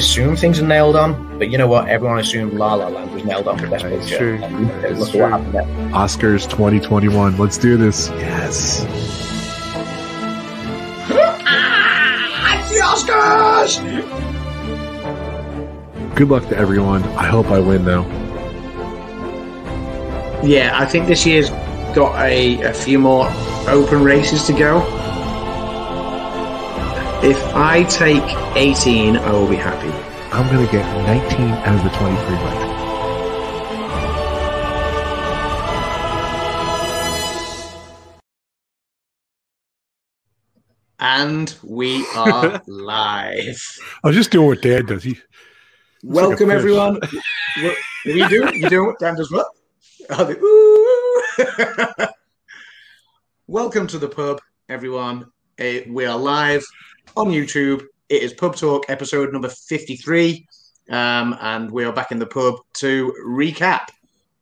we assume things are nailed on, but you know what? Everyone assumed La La Land was nailed on for Best It's Picture. true. And look true. what happened there. Oscars 2021. Let's do this. Yes. Ah, the Oscars! Good luck to everyone. I hope I win though. Yeah, I think this year's got a, a few more open races to go. If I take 18, I will be happy. I'm gonna get 19 out of the 23 right. And we are live. I was just doing what Dad does. He Welcome, fish. everyone. what, what are you doing? You doing what Dan does what? Ooh. Welcome to the pub, everyone. Eh, we are live on YouTube. It is Pub Talk episode number 53. Um, and we are back in the pub to recap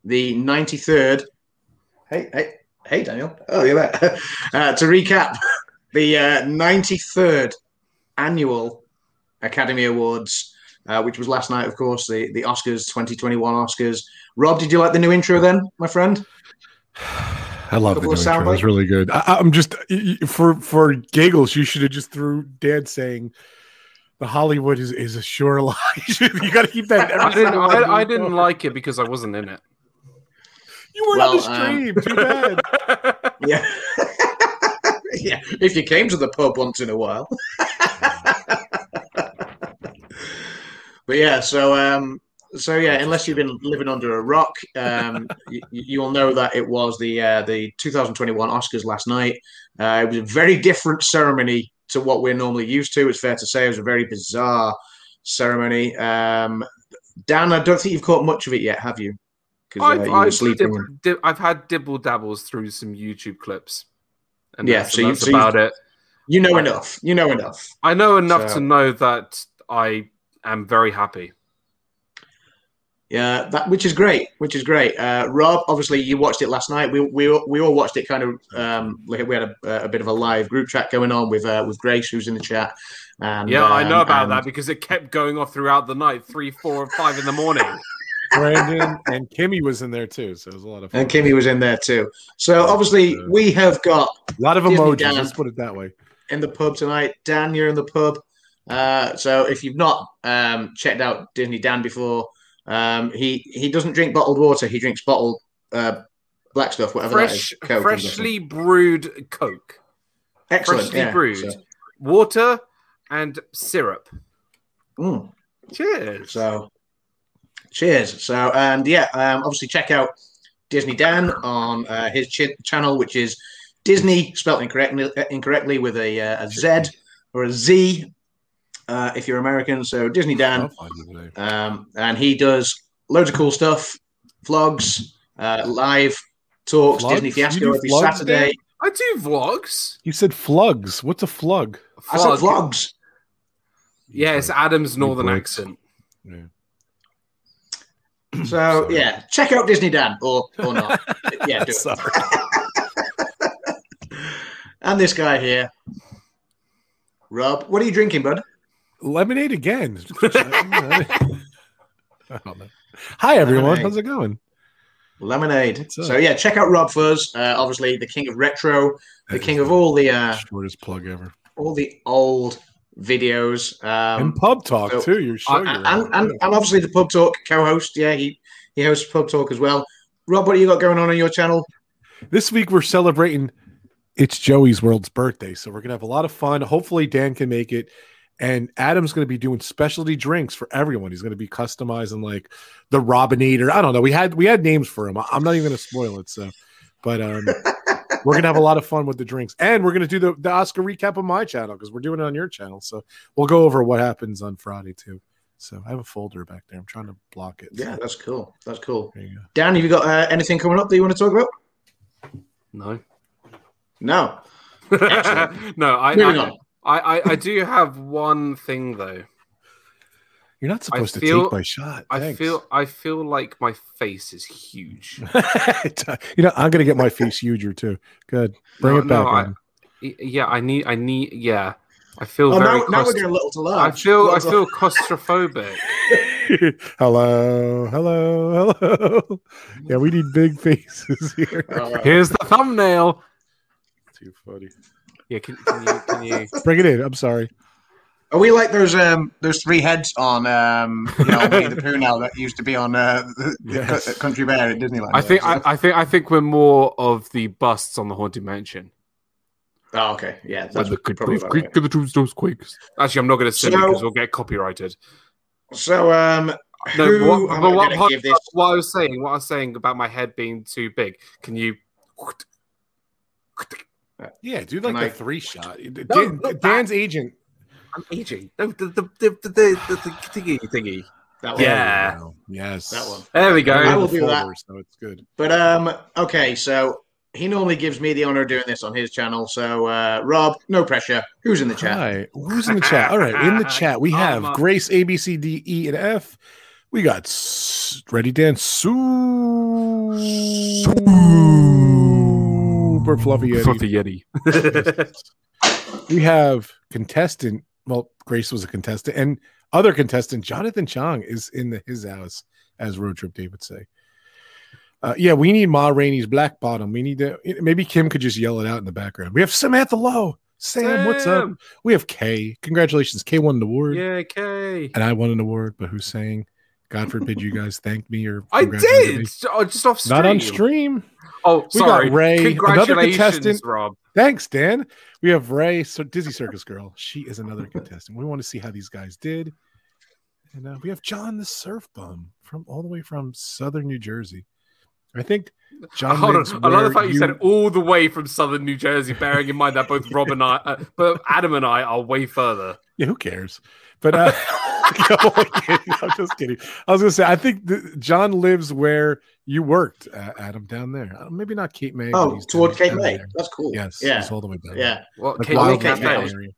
the 93rd. Hey, hey, hey, Daniel. Oh, you're there. Uh, to recap the uh, 93rd annual Academy Awards uh, which was last night, of course, the, the Oscars 2021 Oscars. Rob, did you like the new intro then, my friend? I love the Couple new of sound intro. It's really good. I, I'm just y- y- for for giggles. You should have just threw Dad saying the Hollywood is, is a sure lie. you got to keep that. I didn't. I, I didn't like it because I wasn't in it. You weren't Well, on the stream. Too bad. Yeah. yeah, if you came to the pub once in a while. but yeah, so um, so yeah, unless you've been living under a rock, um, you, you'll know that it was the uh, the 2021 Oscars last night. Uh, it was a very different ceremony to what we're normally used to. It's fair to say it was a very bizarre ceremony. Um, Dan, I don't think you've caught much of it yet, have you? I've, uh, you I've, dib- dib- I've had dibble dabbles through some YouTube clips, and Yeah, that's, so you- that's so about it. You know enough. You know enough. I know enough So- to know that I am very happy. Yeah, that which is great, which is great. Uh, Rob, obviously, you watched it last night. We we, we all watched it kind of. Um, like we had a, a bit of a live group chat going on with uh, with Grace, who's in the chat. And Yeah, I know um, about and- that because it kept going off throughout the night, three, four, and five in the morning. Brandon and Kimmy was in there too, so it was a lot of fun. And Kimmy was in there too. So obviously, Uh, we have got a lot of Disney emojis. Dan. Let's put it that way. in the pub tonight. Dan, you're in the pub. Uh, so if you've not um, checked out Disney Dan before, um, he he doesn't drink bottled water. He drinks bottled uh, black stuff, whatever Fresh, that is. Coke, freshly brewed Coke, excellent, freshly yeah. brewed, So, water, and syrup. mm. Cheers. So, cheers. So, and yeah, um, obviously check out Disney Dan on uh, his ch- channel, which is Disney spelled incorrectly, incorrectly with a, uh, a Z or a Z uh, if you're American. So Disney Dan, I'll find it today. um, and he does loads of cool stuff, vlogs, uh, live talks, Vlogs? Disney You Fiasco every vlogs, Saturday. Dan? I do vlogs. You said flugs. What's a flug? I said Vlog. vlogs. Yeah, it's Adam's northern breaks. accent. Yeah. So Sorry. yeah, check out Disney Dan or or not. yeah, do it. Sorry. And this guy here, Rob. What are you drinking, bud? Lemonade again. I don't know. Hi everyone. Lemonade. How's it going? Lemonade. So yeah, check out Rob Fuzz. Uh, obviously, the king of retro, the That king of all the uh, shortest plug ever. all the old videos. Um, and pub talk so- too. Your show. Uh, you're and, and, and obviously the pub talk co-host. Yeah, he he hosts pub talk as well. Rob, what do you got going on on your channel? this week we're celebrating it's Joey's world's birthday, so we're gonna have a lot of fun. Hopefully, Dan can make it, and Adam's gonna be doing specialty drinks for everyone. He's gonna be customizing like the Robinator. I don't know. We had we had names for him. I- I'm not even gonna spoil it. So, but um, we're gonna have a lot of fun with the drinks, and we're gonna do the, the Oscar recap on my channel because we're doing it on your channel. So we'll go over what happens on Friday too. So I have a folder back there. I'm trying to block it. Yeah, that's cool. That's cool. There you go. Dan, have you got uh, anything coming up that you want to talk about? No. No. No, I, Moving I, on. I, I, I do have one thing though. You're not supposed to feel- take my shot. I feel I feel like my face is huge. Uh, you know, I'm gonna get my face huger too. Good. Bring No, it back. no, I- yeah, I need I need yeah. I feel Oh, very. now, now we're claustro- getting a little to I feel. I Little to- feel claustrophobic. hello, hello, hello. Yeah, we need big faces here. All right. Here's the thumbnail. Too funny. Yeah, can, can you? Can you? Bring it in. I'm sorry. Are we like those um those three heads on um you know Winnie the Pooh now that used to be on uh, the, the Yes. Cou- Country Bear at Disneyland? I think. I, I think. I think we're more of the busts on the haunted mansion. oh, okay, yeah, that's When the good probably proof about right. and the tombstones quakes. Actually, I'm not going to say So- because we'll get copyrighted. So um, No, what, am but I what, gonna what, give this? what I was saying, what I was saying about my head being too big. Can you? Yeah, do like Can the I- three shot. Dan, not that. Dan's agent. I'm aging. No, the the the the, the, the, the thingy thingy. That one. Yeah. There. Yes. that one. There we go. I will The do that. So it's good. But um, okay, so he normally gives me the honor of doing this on his channel. So uh, Rob, no pressure. Who's in the chat? Hi. Who's in the chat? All right. In the chat, we have Um, Grace, A, B, C, D, E, and F. We got S- Ready Dan Super Fluffy Eddie. Fluffy Yeti. We have contestant. Well, Grace was a contestant, and other contestant Jonathan Chong is in the, his house, as Road Trip Dave would say. Uh, yeah, we need Ma Rainey's Black Bottom. We need to. Maybe Kim could just yell it out in the background. We have Samantha Lowe. Sam, what's up? We have Kay. Congratulations, Kay won an award, Yeah, okay. and I won an award. But who's saying? God forbid you guys thank me or I did. me. Oh, just off stream. Not on stream. Oh, We got sorry. Ray, another contestant. Rob. Thanks, Dan. We have Ray, so Dizzy Circus Girl. She is another contestant. We want to see how these guys did. And uh, we have John the Surf Bum from all the way from Southern New Jersey. I think John. Hold on. I love the where fact you... said all the way from southern New Jersey, bearing in mind that both Rob and I, uh, but Adam and I are way further. Yeah, who cares? But uh, I'm just kidding. I was gonna say I think th- John lives where you worked, uh, Adam, down there. Uh, maybe not Cape May. Oh, toward Cape May. there. That's cool. Yes, Yeah. he's all the way down. Yeah. What? Like Cape Wild May Cape Cafe Cafe? area.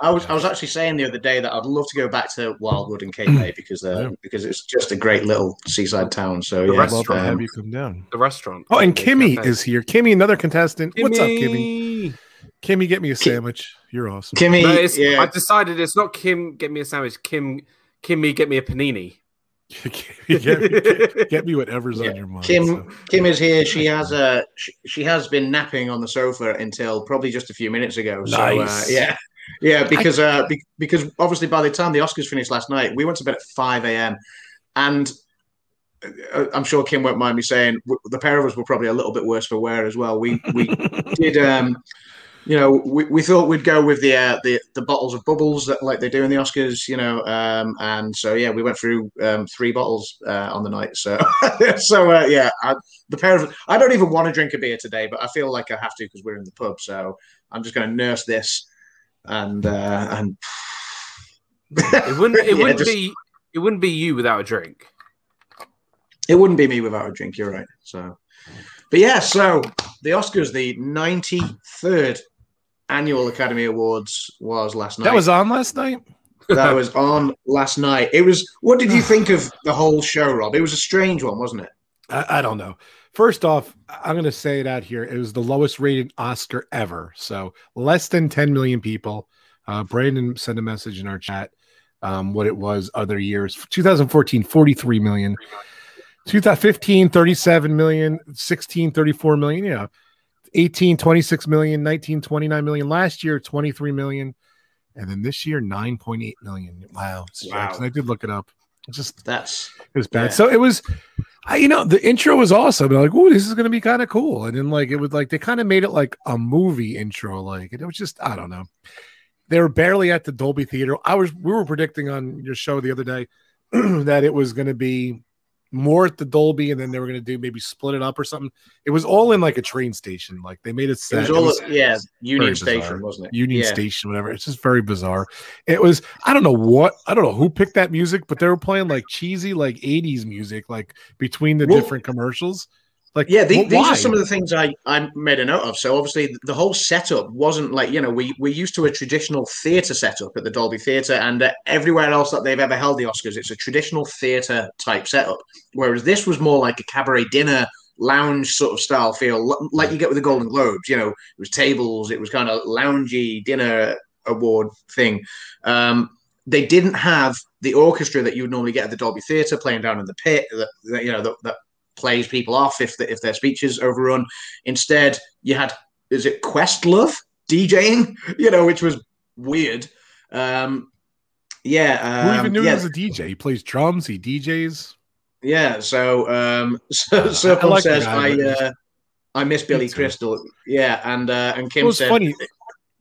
I was I was actually saying the other day that I'd love to go back to Wildwood and Cape May because uh, Yeah. because it's just a great little seaside town. So The yeah, I'd love restaurant. have um, you come down. The restaurant. Oh, and Kimmy is here. Kimmy, another contestant. What's up, Kimmy? Kimmy? Kimmy, get me a Ki- sandwich. You're awesome. Kimmy. No, it's, yeah, I decided it's not Kim. Get me a sandwich. Kim. Kimmy, get me a panini. Kimmy, get, me, get, get me whatever's Yeah. on your mind. Kim so. Kim is here. She has uh, she, she has been napping on the sofa until probably just a few minutes ago. So uh, yeah, yeah, because uh, be, because obviously by the time the Oscars finished last night, we went to bed at five a.m. and uh, I'm sure Kim won't mind me saying the pair of us were probably a little bit worse for wear as well. We we did um. You know, we, we thought we'd go with the, uh, the the bottles of bubbles that like they do in the Oscars. You know, um, and so yeah, we went through um, three bottles uh, on the night. So so uh, yeah, I, the pair of I don't even want to drink a beer today, but I feel like I have to because we're in the pub. So I'm just going to nurse this, and uh, and It wouldn't. It Yeah, wouldn't just- be. It wouldn't be you without a drink. it wouldn't be me without a drink. You're right. So, but yeah, so the Oscars, the 93rd annual Academy Awards was last night. That was on last night. that was on last night. It was. What did you think of the whole show, Rob? It was a strange one, wasn't it? I, I don't know. First off, I'm going to say it out here. It was the lowest rated Oscar ever. So less than 10 million people. Uh, Brandon sent a message in our chat um, what it was other years. 2014, 43 million. 2015, 37 million. 16, 34 million. Yeah. 18, 26 million. 19, 29 million. Last year, 23 million. And then this year, 9.8 million. Wow. Wow. I did look it up. It's just That's it was bad. Yeah. So it was, I, you know, the intro was awesome. Like, oh, this is going to be kind of cool. And then like it was like they kind of made it like a movie intro. Like it was just, I don't know. They were barely at the Dolby Theater. I was, we were predicting on your show the other day that it was going to be more at the Dolby, and then they were going to do maybe split it up or something. It was all in like a train station. Like they made it it set. was it all. was- yeah, Union Station, bizarre. wasn't it? Union yeah. Station, whatever. It's just very bizarre. It was, I don't know what, I don't know who picked that music, but they were playing like cheesy, like 80s music, like between the Well- different commercials. Like, Yeah, the, wh- these why? are some of the things I, I made a note of. So obviously the whole setup wasn't like you know we we're used to a traditional theatre setup at the Dolby Theatre, and uh, everywhere else that they've ever held the Oscars, it's a traditional theatre type setup. Whereas this was more like a cabaret dinner lounge sort of style feel, like you get with the Golden Globes. You know, it was tables, it was kind of loungy dinner award thing. Um, they didn't have the orchestra that you would normally get at the Dolby Theatre playing down in the pit. That you know that, that plays people off if the, if their speeches overrun. Instead, you had is it Questlove DJing? You know, which was weird. Um, yeah, Who um, even knew yeah, he was a DJ? He plays drums. He DJs. yeah. So, um, so I like says, I, uh, I miss Billy. Crystal. Yeah, and uh, and It Kim was said, funny.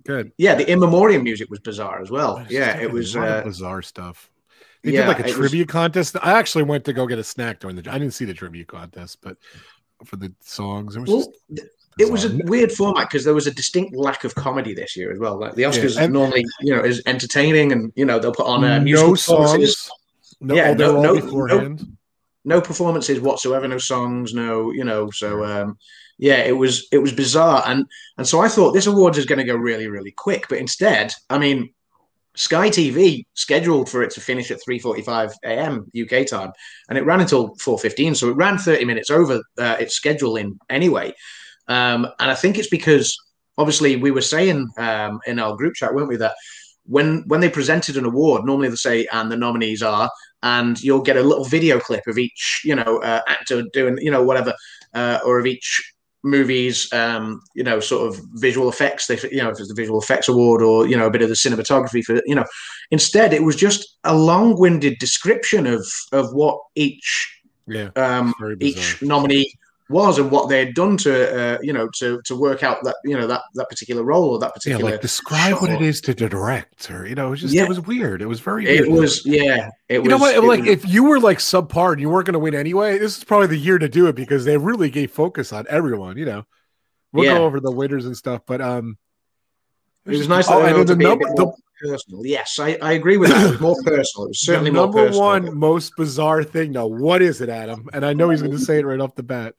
Good. yeah, the in memoriam music was bizarre as well. Yeah, it was. a lot of Uh, bizarre stuff. They yeah, did like a it was- trivia contest. I actually went to go get a snack during the. I didn't see the trivia contest, but for the songs, it was well, just. it was a weird format because there was a distinct lack of comedy this year as well. Like the Oscars and- normally, you know, is entertaining, and you know they'll put on uh, no songs. No, Yeah, oh, no- no- no- no performances whatsoever, no songs, no, you know. So um, yeah, it was it was bizarre, and and so I thought this awards is going to go really really quick, but instead, I mean, Sky TV scheduled for it to finish at three forty five a.m. UK time, and it ran until four fifteen, so it ran thirty minutes over uh, its scheduling anyway. Um, and I think it's because obviously we were saying um, in our group chat, weren't we, that when when they presented an award, normally they say, and the nominees are, and you'll get a little video clip of each, you know, uh, actor doing, you know, whatever, uh, or of each movie's, um, you know, sort of visual effects. They, you know, if it's the visual effects award or you know a bit of the cinematography for, you know, instead it was just a long-winded description of of what each Yeah, um, each nominee was and what they had done to uh, you know to to work out that you know that that particular role or that particular yeah, like describe what it is to direct, or you know, it was just Yeah. it was weird. It was very. it weird. was yeah it You was know what? it Like, was- if you were like subpar and you weren't going to win anyway, this is probably the year to do it because they really gave focus on everyone. You know, we'll Yeah. go over the winners and stuff, but um, it was nice that Oh, and the number, the, personal yes I, I agree with that more personal it was certainly the more number personal one most bizarre thing. Now, what is it, Adam? And I know he's going to say it right off the bat.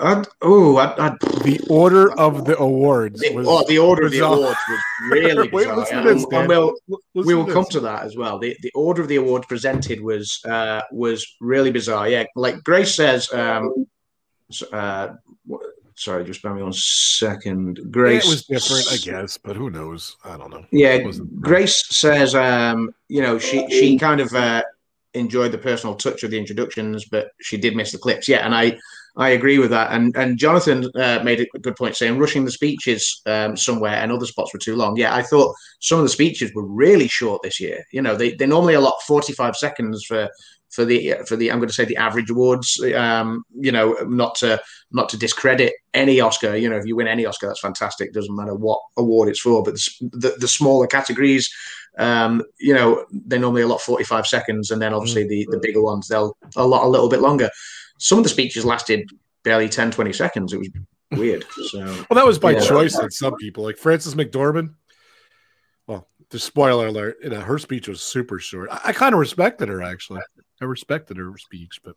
I'd, oh I'd, I'd, The order of the awards the, was. oh, the order of the awards was really Wait, bizarre listen and, to this, and we'll, Listen we will to come this. to that as well. The the order of the awards presented was uh, was really bizarre. Yeah, like Grace says. Um, uh, sorry, just bear me one second. Yeah, Grace It was different, I guess, but who knows? I don't know. Yeah, Grace says, um, you know, she she kind of uh, enjoyed the personal touch of the introductions, but she did miss the clips. Yeah, and I I agree with that. And and Jonathan uh, made a good point saying rushing the speeches um, somewhere and other spots were too long. Yeah, I thought some of the speeches were really short this year. You know, they they normally allot forty five seconds for. For the for the I'm going to say the average awards, um, you know, not to not to discredit any Oscar. You know, if you win any Oscar, that's fantastic. Doesn't matter what award it's for. But the the, the smaller categories, um, you know, they normally allot 45 seconds, and then obviously the the bigger ones they'll allot a little bit longer. Some of the speeches lasted barely 10, 20 seconds. It was weird. So Well, that was by Yeah. choice in some people, like Frances McDormand. Well, the spoiler alert, you know, her speech was super short. I, I kind of respected her actually. I respected her speech, but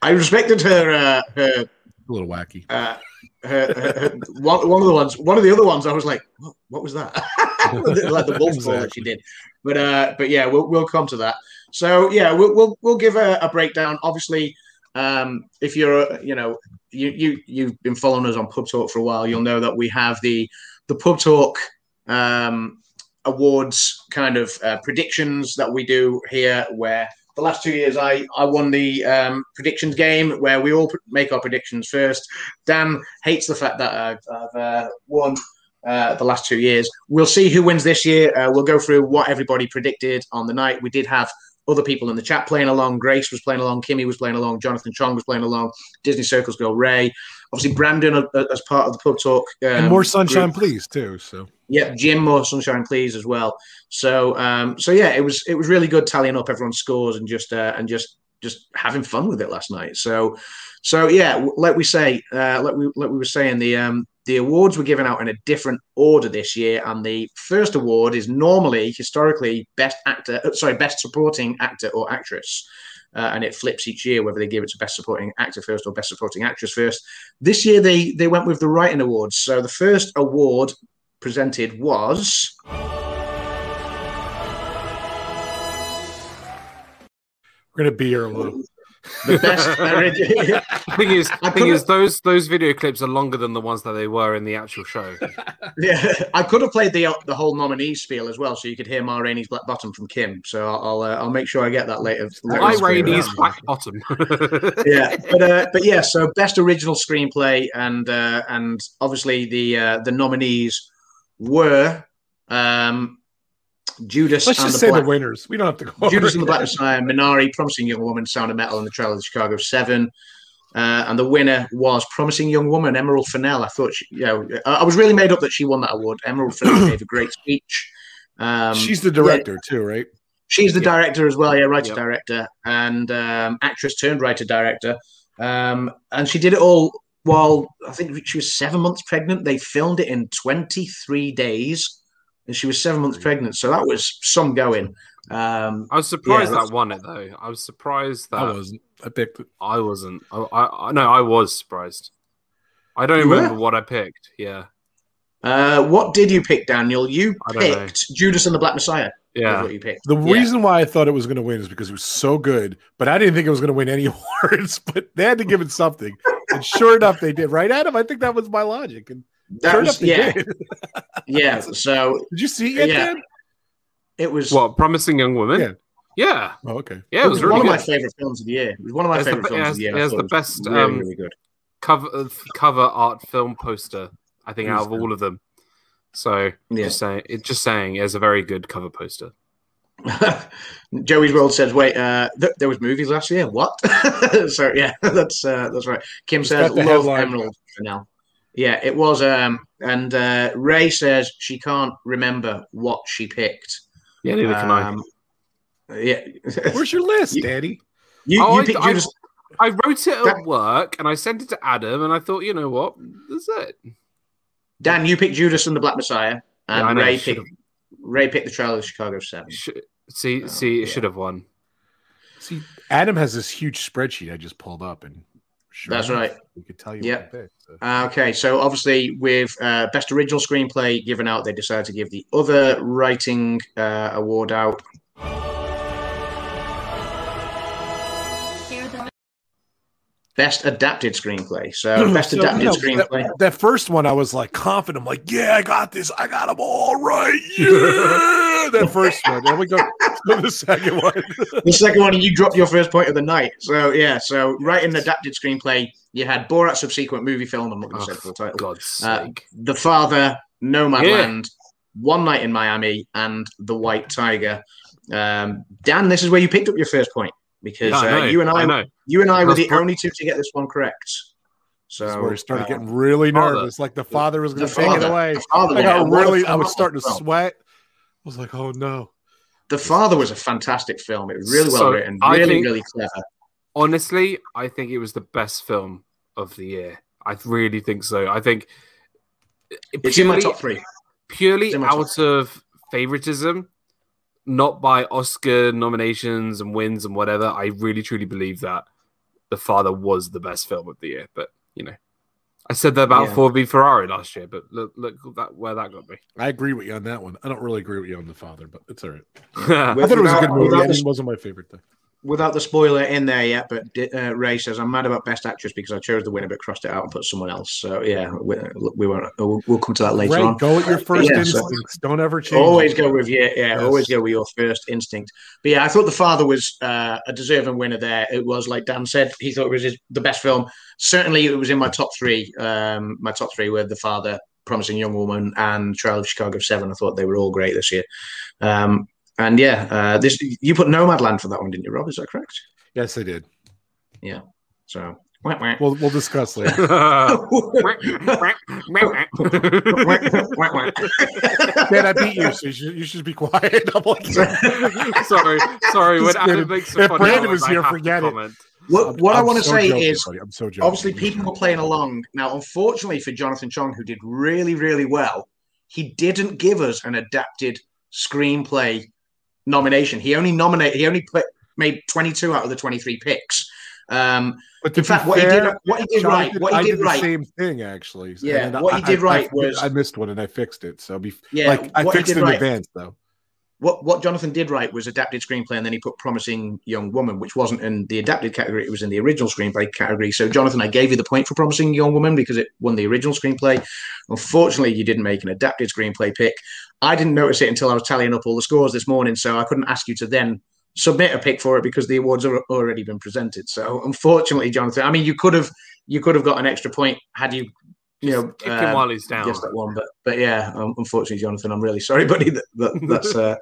I respected her uh, her a little wacky. uh, her, her, her one, one of the ones, one of the other ones, I was like, what, what was that? like the wolf call that she did. But uh, but yeah, we'll we'll come to that. So yeah, we'll we'll, we'll give a, a breakdown. Obviously, um, if you're you know you you you've been following us on Pub Talk for a while, you'll know that we have the the Pub Talk um, awards kind of uh, predictions that we do here, where the last two years I, I won the um, predictions game where we all make our predictions first. Dan hates the fact that I've, I've uh, won uh, the last two years. We'll see who wins this year. Uh, we'll go through what everybody predicted on the night. We did have other people in the chat playing along. Grace was playing along. Kimmy was playing along. Jonathan Chong was playing along. Disney Circles girl Ray. Obviously, Brandon uh, as part of the pub talk. Um, and more sunshine, group. please, too. So Yeah, Jim more sunshine, please as well. So, um, so yeah, it was it was really good tallying up everyone's scores and just uh, and just just having fun with it last night. So, so yeah, like we say, uh, like we like we were saying, the um, the awards were given out in a different order this year, and the first award is normally historically best actor, uh, sorry, best supporting actor or actress. Uh, and it flips each year whether they give it to best supporting actor first or best supporting actress first. This year they they went with the writing awards. So the first award presented was we're gonna be here a little. The best. thing is, I thing is, those those video clips are longer than the ones that they were in the actual show. yeah, I could have played the the whole nominee spiel as well, so you could hear Ma Rainey's Black Bottom from Kim. So I'll uh, I'll make sure I get that later. later Hi, in the screen. Rainey's Black Bottom. yeah, but uh, but yeah. So best original screenplay, and uh, and obviously the uh, the nominees were um, Judas Let's and just the say Black the winners. We don't have to go. Judas and the Black. Messiah, Minari, Promising Young Woman, Sound of Metal, and the Trial of the Chicago Seven. Uh, and the winner was Promising Young Woman, Emerald Fennell. I thought, she, you know, I I was really made up that she won that award. Emerald Fennell gave a great speech. Um, She's the director too, right? She's the Yeah. director as well, yeah, writer Yep. director and um, actress turned writer director. Um, and she did it all while I think she was seven months pregnant. They filmed it in 23 days, and she was seven months pregnant. So that was some going. Um, I was surprised Yeah, that won it though. I was surprised that I wasn't. I picked it. I wasn't. I, I, I no, I was surprised. I don't You were? remember what I picked. Yeah, uh, what did you pick, Daniel? You I don't know. picked Judas and the Black Messiah. yeah. what you picked. The Yeah. reason why I thought it was going to win is because it was so good, but I didn't think it was going to win any awards. But they had to give it something, and sure enough, they did. Right, Adam? I think that was my logic, and That was, yeah, yeah. So Did you see it Yeah. Dan? it was. well, promising young woman? Yeah. Yeah, Oh, okay. yeah, it was one really of my favorite films of the year. It was one of my It's the favorite be- films it of the year. it I has the best, really, um, really good. cover uh, cover art film poster. I think out of all of them. So Yeah. just saying, it just saying, it's a very good cover poster. Joey's World says, "Wait, uh, th- there was movies last year. What?" so yeah, that's uh, that's right. Kim It's says, "Love headline. Emerald Fennell." Yeah, it was. Um, and uh, Ray says she can't remember what she picked. Yeah, neither can I. Um, Yeah, Where's your list, You- Daddy? you, Oh, you I- picked I- Judas. I wrote it that- at work and I sent it to Adam, and I thought, you know what, that's it. Dan, you picked Judas and the Black Messiah, and know, Ray picked Ray picked the Trial of the Chicago Seven. Sh- see, Oh, see, yeah. it should have won. See, Adam has this huge spreadsheet I just pulled up, and sure That's enough, right. We could tell you. Yeah. so. Uh, okay, so obviously with uh, best original screenplay given out, they decided to give the other writing uh, award out. Best adapted screenplay. So best So, adapted screenplay. That, that first one, I was like confident. I'm like, yeah, I got this. I got them all right. Yeah. that first one. Then we go the second one. The second one, you dropped your first point of the night. So yeah, so writing adapted screenplay, you had Borat subsequent movie film. I'm not going to Oh, say the full title. God's Uh, sake. The Father, Nomadland, One Night in Miami, and The White Tiger. Um, Dan, this is where you picked up your first point because Yeah, uh, you and I, know. you and I were the per- only two to get this one correct. So That's where I started uh, getting really Father. nervous. Like the father was going to take it away. Father I was got a really. I was starting to sweat. I was like, oh no. The Father was a fantastic film. It was really well So, written, really, think- really clever. Honestly, I think it was the best film of the year. I really think so. I think It's in my purely- top three. purely It's in top out of favoritism, not by Oscar nominations and wins and whatever. I really truly believe that The Father was the best film of the year. But you know, I said that about Yeah. Ford v Ferrari last year, but look, look that where that got me. I agree with you on that one. I don't really agree with you on the father, but it's all right. I thought it was a good movie. without It wasn't my favorite thing. Without the spoiler in there yet, but uh, Ray says I'm mad about Best Actress because I chose the winner but crossed it out and put someone else. So yeah, we, we won't. We'll, we'll come to that later Right, on. go with your first Yeah, so- instincts. Don't ever change. Always go with your yeah. Yes. Always go with your first instinct. But yeah, I thought the father was uh, a deserving winner there. It was like Dan said, he thought it was his, the best film. Certainly, it was in my top three. Um, my top three were the father, Promising Young Woman, and Trial of Chicago Seven. I thought they were all great this year. Um, and yeah, uh, this you put Nomadland for that one, didn't you, Rob? Is that correct? Yes, I did. Yeah. So. wah, wah. We'll we'll discuss later. Wah, wah. I beat you, so you should, you should be quiet. I'm like, sorry, sorry. When Just. Adam makes If Brandon was here, have to forget it. comment. what what I want to so say joking, is buddy. I'm so joking. obviously people were playing along. Now, unfortunately for Jonathan Chong, who did really, really well, he didn't give us an adapted screenplay nomination. He only nominated. He only put, made 22 out of the 23 picks. Um, But in fact, what he did, what he did right, what he I did, right, same thing actually. Yeah, And what he did right I, was- I missed one and I fixed it. So be yeah, like I fixed in right. advance though. What what Jonathan did write was adapted screenplay, and then he put promising young woman, which wasn't in the adapted category; it was in the original screenplay category. So, Jonathan, I gave you the point for promising young woman because it won the original screenplay. Unfortunately, you didn't make an adapted screenplay pick. I didn't notice it until I was tallying up all the scores this morning, so I couldn't ask you to then submit a pick for it because the awards have already been presented. So, unfortunately, Jonathan, I mean, you could have you could have got an extra point had you you know, Kick him uh, while he's down. guess that one. But but yeah, um, unfortunately, Jonathan, I'm really sorry, buddy. That, that that's uh,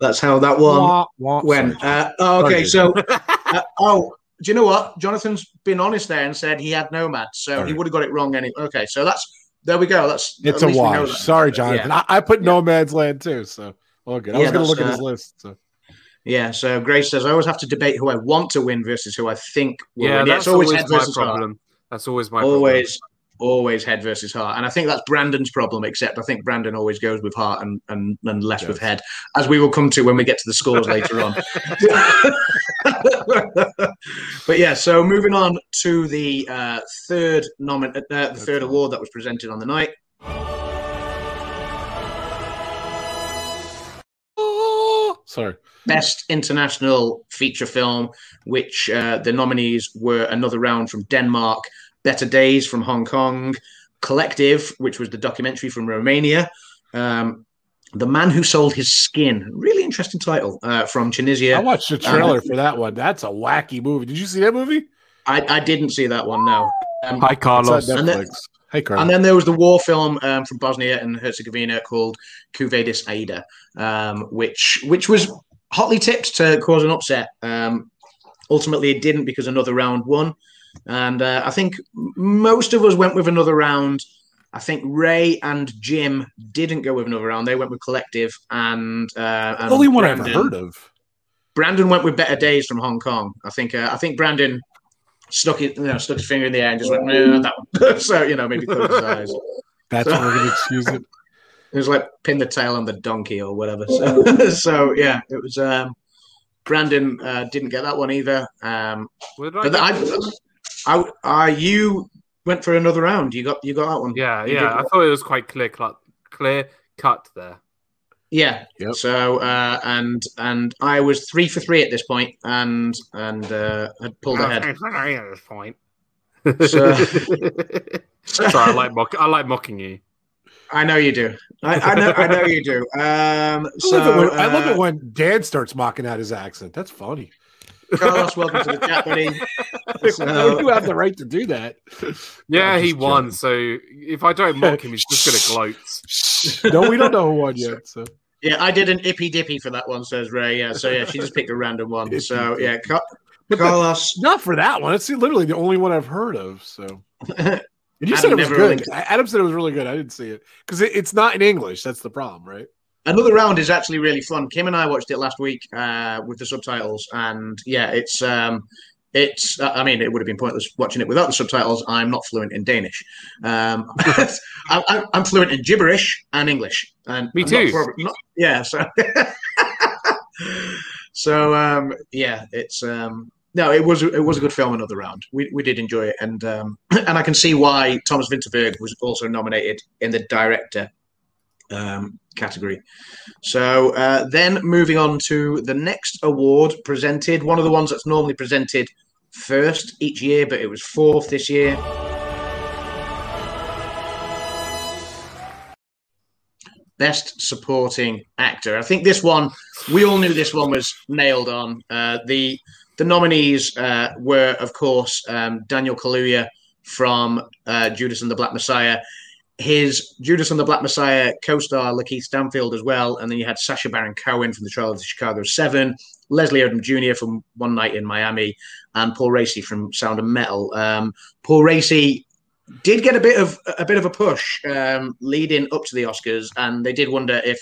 that's how that one Wah, wah. went. Uh, oh, okay, so uh, oh, do you know what? Jonathan's been honest there and said he had Nomad, so Sorry. he would have got it wrong anyway. Okay, so that's there we go. That's it's a least wash. Sorry, Jonathan. Yeah. I, I put No Man's Land too, so all good. I Yeah, was going to that's, look at uh, his list. So. Yeah, so Grace says I always have to debate who I want to win versus who I think will yeah, win. that's it's always, always, head my versus heart. problem. That's always my problem. Always, head versus heart, and I think that's Brandon's problem. Except I think Brandon always goes with heart and and, and less Yes. with head, as we will come to when we get to the scores later on. but yeah, so moving on to the uh, third nomin- uh, the third award that was presented on the night. Sorry. Best International Feature Film, which uh, the nominees were Another Round from Denmark, Better Days from Hong Kong, Collective, which was the documentary from Romania, um, The Man Who Sold His Skin, really interesting title, uh, from Tunisia. I watched the trailer for that one. That's a wacky movie. Did you see that movie? I, I didn't see that one, no. Um, Hi, Carlos. on And then- Hey, Carl. And then there was the war film um, from Bosnia and Herzegovina called Quo Vadis Aida, um, which which was hotly tipped to cause an upset. Um, ultimately, it didn't because another round won, and uh, I think most of us went with another round. I think Ray and Jim didn't go with another round; they went with Collective, and, uh, and the only one I've Brandon- heard of. Brandon went with Better Days from Hong Kong. I think uh, I think Brandon stuck it, you know, stuck his finger in the air and just went, "Nah, that one. so you know, maybe closed his eyes. That's what we're going to excuse it. It was like pin the tail on the donkey or whatever. So, so yeah, it was. Um, Brandon uh, didn't get that one either. Um, Where did I but get- I, I, I, you went for another round. You got, you got that one. yeah, you yeah. did- I thought it was quite clear cut, clear cut there. Yeah. Yep. So uh, and and I was three for three at this point, and and uh, had pulled ahead. at this point. So- Sorry, I like mock- I like mocking you. I know you do. I, I know. I know you do. Um, I, so love it when, I love uh, it when Dan starts mocking out his accent. That's funny. Carlos, welcome to the chat, buddy. So- you have the right to do that. Yeah, he just won. joking. So if I don't mock him, he's just gonna gloat. no, we don't know who won yet. So Yeah, I did an ippy dippy for that one, says Ray. Yeah, so yeah, she just picked a random one. So yeah, Ca- But the- Carlos. not for that one. It's literally the only one I've heard of. So and you Adam said it was good. really- Adam said it was really good. I didn't see it because it, it's not in English. That's the problem, right? Another round is actually really fun. Kim and I watched it last week uh, with the subtitles, and yeah, it's um, it's. I mean, it would have been pointless watching it without the subtitles. I'm not fluent in Danish. Um, I, I, I'm fluent in gibberish and English. And Me I'm not too. prob- not- yeah. So. so um, yeah, it's um, no, it was it was a good film. Another round, we, we did enjoy it, and um, and I can see why Thomas Vinterberg was also nominated in the director um, category. So uh, then moving on to the next award presented, one of the ones that's normally presented first each year, but it was fourth this year. Best supporting actor. I think this one, we all knew this one was nailed on. Uh, the the nominees uh, were, of course, um, Daniel Kaluuya from uh, Judas and the Black Messiah, his Judas and the Black Messiah co-star Lakeith Stanfield as well, and then you had Sacha Baron Cohen from the Trial of the Chicago Seven, Leslie Odom Jr. from One Night in Miami, and Paul Raci from Sound of Metal. Um, Paul Raci did get a bit of a bit of a push um, leading up to the Oscars, and they did wonder if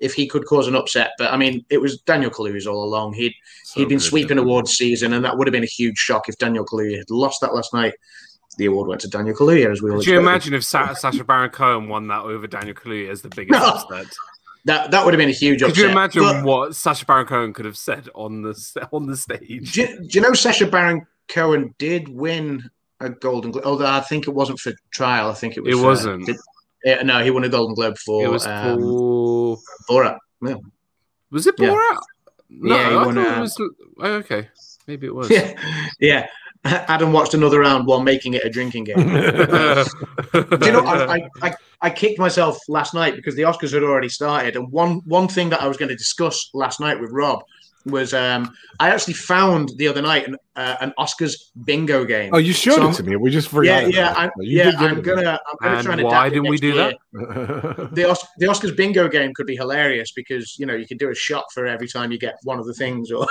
if he could cause an upset. But I mean, it was Daniel Kaluuya's all along. He'd So he'd been good. sweeping awards season, and that would have been a huge shock if Daniel Kaluuya had lost that last night. The award went to Daniel Kaluuya, as we all Could you imagine if Sa- Sacha Baron Cohen won that over Daniel Kaluuya as the biggest No. upset? That that would have been a huge Could upset. you imagine But what Sacha Baron Cohen could have said on the on the stage? do, you- do you know Sacha Baron Cohen did win a Golden Globe? Although I think it wasn't for trial. I think it was. It for- wasn't. did- yeah, no, he won a Golden Globe for it was um, for Borat. Yeah. Was it Yeah. No, Yeah, I won, thought uh, it was. oh, okay, maybe it was. Yeah, yeah. Adam watched another round while making it a drinking game. Do you know, I, I, I, I kicked myself last night because the Oscars had already started, and one one thing that I was going to discuss last night with Rob was um, I actually found the other night an, uh, an Oscars bingo game. Oh, you showed So- it to me. We just yeah, forgot. yeah, about I'm, yeah. I'm it gonna, I'm gonna And try and why didn't we do year. that? The, Os- the Oscars bingo game could be hilarious because you know you could do a shot for every time you get one of the things, or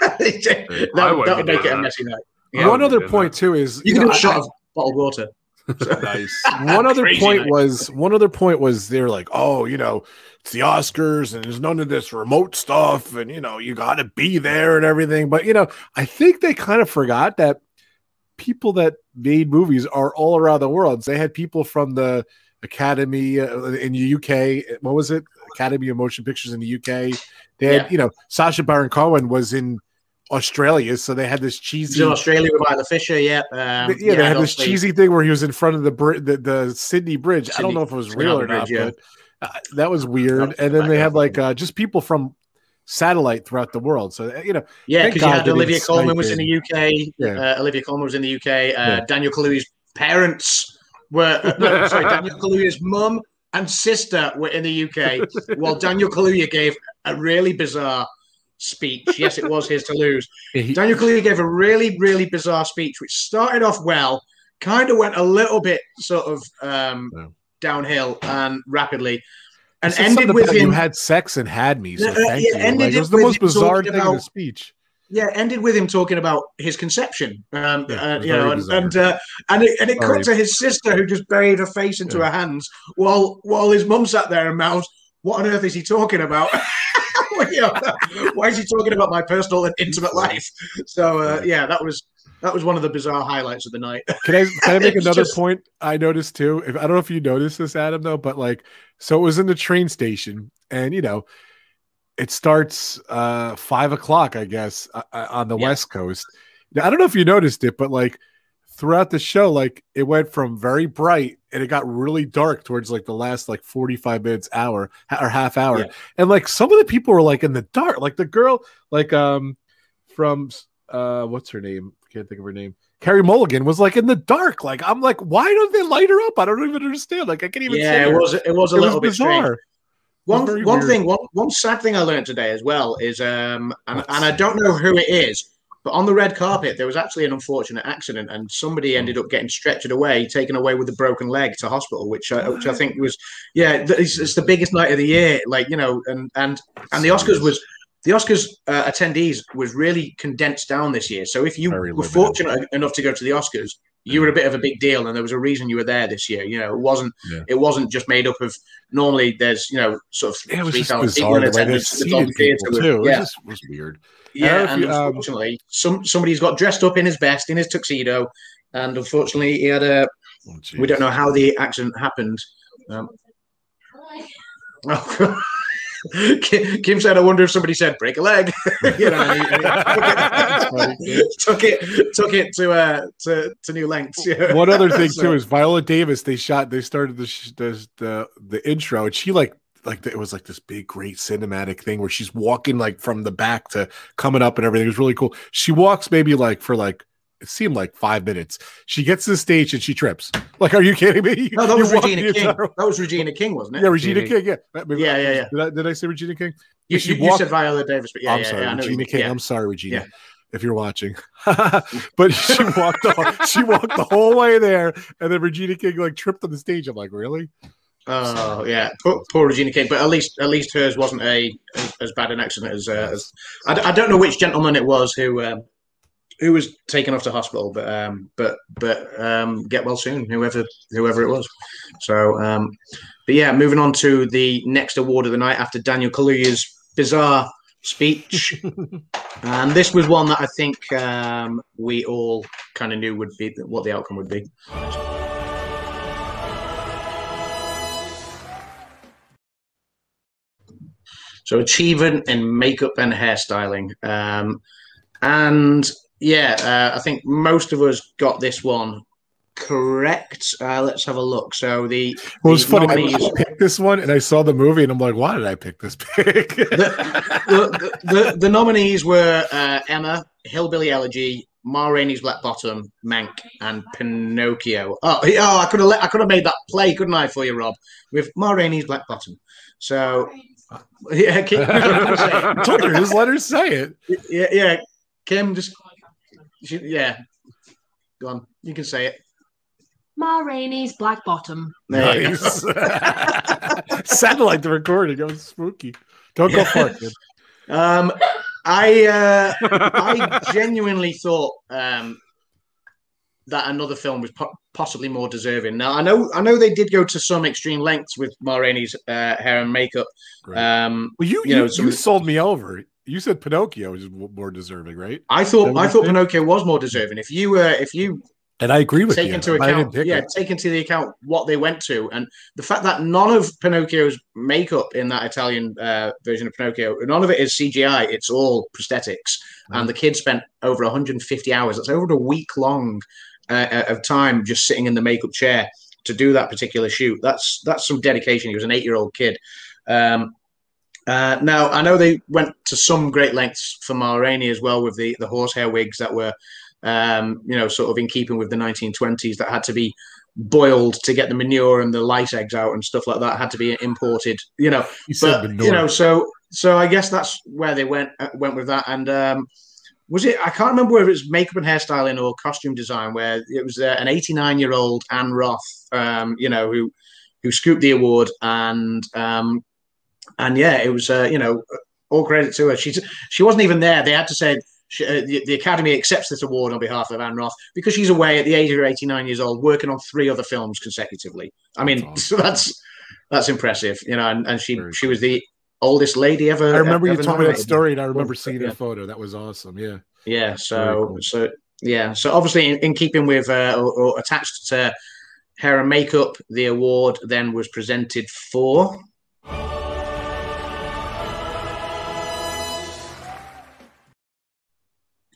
that, that would make it doing a that. messy night. Yeah, Yeah. One other did point too is You can know, do a I- shot of bottled water. nice. One other Crazy point night. was one other point was they're like, oh, you know, it's the Oscars and there's none of this remote stuff, and you know, you got to be there and everything. But you know, I think they kind of forgot that people that made movies are all around the world. They had people from the Academy uh, in the UK. What was it? Academy of Motion Pictures in the UK. They had, Yeah. you know, Sacha Baron Cohen was in Australia, so they had this He's cheesy in Australia with Isla Fisher, yeah. Um, yeah, they and had this cheesy thing where he was in front of the the, the Sydney Bridge. I don't know if it was Sydney real or not, Bridge, yeah. but uh, that was weird. And then they had like uh, just people from satellite throughout the world. So uh, you know, Yeah, because you had Olivia Colman snipe was in the UK. Yeah. Uh, Olivia Colman was in the UK. Uh, Yeah. Daniel Kaluuya's parents were uh, no, sorry, Daniel Kaluuya's mum and sister were in the UK. while Daniel Kaluuya gave a really bizarre speech. Yes, it was his to lose. Daniel Kaluuya gave a really, really bizarre speech, which started off well, kind of went a little bit sort of um, downhill and rapidly, and ended with him. You had sex and had me. So Uh, thank yeah, you. ended Like, it was the most bizarre thing in the speech. Yeah, ended with him talking about his conception, um, Yeah, uh, you know, and and, uh, and it, and it Sorry. cut to his sister who just buried her face into Yeah. her hands while while his mum sat there and mouthed, "What on earth is he talking about? You know, why is he talking about my personal and intimate life?" So uh, yeah, that was that was one of the bizarre highlights of the night. Can I can I make another just- point? I noticed too. If I don't know if you noticed this, Adam, though, but like, so it was in the train station, and you know, it starts uh five o'clock, I guess, uh, uh, on the Yeah. West Coast. Now, I don't know if you noticed it, but like throughout the show, like it went from very bright and it got really dark towards like the last like forty five minutes, hour or half hour, Yeah. and like some of the people were like in the dark, like the girl, like um from uh what's her name? Can't think of her name. Carey Mulligan was like in the dark. Like I'm like, why don't they light her up? I don't even understand. Like I can't even. yeah, see it was it was a It little bit strange. bizarre. One one weird. thing, one one sad thing I learned today as well is, um, and, and I don't know who it is, but on the red carpet there was actually an unfortunate accident, and somebody hmm. ended up getting stretchered away, taken away with a broken leg to hospital, which I, which I think was, yeah, it's, it's the biggest night of the year, like you know, and and and the Oscars was. The Oscars uh, attendees was really condensed down this year. So if you Very were limited. fortunate enough to go to the Oscars, you hmm. were a bit of a big deal, and there was a reason you were there this year. You know, it wasn't Yeah. it wasn't just made up of normally there's you know sort of it was just 3,000 people bizarre the way they attendance. It's seated the theatre with- too. It was Yeah, just was weird. Yeah, don't know if and you, um, unfortunately, some somebody's got dressed up in his best in his tuxedo, and unfortunately, he had a. Oh, We don't know how the accident happened. Um, oh, Kim Kim said, "I wonder if somebody said break a leg." you know, and he- and he took it took it to uh to, to new lengths. Yeah. One other thing So- too is Viola Davis. They shot. They started the sh- the the, the intro, and she like like it was like this big great cinematic thing where she's walking like from the back to coming up and everything. It was really cool. She walks maybe like for like it seemed like five minutes. She gets to the stage and she trips. Like, are you kidding me? No, that You was Regina King. entire- That was Regina King, wasn't it? Yeah, Regina Regina- King. Yeah, uh, maybe- Yeah, yeah, yeah. Did I, did I say Regina King? You, she you, you walked- said Viola Davis, but yeah, I'm yeah, sorry, yeah, I know Regina King. yeah. I'm sorry, Regina. Yeah. If you're watching, but she walked the, she walked the whole way there, and then Regina King like tripped on the stage. I'm like, really? Oh yeah, poor, poor Regina King. But at least at least hers wasn't a as, as bad an accident as. Uh, as I, I don't know which gentleman it was who um, who was taken off to hospital, but um, but but um, get well soon, whoever whoever it was. So, um, but yeah, moving on to the next award of the night after Daniel Kaluuya's bizarre speech, and this was one that I think um, we all kind of knew would be what the outcome would be. So achievement in makeup and hairstyling. Um, and yeah, uh, I think most of us got this one correct. Uh, let's have a look. So the, Well, it's funny. Nominees- I picked this one, and I saw the movie, and I'm like, why did I pick this pick? the, the, the, the nominees were uh, Emma, Hillbilly Elegy, Ma Rainey's Black Bottom, Mank, and Pinocchio. Oh, oh I could have I could have made that play, couldn't I, for you, Rob, with Ma Rainey's Black Bottom. So, yeah, Kim, I told her, just let her say it. yeah, yeah, Kim, just she, yeah, go on, you can say it. Ma Rainey's Black Bottom. There. Nice. Sounded like the recording. It was spooky. Don't go far, kid. Um, I uh, I genuinely thought um, that another film was po- possibly more deserving. Now I know I know they did go to some extreme lengths with Ma Rainey's uh, hair and makeup. Right. Um, Well, you you you, know, you some- sold me over. You said Pinocchio is more deserving, right? I thought I thought said? Pinocchio was more deserving. If you uh, if you And I agree with take you. into but I didn't account yeah it. take into the account what they went to and the fact that none of Pinocchio's makeup in that Italian uh, version of Pinocchio none of it is CGI. It's all prosthetics. and the kid spent over 150 hours. That's over a week long uh, of time just sitting in the makeup chair to do that particular shoot. That's that's some dedication. He was an eight year old kid. Um, uh, now I know they went to some great lengths for Ma Rainey as well with the the horsehair wigs that were, um, you know, sort of in keeping with the 1920s that had to be boiled to get the manure and the lice eggs out and stuff like that had to be imported. You know, You said but you know, so so I guess that's where they went uh, went with that. And um, was it? I can't remember whether it was makeup and hairstyling or costume design, where it was uh, an 89 year old Ann Roth, um, you know, who who scooped the award, and um, and yeah, it was uh, you know all credit to her. She's she wasn't even there. They had to say. She, uh, the, the Academy accepts this award on behalf of Ann Roth because she's away at the age of 89 years old, working on three other films consecutively. I mean, That's so that's that's impressive, you know. And, and she Very she was the oldest lady ever. I remember you ever told me that story, and I remember seeing Yeah. the photo. That was awesome. Yeah. Yeah. So cool. so yeah. So obviously, in, in keeping with uh, or, or attached to hair and makeup, the award then was presented for.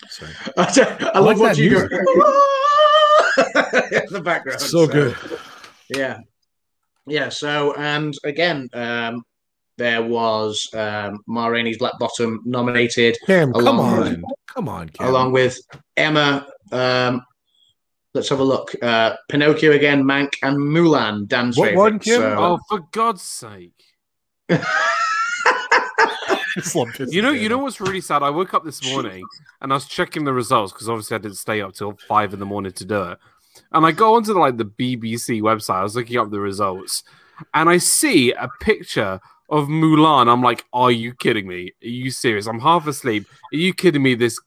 Sorry. I, I love like what you music. in the background. So good. Yeah. Yeah. So, and again, um, there was um, Ma Rainey's Black Bottom nominated, Cam, come Along with- on. Come on, Cam. along with Emma. Um, let's have a look. Uh, Pinocchio again, Mank, and Mulan. Dan's What favorite. one, Kim? So- Oh, for God's sake! It's like pissing You know, you know what's really sad? I woke up this morning and I was checking the results because obviously I didn't stay up till five in the morning to do it. And I go onto like the BBC website. I was looking up the results, and I see a picture of Mulan. I'm like, "Are you kidding me? Are you serious? I'm half asleep. Are you kidding me? This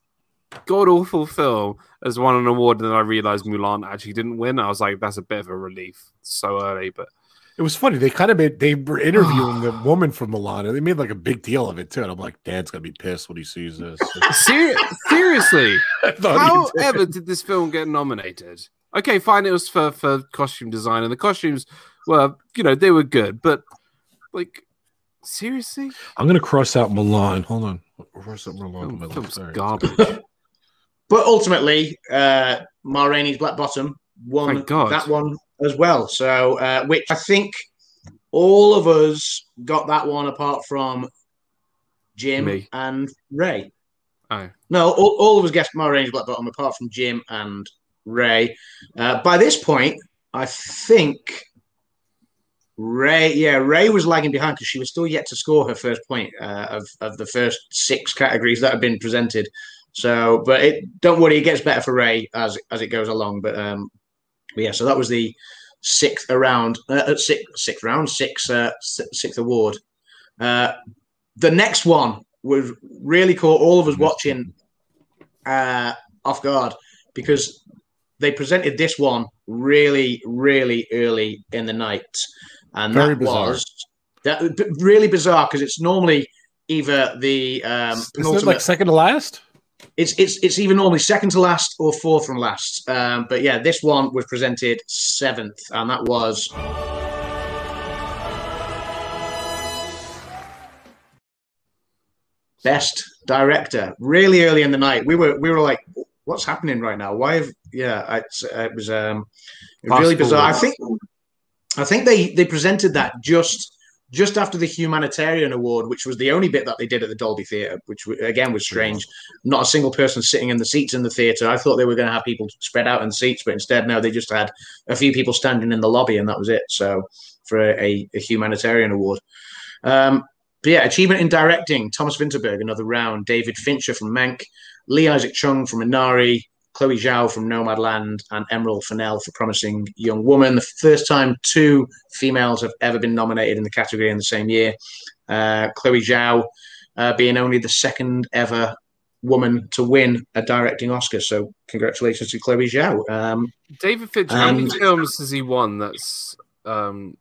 god awful film has won an award." And then I realized Mulan actually didn't win. I was like, "That's a bit of a relief." So early, but It was funny. They kind of made they were interviewing the woman from Mulan, and they made like a big deal of it too. And I'm like, Dad's gonna be pissed when he sees this. Ser- seriously. Thought did. However, did this film get nominated? Okay, fine. It was for for costume design, and the costumes were, you know, they were good. But like, seriously, I'm gonna cross out Mulan. Hold on. Cross out Mulan. on my film, film's Sorry. garbage. But ultimately, uh, Ma Rainey's Black Bottom won that one as well. So, uh, which I think all of us got that one apart from Jim Me. and Ray. Oh. No, all, all of us guessed Ma Rainey's Black Bottom apart from Jim and Ray. Uh, by this point, I think Ray, yeah, Ray was lagging behind because she was still yet to score her first point uh, of, of the first six categories that have been presented. So, but it don't worry, it gets better for Ray as as it goes along. But um, but yeah, so that was the sixth round, uh, sixth sixth round, sixth uh, sixth award. Uh, the next one was really caught all of us watching uh, off guard because they presented this one really, really early in the night, and Very that bizarre. was that really bizarre because it's normally either the um, Isn't it penultimate like second to last? it's it's it's even normally second to last or fourth from last. Um, but yeah, this one was presented seventh, and that was best director. Really early in the night, we were we were like, "What's happening right now? Why have yeah, it's, uh, it was um, Fast really bizarre. I think I think they they presented that just just after the humanitarian award, which was the only bit that they did at the Dolby Theatre, which again was strange. Not a single person sitting in the seats in the theatre. I thought they were going to have people spread out in seats, but instead, no, they just had a few people standing in the lobby, and that was it. So for a, a humanitarian award. Um, but yeah, achievement in directing: Thomas Vinterberg, another round. David Fincher from Mank, Lee Isaac Chung from Minari, Chloe Zhao from Nomadland, and Emerald Fennell for Promising Young Woman. The first time two females have ever been nominated in the category in the same year. Uh, Chloe Zhao uh, being only the second ever woman to win a directing Oscar. So congratulations to Chloe Zhao. Um, David Fincher. How many films has he won? That's um,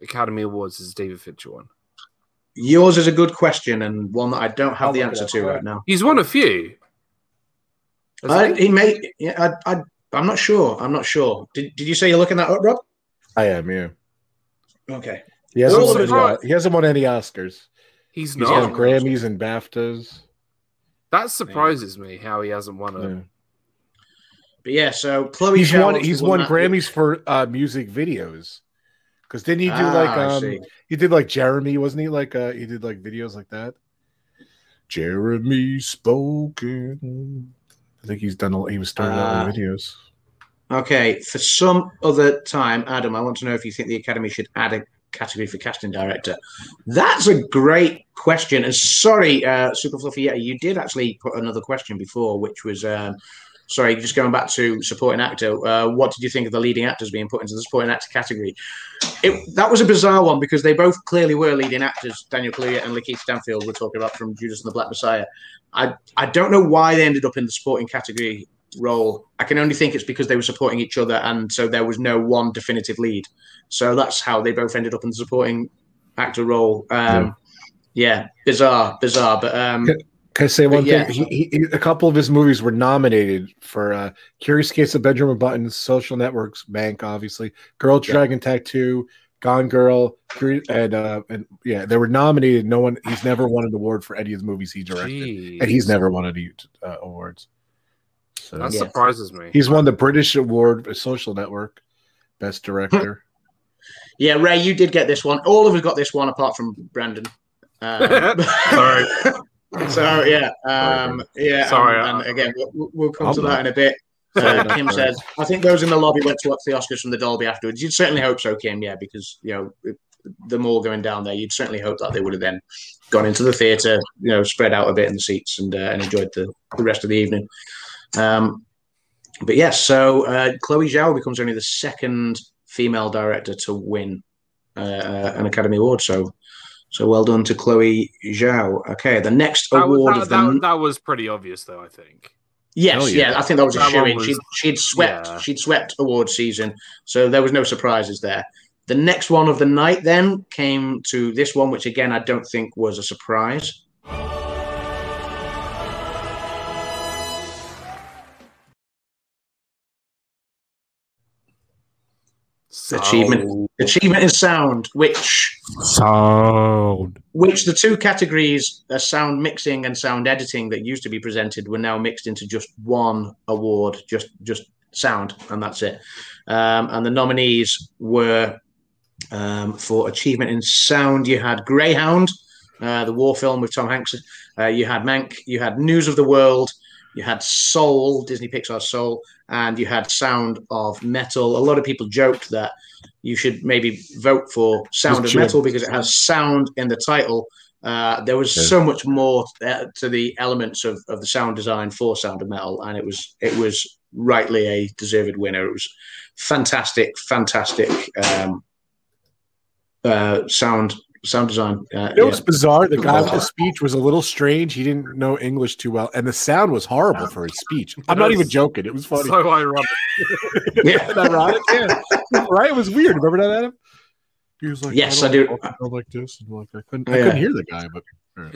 Academy Awards. Has David Fincher won? yours is a good question and one that I don't have I'll the answer to right now. He's won a few. Hasn't Uh, he? he may. Yeah, I, I, I'm not sure. I'm not sure. Did, did you say you're looking that up, Rob? I am, yeah. Okay. He hasn't, won any, surprised- he hasn't won any Oscars. He's He's not. won Grammys and BAFTAs. That surprises me how he hasn't won a. Yeah. But yeah, so Chloe. He's Zhao won. He's won that. Grammys for uh, music videos. Because didn't he do Ah, like um he did like Jeremy, wasn't he? Like uh he did like videos like that. Jeremy spoken. I think he's done. A, he was starting with videos. Okay, for some other time, Adam, I want to know if you think the Academy should add a category for casting director. That's a great question. And sorry, uh, Super Fluffy, yeah, you did actually put another question before, which was, um, sorry, just going back to supporting actor. Uh, what did you think of the leading actors being put into the supporting actor category? It, that was a bizarre one because they both clearly were leading actors. Daniel Kaluuya and Lakeith Stanfield we're talking about from Judas and the Black Messiah. I I don't know why they ended up in the supporting category role. I can only think it's because they were supporting each other, and so there was no one definitive lead. So that's how they both ended up in the supporting actor role. Um, yeah. bizarre, bizarre. But um, Can I say one yeah. thing? He, he, a couple of his movies were nominated for uh, Curious Case of Benjamin Button's Social Networks, Mank, obviously, Girl Yeah. Dragon Tattoo, Gone Girl, and uh, and yeah, they were nominated. No one, he's never won an award for any of the movies he directed, and he's never won any uh, awards. So That Yeah. surprises me. he's won the British Award for Social Network, Best Director. yeah, Ray, you did get this one. All of us got this one apart from Brandon. Um, Sorry. so yeah, um, yeah. Sorry, and, and again, we'll, we'll come I'm to not. that in a bit. Uh, Kim says, "I think those in the lobby went to watch the Oscars from the Dolby afterwards." You'd certainly hope so, Kim. Yeah, because you know it- them all going down there. You'd certainly hope that they would have then gone into the theatre, you know, spread out a bit in the seats and uh, and enjoyed the, the rest of the evening. Um, but yes, so uh, Chloe Zhao becomes only the second female director to win uh, uh, an Academy Award. So, so well done to Chloe Zhao. Okay, the next That, was- award that, of the that, that was pretty obvious, though. I think. Yes, Oh, yeah. yeah. I think that was a That shoe in. was- She'd, she'd swept. Yeah. She'd swept award season, so there was no surprises there. The next one of the night then came to this one, which again I don't think was a surprise. Achievement. Achievement in sound, which Sound. which the two categories, uh, sound mixing and sound editing, that used to be presented, were now mixed into just one award, just just sound, and that's it. Um, and the nominees were um, for achievement in sound. You had Greyhound, uh, the war film with Tom Hanks. Uh, you had Mank. You had News of the World. You had Soul, Disney Pixar Soul, and you had Sound of Metal. A lot of people joked that you should maybe vote for Sound of Metal because it has sound in the title. Uh, there was Yeah. so much more uh, to the elements of, of the sound design for Sound of Metal, and it was it was rightly a deserved winner. It was fantastic, fantastic um, uh, sound sound design. Uh, It was yeah. bizarre. The guy with the speech was a little strange. He didn't know English too well, and the sound was horrible for his speech. I'm not even joking. It was funny. So ironic. Yeah. Isn't right? Yeah. right? It was weird. Remember that, Adam? He was like, Yes, don't I do. walk around like this, and like I couldn't, I couldn't hear the guy, but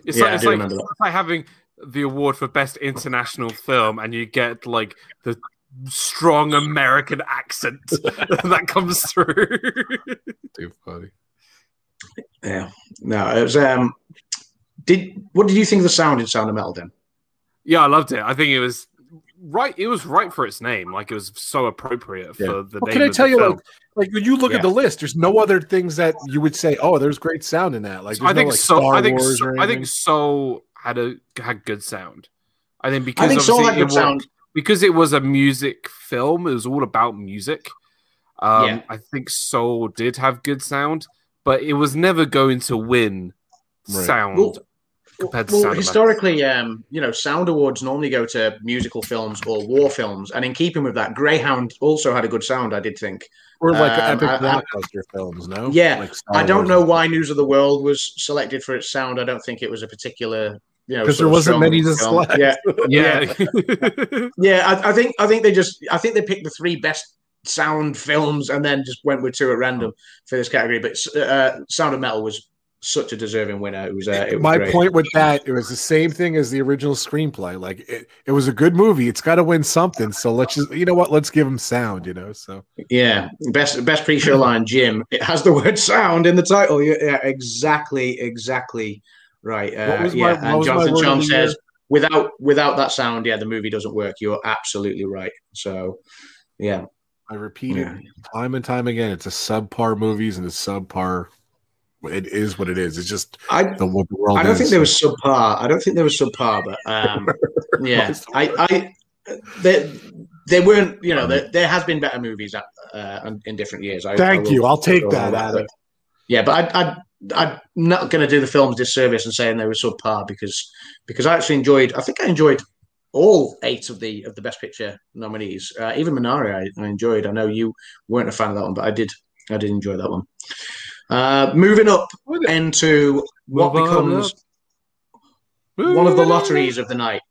It's Yeah, like, I it's, like, it's like having the award for best international film, and you get like the strong American accent that comes through. too funny. Yeah, no, it was. Um, did what did you think of the sound in Sound of Metal? Then yeah, I loved it. I think it was right. It was right for its name. Like it was so appropriate for Yeah. the Well, name. can I of tell you, film. like, like when you look Yeah. at the list, there's no other things that you would say, "Oh, there's great sound in that." Like, So I think no, like, so. I think Wars so, or I think Soul had a had good sound. I think because I think Soul obviously had it good was, sound. because it was a music film. It was all about music. Um, Yeah. I think Soul did have good sound, but it was never going to win Right. sound Well, compared to well, Sound historically, um, you know, sound awards normally go to musical films or war films, and in keeping with that, Greyhound also had a good sound. I did think. or like um, epic I- I- blockbuster films. No, Yeah, Like I don't Wars. know why News of the World was selected for its sound. I don't think it was a particular, you know, 'Cause sort there wasn't many to select. Yeah, Yeah, yeah. I, I think I think they just I think they picked the three best sound films and then just went with two at random for this category. But uh, Sound of Metal was such a deserving winner. It was. Uh, it was My great. point with that, it was the same thing as the original screenplay. Like it, it was a good movie. It's got to win something. So let's just, you know what? Let's give him sound. You know. So Yeah, best best pre-show line, Jim. It has the word "sound" in the title. Yeah, exactly, exactly right. Uh, my- yeah, and Jonathan Chom says without without that sound, yeah, the movie doesn't work. You're absolutely right. So, yeah, I repeat it time and time again. It's a subpar movies and it's subpar. It is what it is. It's just I the, what the world I don't is. think there was subpar. I don't think there was subpar, but um, yeah, I, I, they, they weren't. You know, there, there has been better movies at, uh, in different years. I, I Thank will- you. I'll take that, Adam. Yeah, but I, I, I'm not going to do the films disservice and saying they were subpar because because I actually enjoyed. I think I enjoyed all eight of the of the Best Picture nominees. Uh, even Minari, I, I enjoyed. I know you weren't a fan of that one, but I did. I did enjoy that one. Uh, moving up into what Move on becomes one of the lotteries of the night.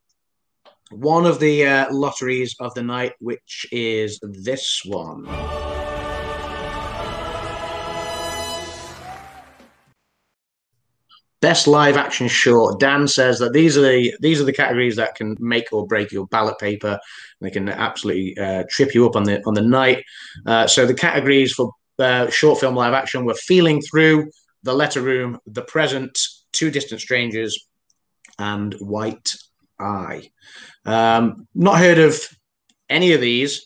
One of the uh, lotteries of the night, which is this one. Best live action short. Dan says that these are the these are the categories that can make or break your ballot paper. They can absolutely uh, trip you up on the on the night. Uh, so the categories for uh, short film live action were Feeling Through, The Letter Room, The Present, Two Distant Strangers, and White Eye. Um, not heard of any of these.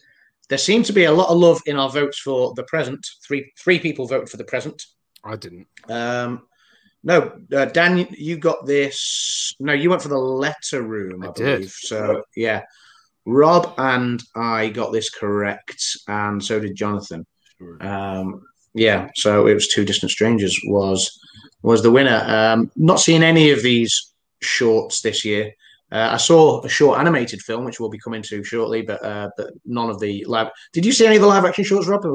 There seemed to be a lot of love in our votes for The Present. Three three people voted for The Present. I didn't. Um, no, uh, Dan, you got this. No, you went for the letter room, I, I did. believe. So yeah, Rob and I got this correct, and so did Jonathan. Um, yeah, so it was two distant strangers was was the winner. Um, not seeing any of these shorts this year. Uh, I saw a short animated film, which we'll be coming to shortly, but uh, but none of the live. Did you see any of the live action shorts, Rob?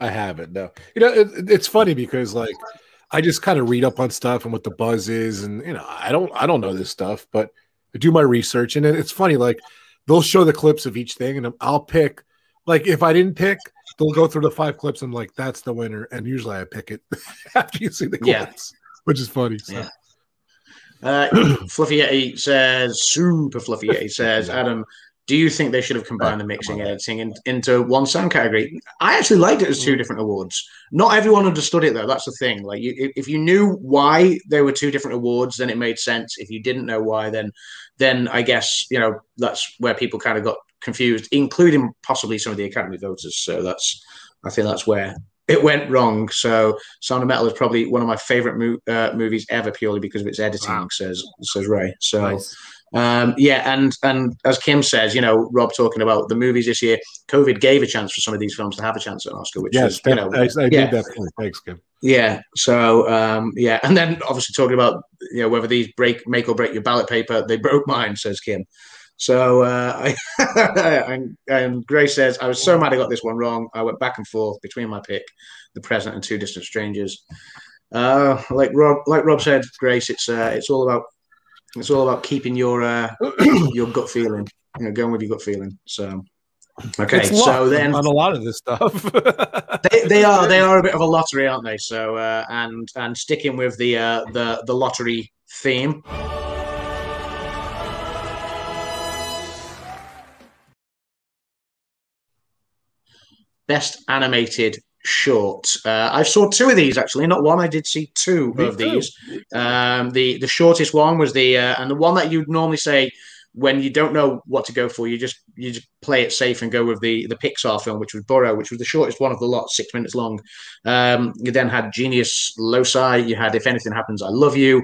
I haven't. No, you know, it, it's funny because like I just kind of read up on stuff and what the buzz is, and you know, I don't, I don't know this stuff, but I do my research, and it's funny. Like they'll show the clips of each thing, and I'll pick. Like if I didn't pick, they'll go through the five clips. and like, that's the winner, and usually I pick it after you see the Yeah. clips, which is funny. So. Yeah. Uh, Fluffy Yeti says, super Fluffy Yeti says, Adam, do you think they should have combined the mixing and editing in, into one sound category? I actually liked it as two different awards. Not everyone understood it though. That's the thing. Like, you, if- if you knew why there were two different awards, then it made sense. If you didn't know why, then then I guess you know that's where people kind of got confused, including possibly some of the Academy voters. So that's I think that's where it went wrong. So Sound of Metal is probably one of my favorite mo- uh, movies ever, purely because of its editing. Wow. Says says Ray. So. Nice. Um, yeah, and and as Kim says, you know, Rob talking about the movies this year, COVID gave a chance for some of these films to have a chance at an Oscar, which Yes, is, you know, I, I yeah. that point. Thanks, Kim. yeah. So um, yeah, and then obviously talking about you know whether these break make or break your ballot paper, they broke mine, says Kim. So uh, I, and, and Grace says I was so mad I got this one wrong. I went back and forth between my pick, The Present and Two Distant Strangers. Uh, like Rob, like Rob said, Grace, it's uh, it's all about it's all about keeping your uh, your gut feeling, you know, going with your gut feeling. So okay, so then on a lot of this stuff. they, they are they are a bit of a lottery, aren't they? So uh, and and sticking with the uh, the the lottery theme. Best animated short. Uh, I saw two of these actually, not one. I did see two Me of too. these. Um, the the shortest one was the uh, and the one that you'd normally say when you don't know what to go for, you just you just play it safe and go with the the Pixar film, which was Burrow, which was the shortest one of the lot, six minutes long. Um, you then had Genius Loci. You had If Anything Happens, I Love You,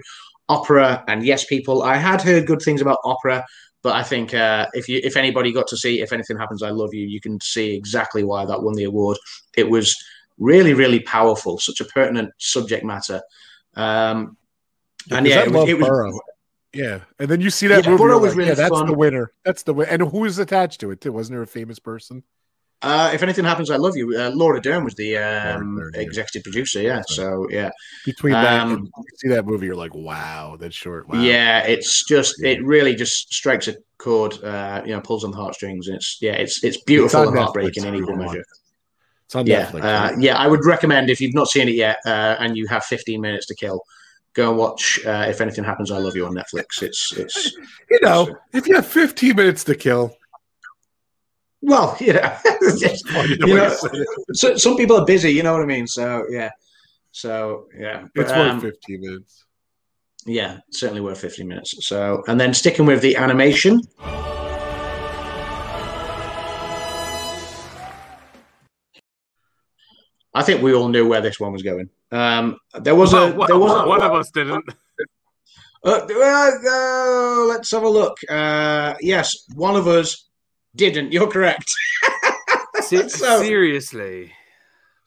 Opera, and Yes People. I had heard good things about Opera. But I think uh, if you if anybody got to see if anything happens, I love you, you can see exactly why that won the award. It was really really powerful, such a pertinent subject matter. Um, and yeah, it was, it was Yeah, and then you see that Yeah, movie. Burrow was like, really yeah, that's fun. the winner. That's the win. And who was attached to it too? Wasn't there a famous person? Uh, if anything happens, I love you. Uh, Laura Dern was the um, Laura Dern, yeah. executive producer. Yeah, right. so yeah, Between that Um, you see that movie, you're like, wow, that's short. Wow. yeah. It's just Yeah. it really just strikes a chord. Uh, you know, pulls on the heartstrings. And it's yeah, it's it's It's beautiful on and Netflix, heartbreaking in equal measure. It's on Yeah, Netflix. uh, right? yeah. I would recommend if you've not seen it yet uh, and you have 15 minutes to kill, go and watch. Uh, if anything happens, I love you on Netflix. It's it's you know, if you have 15 minutes to kill, well, you know, you know You what know, I said. so, some people are busy. You know what I mean? So yeah, so yeah, But, it's um, worth 15 minutes. Yeah, certainly worth 15 minutes. So, and then sticking with the animation. I think we all knew where this one was going. Um, there was a Well, there was one of us didn't. uh, uh, let's have a look. Uh, yes, one of us didn't. You're correct. So- Seriously.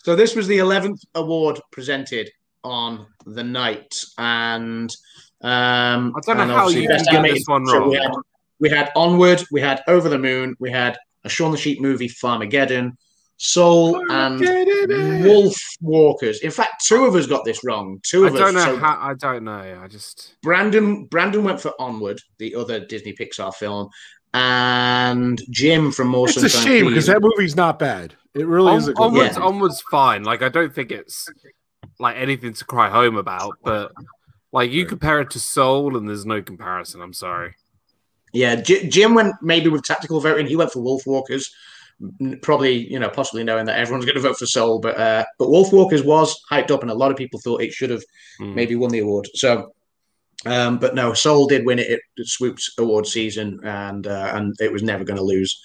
So this was the eleventh award presented on the night, and um, I don't know how you best get this one wrong. We had, we had Onward, we had Over the Moon, we had a Shaun the Sheep movie, Farmageddon, Soul, and Wolf Walkers. In fact, two of us got this wrong. Two of us. don't know So how. I don't know. I just. Brandon Brandon went for Onward, the other Disney Pixar film, and Jim from Motion. It's a Sunshine shame because that movie's not bad. It really is a On, good onwards, movie. onwards, fine. Like I don't think it's like anything to cry home about, but like you compare it to Soul, and there's no comparison. I'm sorry. Yeah, J- Jim went maybe with tactical voting. He went for Wolf Walkers, probably you know possibly knowing that everyone's going to vote for Soul, but uh, but Wolf Walkers was hyped up, and a lot of people thought it should have Mm. maybe won the award. So, um, but no, Soul did win it. It, it swooped award season, and uh, and it was never going to lose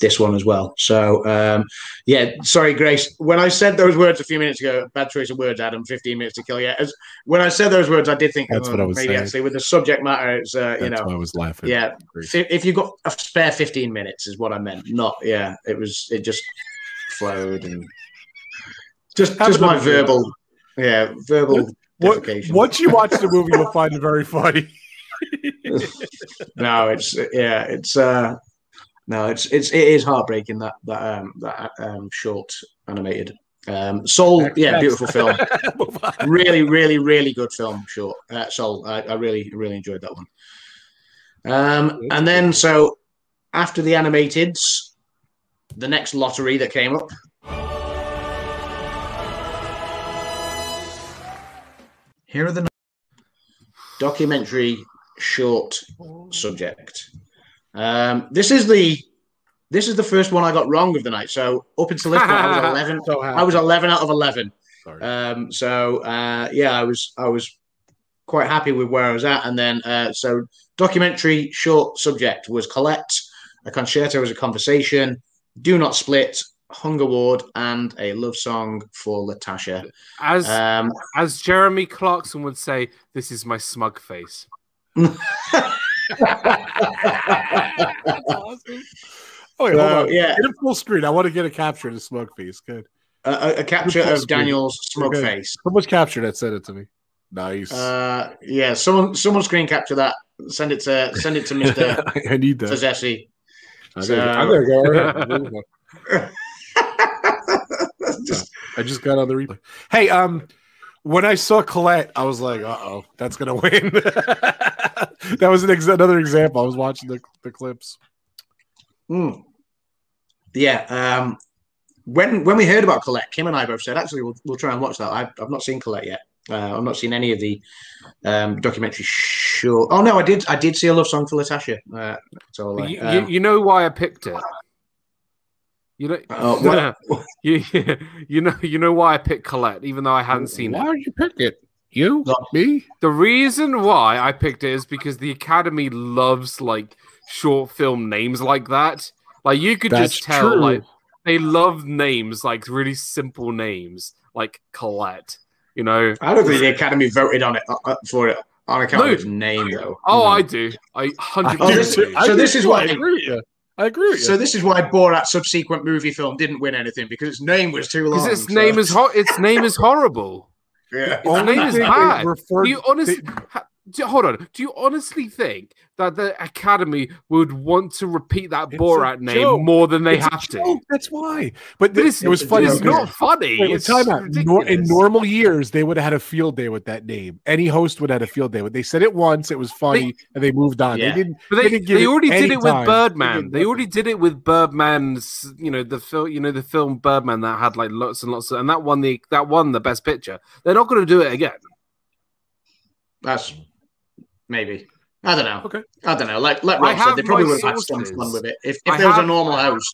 this one as well. So, um, yeah, sorry, Grace. When I said those words a few minutes ago, bad choice of words, Adam. Fifteen minutes to kill. Yeah, as, when I said those words, I did think That's oh, what I was maybe saying. actually with the subject matter, it's uh, you know why I was laughing. yeah, fi- if you got a spare 15 minutes is what I meant. Not yeah, it was it just flowed and just Have just my another beer. verbal yeah, verbal What, once you watch the movie, you'll find it very funny. no, it's yeah, it's uh no, it's it's it is heartbreaking that that um that um short animated. Um Soul, yeah, beautiful film. Really, really, really good film. Short, uh, Soul. I, I really, really enjoyed that one. Um, and then so after the animateds, the next lottery that came up. Here are the documentary short subject. Um, this is the this is the first one I got wrong of the night. So up until this point, I was eleven. So I was eleven out of eleven. Sorry. Um, so uh, yeah, I was I was quite happy with where I was at, and then uh, so documentary short subject was Colette, a concerto is a conversation, Do Not Split, Hunger Ward, and a love song for Latasha. As Um, as Jeremy Clarkson would say, "This is my smug face." Oh, wait, hold so, on. yeah, Get a full screen. I want to get a capture of the smug face. Good. a, a- a capture of screen. Daniel's smug Okay. face. Someone's captured that. Send it to me. Nice. Uh, yeah, someone someone screen capture that. Send it to send it to Mister I need that. Fazessi. I'm So- gonna, I'm gonna go. Just- I just got on the replay. Hey, um, when I saw Colette, I was like, "Uh oh, that's gonna win." that was an ex- another example. I was watching the the clips. Hmm. Yeah. Um, when when we heard about Colette, Kim and I both said, actually, we'll, we'll try and watch that. I've, I've not seen Colette yet. Uh, I've not seen any of the um, documentary show. Oh no, I did. I did see a love song for Latasha. Uh, so uh, you, um, you, you know why I picked it. You know, uh, what- you, you know, you know why I picked Colette, even though I hadn't seen Why it. did you pick it? You, No. me? The reason why I picked it is because the Academy loves like short film names like that. Like you could That's just tell, true. like they love names, like really simple names, like Colette. You know? I don't think the Academy voted on it uh, uh, for it on account No. of name, though. Oh, No. I do. I hundred Oh, this- percent. so this is I why- agree with you. I agree with you. So this is why Borat's subsequent movie film didn't win anything because its name was too long. Because its so- name is ho- its name is horrible. yeah. Its name is bad. referred- Do you honestly they- ha- do, hold on? Do you honestly think that the Academy would want to repeat that It's Borat name joke. more than they It's have to? That's why. But, But th- it's, it was funny. It's not funny. Wait, wait, it's time out. Nor- in normal years, they would have had a field day with that name. Any host would have had a field day with. They said it once, it was funny, and they moved on. Yeah. They didn't. But they, They didn't give they it already did it with time. Birdman. did They already did it with Birdman's, you know, the film, you know, the film Birdman that had like lots and lots of, and that won the that won the best picture. They're not going to do it again. That's maybe. I don't know. Okay. I don't know. Like like I Rob said, have they probably my would have had some fun with it. If, if there was a normal host,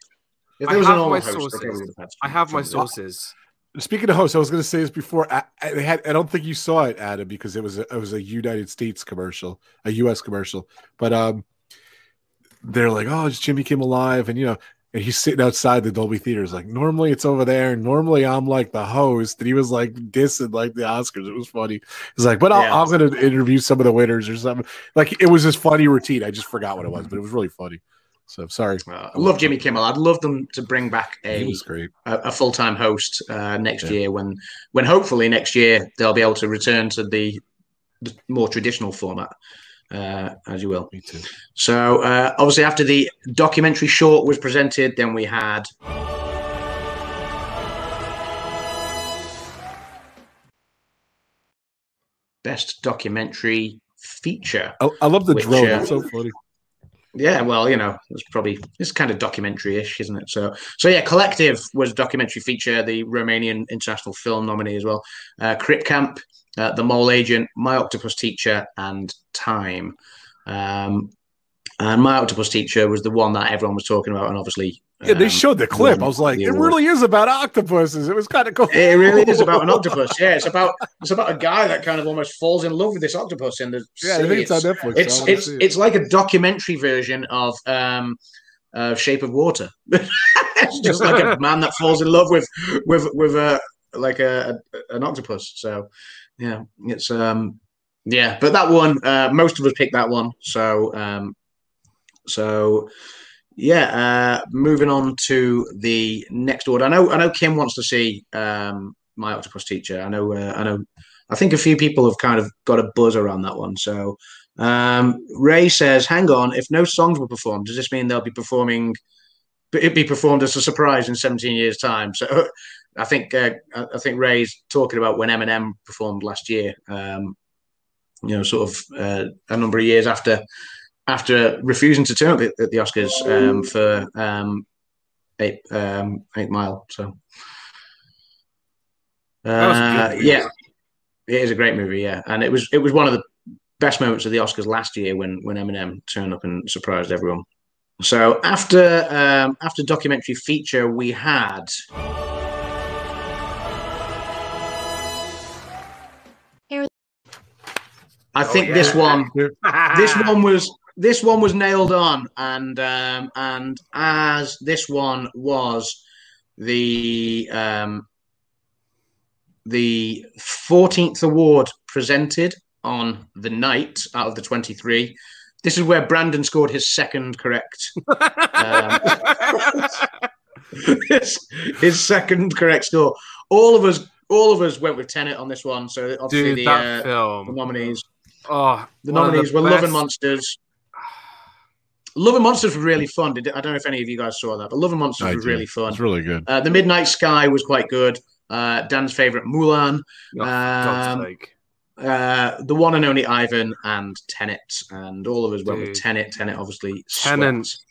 if I there was a have normal my host, they sources. probably would have had. I have my fun with it. sources. Speaking of hosts, I was going to say this before. I, I they had. I don't think you saw it, Adam, because it was a, it was a United States commercial, a U.S. commercial. But um, they're like, "Oh, it's Jimmy Kimmel Live," and you know, and he's sitting outside the Dolby theaters. Like, normally it's over there. and Normally I'm like the host, and he was like dissing like the Oscars. It was funny. He's like, "But I'll, Yeah. I'm going to interview some of the winners or something." Like, it was this funny routine. I just forgot what it was, but it was really funny. So sorry. Uh, I love Jimmy Kimmel. I'd love them to bring back a a, a full time host uh, next Yeah. year when when hopefully next year they'll be able to return to the, the more traditional format, uh, as you will. Me too. So uh, obviously after the documentary short was presented, then we had best documentary feature. I, I love the Which, drone. uh, It's so funny. Yeah, well, you know, it's probably it's kind of documentary-ish, isn't it? So, so yeah, Collective was documentary feature, the Romanian international film nominee as well. Uh, Crip Camp, uh, The Mole Agent, My Octopus Teacher, and Time. Um, and My Octopus Teacher was the one that everyone was talking about, and obviously, Yeah, they um, showed the clip. I was like, it really is about octopuses. It was kind of cool. It really is about an octopus. Yeah, it's about it's about a guy that kind of almost falls in love with this octopus in the Yeah, I think it's on It's- Netflix. it's so it's it. it's like a documentary version of um uh, Shape of Water. it's just like a man that falls in love with with with a like a, a an octopus. So yeah, it's um yeah, but that one uh, most of us picked that one. So um so yeah, uh, moving on to the next order. I know I know Kim wants to see um my octopus teacher. I know uh, I know I think a few people have kind of got a buzz around that one. So um, Ray says, "Hang on, if no songs were performed, does this mean they'll be performing? It'd be performed as a surprise in 17 years' time." So I think uh, I I think Ray's talking about when Eminem performed last year. Um, you know, sort of uh, a number of years after after refusing to turn up at at the Oscars um, for um, eight um, Eight Mile. So. That was a Uh, yeah, it is a great movie. Yeah, and it was it was one of the best moments of the Oscars last year when when Eminem turned up and surprised everyone. So after um, after documentary feature, we had I think this one this one was this one was nailed on and um and as this one was the um the 14th award presented on the night out of the 23 this is where brandon scored his second correct um, his, his second correct score. All of us all of us went with Tenet on this one so obviously Dude, the, uh, the nominees. Oh, the nominees were Love and Monsters. Love and Monsters was really fun. Did, I don't know if any of you guys saw that, but Love and Monsters I was did. really fun. It's really good. Uh, the Midnight Sky was quite good. Uh, Dan's favorite Mulan, Oh, God's Um, sake. uh, the one and only Ivan, and Tenet, and all of us went with Dude. Tenet. Tenet, obviously. Tenet. swept.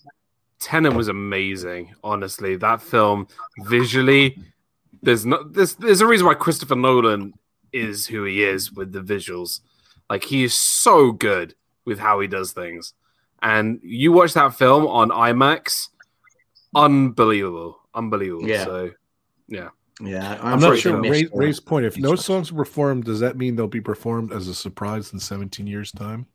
Tenet was amazing. Honestly, that film visually, there's not there's there's a reason why Christopher Nolan is who he is with the visuals. Like he is so good with how he does things. And you watch that film on IMAX, unbelievable, unbelievable. Yeah. So Yeah, Yeah, I'm, not sure. unfortunately Ray, missed, uh, Ray's point: if no songs were performed, does that mean they'll be performed as a surprise in 17 years' time?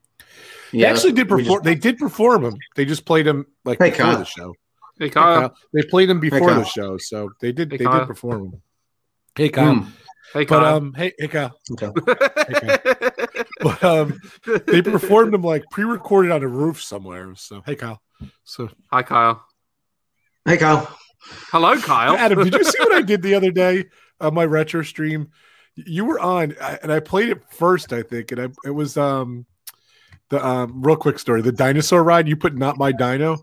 They actually did perform. just- They did perform them. They just played him like Hey, before Kyle. the show. Hey, Hey, Kyle. Kyle. They played them before Kyle. the show, so they did. Hey, they Kyle. did perform him. Hey Kyle. Mm, Hey, But Kyle. um, hey, hey Kyle. okay. But um, they performed them like pre-recorded on a roof somewhere. So hey Kyle. So Hi, Kyle. Hey, Kyle. Hello, Kyle. Adam, did you see what I did the other day on my retro stream? You were on, I- and I played it first, I think, and I, it was um the um real quick story, the dinosaur ride. You put not my dino,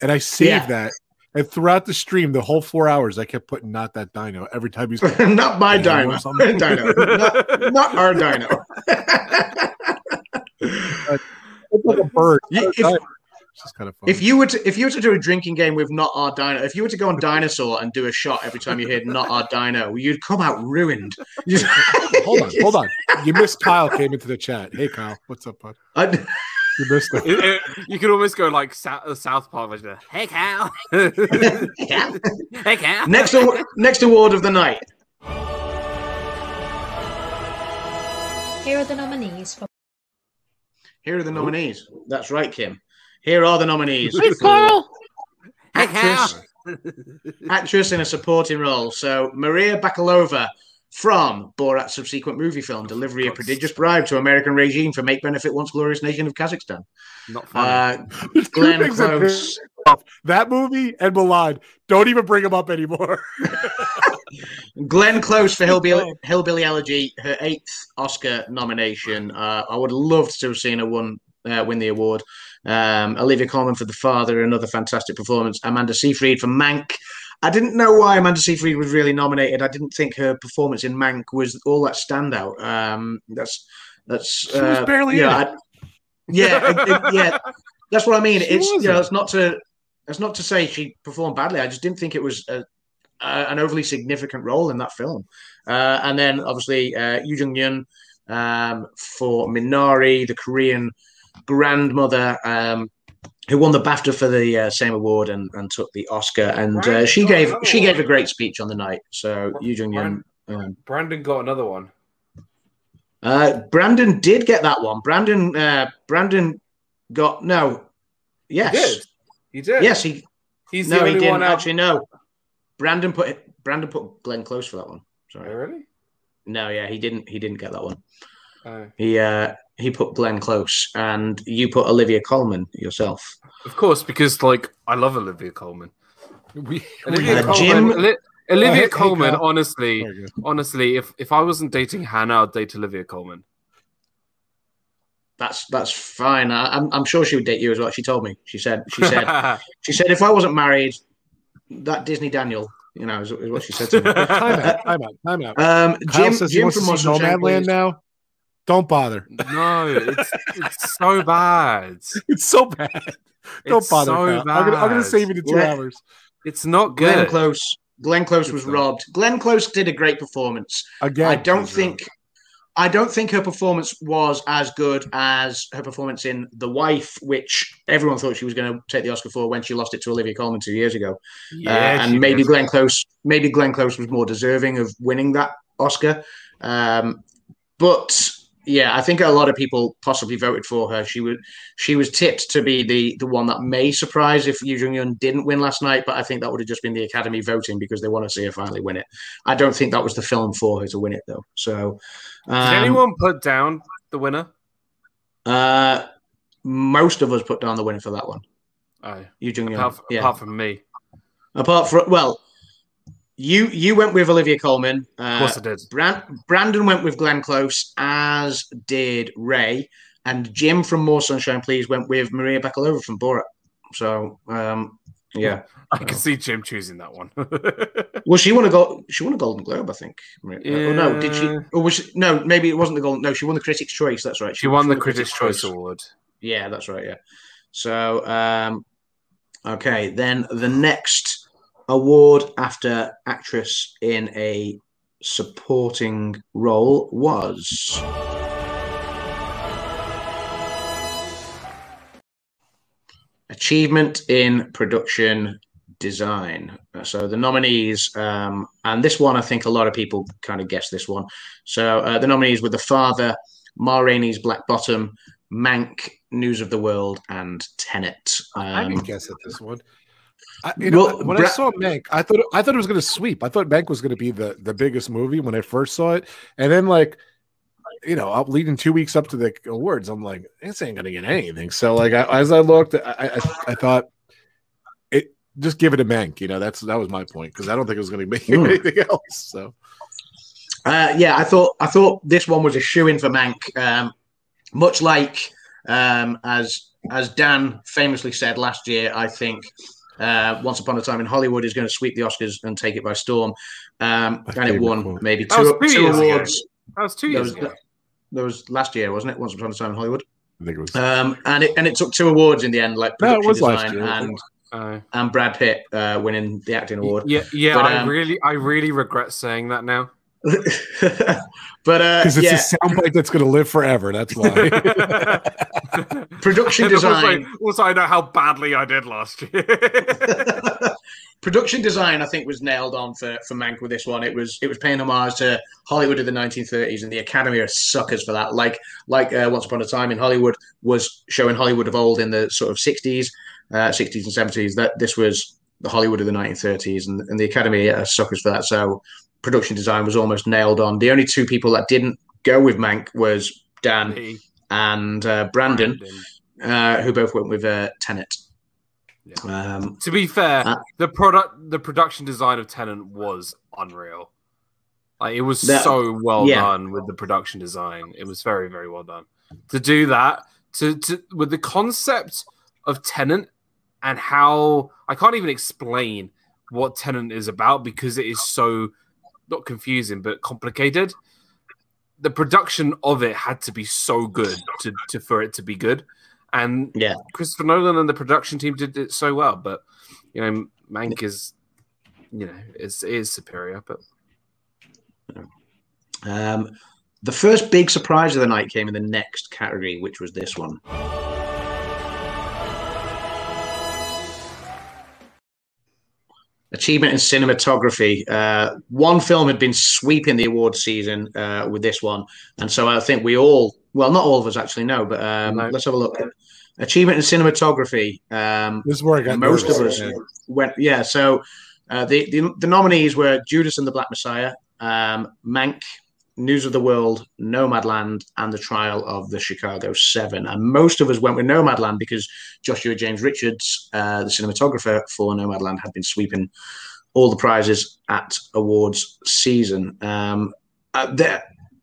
and I saved Yeah. that. And throughout the stream, the whole four hours, I kept putting not that dino every time he's not my Dino dino. dino. Not, not our dino. It's like a bird. If- kind of. If you were to if you were to do a drinking game with not our dino, if you were to go on dinosaur and do a shot every time you heard not our dino, you'd come out ruined. Hold on, hold on. You missed Kyle came into the chat. Hey Kyle, what's up, bud? I- You missed him. It- it- you could almost go like South, the South Park version. of, Hey, Cal. hey, Cal. next aw- next award of the night. Here are the nominees for Here are the nominees. That's right, Kim. Here are the nominees. Hey, for Carl. Hey, actress, actress in a supporting role. So Maria Bakalova from Borat's subsequent movie film Delivery: A Prodigious Bribe to American Regime for Make Benefit Once Glorious Nation of Kazakhstan. Not funny. Uh, Glenn Close. That movie and Mulan. Don't even bring them up anymore. Glenn Close for Hillbilly, Hillbilly Elegy, her eighth Oscar nomination. Uh, I would have loved to have seen her won, uh, win the award. Um, Olivia Colman for The Father, another fantastic performance. Amanda Seyfried for Mank. I didn't know why Amanda Seyfried was really nominated. I didn't think her performance in Mank was all that standout. Um, that's that's She was uh, barely yeah, in I- yeah, it- it- yeah. That's what I mean. She it's you know, it's not to it's not to say she performed badly. I just didn't think it was a, a, an overly significant role in that film. Uh, and then obviously uh, Yu Jung Yun um, for Minari, the Korean grandmother um, who won the BAFTA for the uh, same award and, and took the Oscar. And uh, she gave another she gave a great speech on the night. So Yu Jung Yun. Um, Brandon got another one. uh, Brandon did get that one. Brandon uh, Brandon got no. Yes. He did. He did. Yes, he He's no, he didn't actually. No, Brandon put Brandon put Glenn Close for that one. Oh, Sorry, really? no, yeah, he didn't. He didn't get that one. Oh. He uh he put Glenn Close, and you put Olivia Colman yourself. Of course, because like I love Olivia Colman. We, Olivia Uh, Colman. Jim- Oli- Olivia hey, hey, honestly, There you go. honestly, if if I wasn't dating Hannah, I'd date Olivia Colman. That's that's fine. I, I'm I'm sure she would date you as well. She told me. She said she said she said if I wasn't married, that Disney Daniel, you know, is, is what she said to me. time out, time out, time out. Um, Kyle Jim says he Jim from to see Muscle Shank, Nomadland please. now. Don't bother. no, it's it's so bad. It's so bad. Don't It's bother. so Kyle. I'm, gonna, I'm gonna save you to two Yeah. hours. It's not good. Glenn good. Close. Glenn Close was robbed. Glenn Close did a great performance. Again, I don't please, think I don't think her performance was as good as her performance in The Wife, which everyone thought she was going to take the Oscar for when she lost it to Olivia Colman two years ago. Uh, Yeah, and maybe did. Glenn Close, maybe Glenn Close was more deserving of winning that Oscar. Um, but yeah, I think a lot of people possibly voted for her. She was she was tipped to be the the one that may surprise if Yu Jung Yun didn't win last night. But I think that would have just been the Academy voting because they want to see her finally win it. I don't think that was the film for her to win it though. So, Did um, anyone put down the winner? Uh, most of us put down the winner for that one. Oh, Yu Jung Yun. apart, Yeah. apart from me. Apart from well, you you went with Olivia Colman. Uh, Of course I did. Brand, Brandon went with Glenn Close, as did Ray, and Jim from More Sunshine Please went with Maria Bakalova from Borat. So, um, yeah. I can see Jim choosing that one. Well, she won a gold. She won a Golden Globe, I think. Maria- Oh, no, did she? Or was she, no? Maybe it wasn't the Golden. No, she won the Critics' Choice. That's right. she won the Critics' Choice Award. Yeah, that's right. Yeah. So, um, okay, then the next award after actress in a supporting role was. Achievement in production design. So the nominees, um, and this one, I think a lot of people kind of guessed this one. So uh, the nominees were The Father, Ma Rainey's Black Bottom, Mank, News of the World, and Tenet. I Um, can guess at this one. I, you know, Well, when I saw Mank, I thought I thought it was going to sweep. I thought Mank was going to be the the biggest movie when I first saw it, and then like, you know, up leading two weeks up to the awards, I'm like, this ain't going to get anything. So like, I, as I looked, I, I I thought it just give it a Mank. You know, that's that was my point because I don't think it was going to make Hmm. anything else. So Uh, yeah, I thought I thought this one was a shoe in for Mank. Um, much like um, as as Dan famously said last year, I think uh, Once Upon a Time in Hollywood is going to sweep the Oscars and take it by storm. Um, and it won quote. maybe That was two, two two years ago. awards. That was two years was, ago. there was last year, wasn't it? Once Upon a Time in Hollywood. I think it was. Um, and it and it took two awards in the end, like No, it production was last design year. and Uh, and Brad Pitt uh, winning the acting award. yeah, yeah. But, I um, really, I really regret saying that now. but uh, Because it's yeah, a soundbite that's going to live forever. That's why. production And also- design. Also, I know how badly I did last year. production design, I think, was nailed on for for Mank with this one. It was it was paying homage to Hollywood of the 1930s, and the Academy are suckers for that. Like like uh, Once Upon a Time in Hollywood was showing Hollywood of old in the sort of 60s, uh, 60s and 70s. That this was the Hollywood of the 1930s, and, and the Academy are suckers for that. So production design was almost nailed on. The only two people that didn't go with Mank was Dan Me, and uh, Brandon, uh, who both went with uh, Tenet. Yeah. Um, To be fair, Uh, the product, the production design of Tenet was unreal. Like it was That- so well yeah. done with the production design. It was very, very well done. To do that, to, to with the concept of Tenet and how I can't even explain what Tenet is about because it is so not confusing but complicated. The production of it had to be so good to, to for it to be good. And Yeah. Christopher Nolan and the production team did it so well. But you know, Mank is you know, is is superior, but Um, the first big surprise of the night came in the next category, which was this one. Achievement in cinematography. Uh, one film had been sweeping the award season uh, with this one, and so I think we all, well, not all of us actually know, but um, No. let's have a look. Achievement in cinematography. Um, this is where I got most of nervous. us went yeah so uh, the, the the nominees were judas and the black messiah um, mank news of the world nomadland and the trial of the chicago seven and most of us went with nomadland because joshua james richards uh, the cinematographer for nomadland had been sweeping all the prizes at awards season um, uh, there,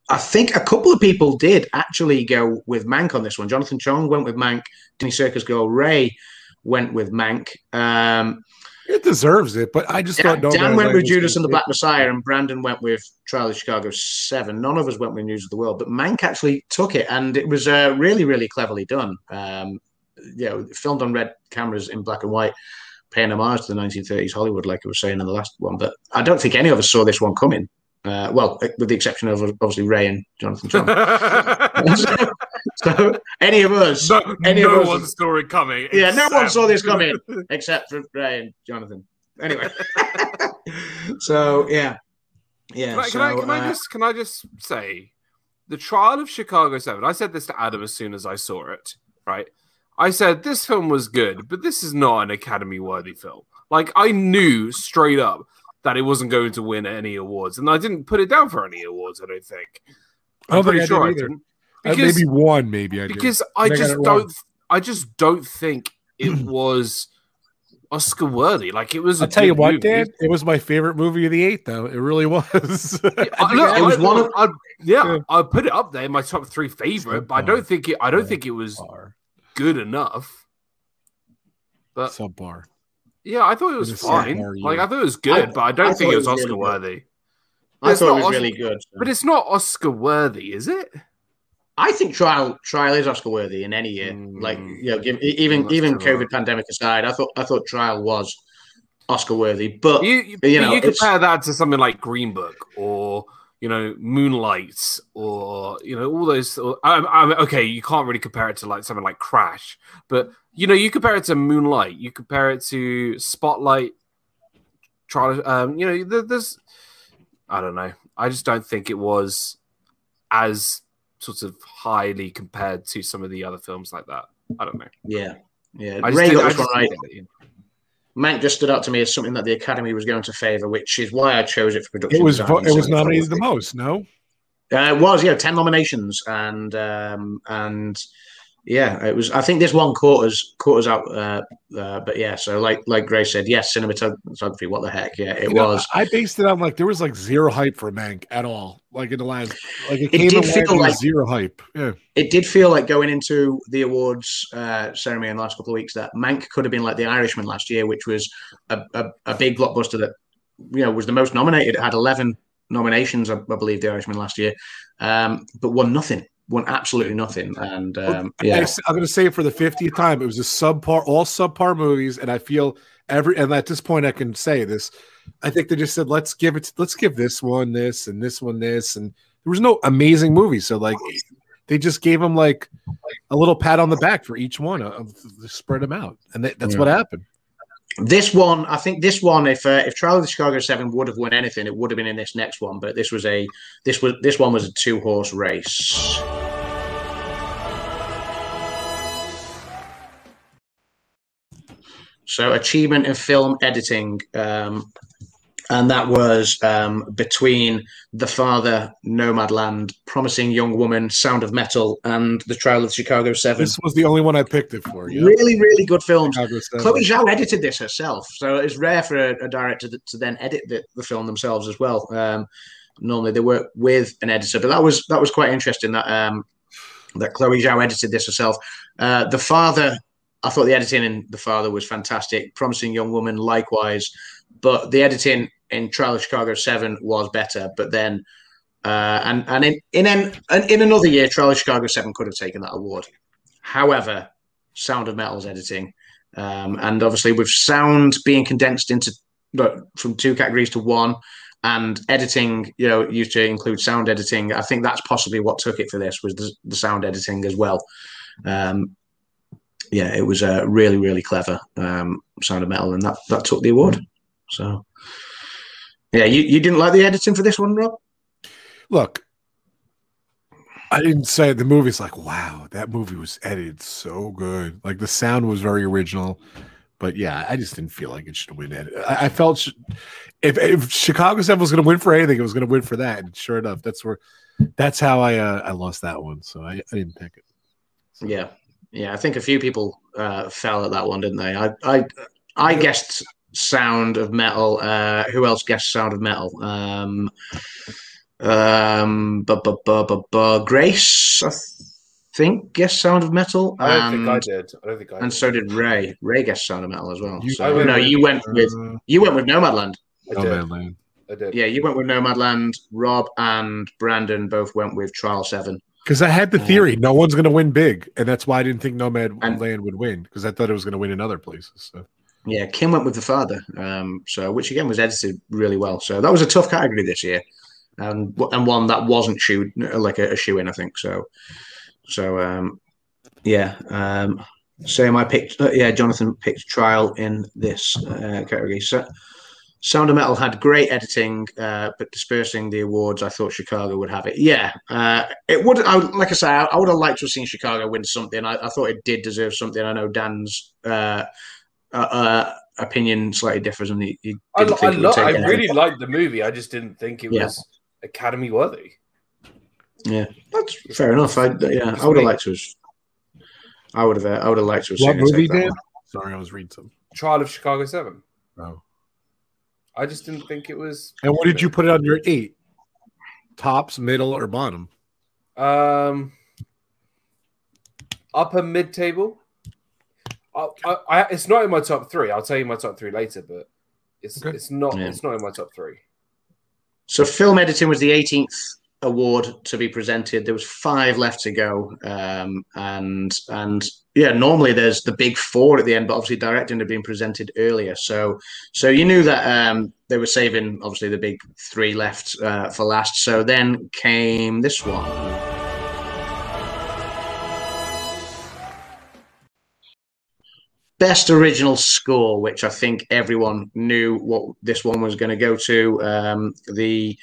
I think a couple of people did actually go with Mank on this one. Jonathan Chong went with Mank. Denny Circus girl Ray went with Mank. Um, It deserves it, but I just Dan, thought no. Dan went with Judas and the Black. Messiah, and Brandon went with Trial of Chicago Seven. None of us went with News of the World, but Mank actually took it, and it was uh, really, really cleverly done. Um, you know, filmed on red cameras in black and white, paying homage to the 1930s Hollywood, like I was saying in the last one. But I don't think any of us saw this one coming. Uh, well, with the exception of obviously Ray and Jonathan. so, so any of us, no, any no of us- one saw it coming. Yeah, no one saw this coming. except for Ray and Jonathan. Anyway, so yeah, yeah. Can I, so, can, I, can I uh, just can I just say the trial of Chicago Seven? I said this to Adam as soon as I saw it. Right, I said this film was good, but this is not an Academy worthy film. Like I knew straight up that it wasn't going to win any awards, and I didn't put it down for any awards. I don't think. I don't I'm pretty think I sure I did either. didn't. Uh, maybe one, maybe I did. because I I just it don't. I just don't think it was Oscar worthy. Like it was. a I'll tell you what, movie. Dan. It was my favorite movie of the eight, though. It really was. I, look, It was I- one of- I- yeah, Yeah. I put it up there in my top three favorite, but I don't think it. I don't think it was Subpar. good enough. But Subpar. yeah, I thought it was It is fine. subpar, yeah. Like I thought it was good, I- but I don't I think thought it it was was Oscar good. worthy. I It's thought it not was Oscar- really good. But it's not Oscar worthy, is it? I think trial trial is Oscar worthy in any year. Mm. Like you know, give, even even. COVID pandemic aside, I thought I thought trial was Oscar worthy. But You you, you know, you compare that to something like Green Book or you know Moonlight or you know all those. Or, I'm, I'm, okay, you can't really compare it to like something like Crash, but you know you compare it to Moonlight, you compare it to Spotlight. Trial, um, you know, there, there's, I don't know. I just don't think it was as sort of highly compared to some of the other films like that. I don't know. Yeah, yeah. I just Ray got I this right. didn't. Mank just stood out to me as something that the Academy was going to favour, which is why I chose it for production. It was design vo- it was instead nominated the most. No, Uh, it was yeah, ten nominations, and um, and yeah, it was. I think this one quarters quarters out. Uh, uh, but yeah, so like like Grace said, yes, cinematography. What the heck? Yeah, it You know, was. I based it on like there was like zero hype for Mank at all. Like in the last, like it, It came did feel with like- zero hype. Yeah, It did feel like going into the awards uh, ceremony in the last couple of weeks that Mank could have been like The Irishman last year, which was a, a, a big blockbuster that you know was the most nominated. It had eleven nominations, I, I believe, The Irishman last year, um, but won nothing. Won absolutely nothing. And um, I'm going to say it for the fiftieth time. It was a subpar, all subpar movies, and I feel every. And at this point, I can say this. I think they just said, "Let's give it. Let's give this one this and this one this." And there was no amazing movie, so like they just gave them like a little pat on the back for each one of spread them out, and that, that's Yeah. what happened. This one, I think this one, if uh, if Trial of the Chicago Seven would have won anything, it would have been in this next one. But this was a this was this one was a two horse race. So achievement in film editing, um, and that was um, between The Father, Nomadland, Promising Young Woman, Sound of Metal, and The Trial of Chicago Seven. This was the only one I picked it for. Yeah, Really, really good films. Chloe Zhao edited this herself, so it's rare for a, a director to, to then edit the, the film themselves as well. Um, normally they work with an editor, but that was that was quite interesting that um, that Chloe Zhao edited this herself. Uh, the father, I thought the editing in the father was fantastic. Promising young woman, likewise, but the editing in Trial of Chicago Seven was better. But then, uh, and and in in an, in another year, Trial of Chicago Seven could have taken that award. However, Sound of Metal's editing. Um, and obviously, with sound being condensed into from two categories to one, and editing, you know, used to include sound editing. I think that's possibly what took it for this was the, the sound editing as well. Um, yeah, it was uh, really, really clever. Um, sound of metal, and that that took the award. So, yeah, you, you didn't like the editing for this one, Rob? Look, I didn't say the movie's like, wow, that movie was edited so good. Like the sound was very original. But yeah, I just didn't feel like it should win. Edit. I, I felt sh- if, if Chicago Seven was going to win for anything, it was going to win for that. And sure enough, that's where that's how I uh, I lost that one. So I, I didn't pick it. Yeah, yeah. I think a few people uh, fell at that one, didn't they? I I I guessed Sound of Metal. Uh, who else guessed Sound of Metal? Um, um, bu- bu- bu- bu- bu- Grace, I think, guessed Sound of Metal, I don't and, think I did. I don't think I and did. so did Ray. Ray guessed Sound of Metal as well. You- so, I no, with- you went with Uh, you went with Nomadland. I did. man, man. I did. Yeah, you went with Nomadland. Rob and Brandon both went with Trial Seven. Because I had the theory, no one's going to win big, and that's why I didn't think Nomad And- Land would win because I thought it was going to win in other places. So Yeah, Kim went with the father, um, so which again was edited really well. So that was a tough category this year, and and one that wasn't shoe like a, a shoe in, I think. So, so um, yeah, um, same. I picked, uh, yeah, Jonathan picked Trial in this uh, category. So, Sound of Metal had great editing, uh, but dispersing the awards, I thought Chicago would have it. Yeah, uh, it would. I, like I say, I, I would have liked to have seen Chicago win something. I, I thought it did deserve something. I know Dan's. Uh, uh, opinion slightly differs, and he, he I, didn't I, think it lo- I anything. really liked the movie. I just didn't think it Yeah. was Academy worthy. Yeah, that's fair enough. I yeah, I would have liked to. Have, I would have. Uh, I would have liked to have what seen movie, take that Dan? one. Sorry, I was reading some. Trial of Chicago Seven. Oh. I just didn't think it was. And what did you put it on your eight? Tops, middle, or bottom? Um, upper mid table. I, I, I, it's not in my top three. I'll tell you my top three later, but it's Okay. it's not Yeah. it's not in my top three. So film editing was the 18th award to be presented. There was five left to go, um, and and yeah, normally there's the big four at the end, but obviously directing had been presented earlier, so so you knew that um, they were saving obviously the big three left uh, for last. So then came this one. Best original score, which I think everyone knew what this one was going to go to. Um, the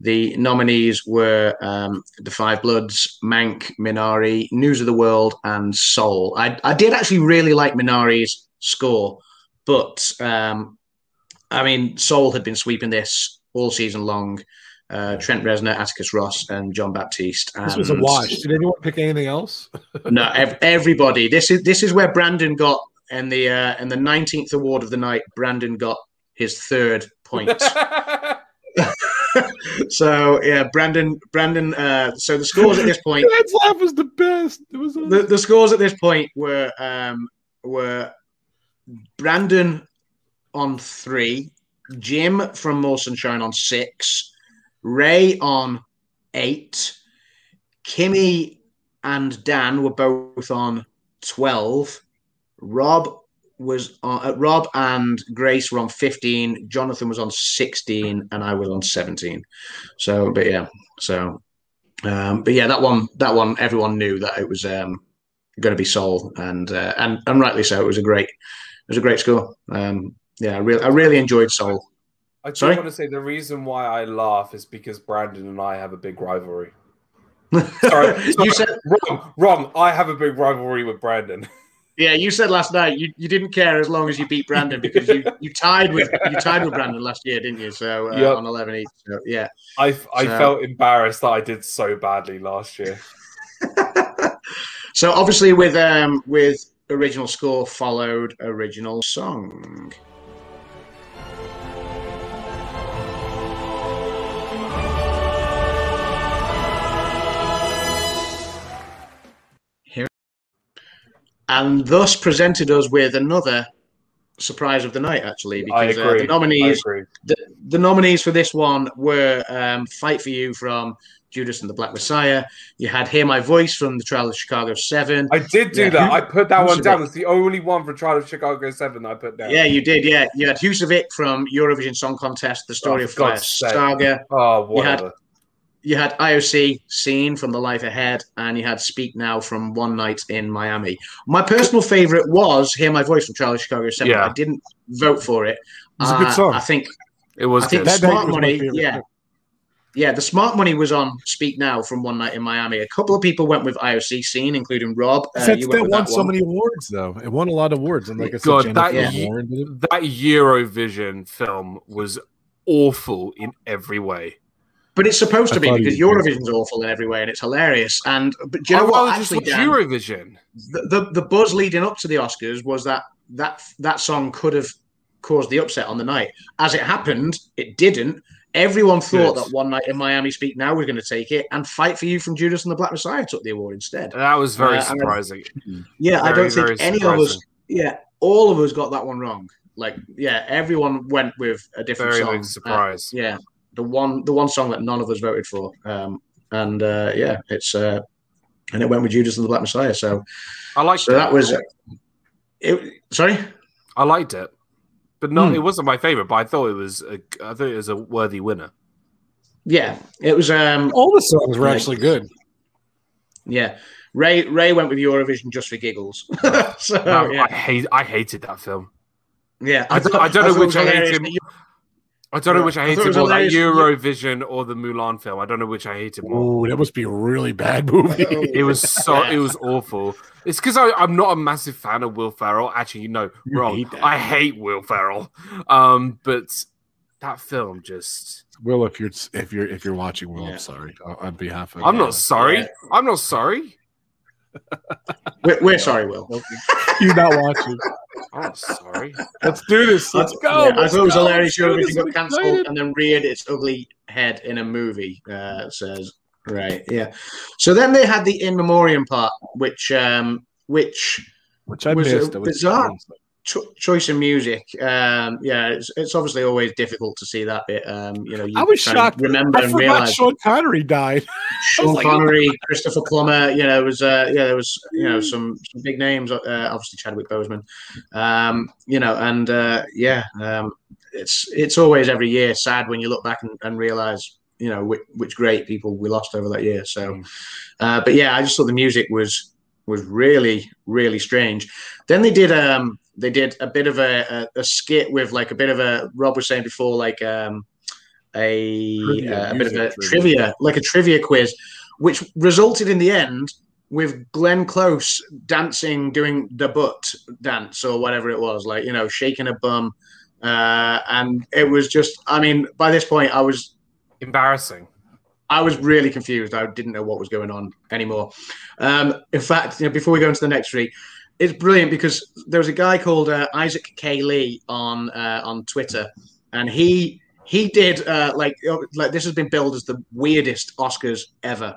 The nominees were um, The Five Bloods, Mank, Minari, News of the World, and Soul. I, I did actually really like Minari's score, but um, I mean, Soul had been sweeping this all season long. Uh, Trent Reznor, Atticus Ross, and Jon Batiste. This was a wash. Did anyone pick anything else? no, ev- everybody. This is this is where Brandon got in the uh, in the nineteenth award of the night. Brandon got his third point. so yeah, Brandon, Brandon. Uh, so the scores at this point, Dad's laugh was the best. It was the, the scores at this point were um, were Brandon on three, Jim from More Sunshine on six, Ray on eight, Kimmy and Dan were both on twelve, Rob was on, uh, Rob and Grace were on fifteen, Jonathan was on sixteen, and I was on seventeen. So, but yeah, so. Um, but yeah, that one, that one, everyone knew that it was um, going to be Soul, and uh, and and rightly so. It was a great, it was a great score. Um, yeah, I really, I really enjoyed Soul. I just Sorry? want to say the reason why I laugh is because Brandon and I have a big rivalry. Sorry, sorry. you said, Wrong, wrong. I have a big rivalry with Brandon. yeah, you said last night you, you didn't care as long as you beat Brandon because you, you tied with you tied with Brandon last year, didn't you? So uh, Yep. on eleven each. So, yeah. I I So- felt embarrassed that I did so badly last year. So obviously with um with original score followed original song. And thus presented us with another surprise of the night, actually, I because uh, the nominees the, the nominees for this one were um, Fight for You from Judas and the Black Messiah. You had Hear My Voice from the Trial of Chicago 7. I did do Yeah, that. I put that who one down. it- It's the only one for Trial of Chicago Seven that I put down. Yeah, you did. Yeah, you had Husavik from Eurovision Song Contest, The Story Oh, of Fire. Saga. Oh, You had- whatever. You had IOC Scene from The Life Ahead, and you had Speak Now from One Night in Miami. My personal favorite was Hear My Voice from Trial of Chicago 7. Yeah. I didn't vote for it. was a good Uh, song. I think It was I think good. That Smart was Money, yeah. Yeah, the smart money was on Speak Now from One Night in Miami. A couple of people went with IOC scene, including Rob. Uh, That's you that went won that so one. many awards, though. It won a lot of awards, and like I said, God, that- Warren that Eurovision film was awful in every way. But it's supposed I to be because was Eurovision's awful in every way, and it's hilarious. And but do you know I'd what? rather just Actually, watch Dan, Eurovision. the, the the buzz leading up to the Oscars was that that that song could have caused the upset on the night. As it happened, it didn't. Everyone thought Good. that One Night in Miami Speak Now was going to take it, and Fight for You from Judas and the Black Messiah took the award instead. That was very Uh, and- surprising. Yeah, I don't think very any of us. Yeah, all of us got that one wrong. Like, yeah, everyone went with a different Very song. big surprise. Uh, yeah, the one, the one song that none of us voted for. Um, and uh, yeah, it's uh, and it went with Judas and the Black Messiah. So, I liked so it. that was. It, sorry. I liked it, but no, Hmm. it wasn't my favorite. But I thought it was. A, I thought it was a worthy winner. Yeah, it was. Um, All the songs were Like- actually good. yeah, Ray Ray went with Eurovision just for giggles. so No, yeah, I hate. I hated that film. yeah. I don't- I don't know which I hilarious hated. That you- I don't know which I I thought it hated was more, that. Eurovision or the Mulan film. I don't know which I hated more. Oh, that must be a really bad movie. It was so. It was awful. It's because I'm not a massive fan of Will Ferrell. Actually, no, You wrong. hate. I hate Will Ferrell. Um, but that film just. Will, if you're if you're if you're watching, Will, Yeah. I'm sorry on, on behalf of. I'm not sorry. Yeah. I'm not sorry. We're, we're sorry, Will. You're not watching. I'm sorry. Let's do this. Let's go. Yeah, I Let's thought it was hilarious. Let's do Eurovision this. got cancelled and then reared its ugly head in a movie. Uh, says right, yeah. So then they had the in memoriam part, which um, which Which I was a missed. I was- bizarre- cho- choice of music. Um, yeah, it's, it's obviously always difficult to see that bit. Um, you know, you I was shocked. Remember I and realize Sean Connery died. Sean like- Connery, Christopher Plummer. You know, it was uh, yeah, there was you know some, some big names. Uh, obviously Chadwick Boseman. Um, you know, and uh, yeah, um, it's it's always every year sad when you look back and, and realize you know which, which great people we lost over that year. So, uh, but yeah, I just thought the music was was really really strange. Then they did um they did a bit of a, a, a skit with like a bit of a Rob was saying before like um a, Trivia, uh, a bit of a trivia. trivia. like a trivia quiz, which resulted in the end with Glenn Close dancing, doing the butt dance or whatever it was, like you know, shaking a bum, uh, and it was just. I mean, by this point, I was Embarrassing. I was really confused. I didn't know what was going on anymore. Um, in fact, you know, before we go into the next three, it's brilliant because there was a guy called uh, Isaac K. Lee on uh, on Twitter, and he he did uh, like like this has been billed as the weirdest Oscars ever,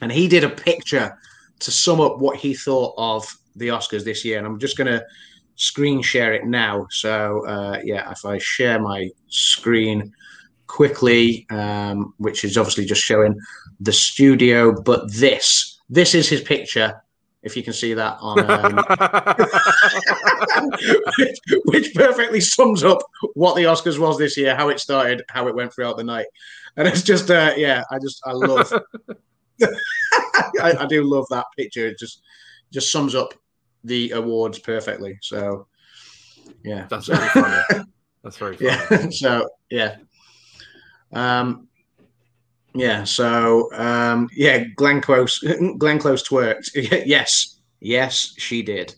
and he did a picture to sum up what he thought of the Oscars this year, and I'm just gonna screen share it now. So uh, yeah, if I share my screen quickly, um, which is obviously just showing the studio. But this, this is his picture. If you can see that on, um, which, which perfectly sums up what the Oscars was this year, how it started, how it went throughout the night, and it's just, uh, yeah, I just, I love, I, I do love that picture. It just, just sums up the awards perfectly. So, yeah, That's very funny. That's very funny. yeah so yeah um yeah so um yeah glenn close glenn close twerked. Yes yes she did.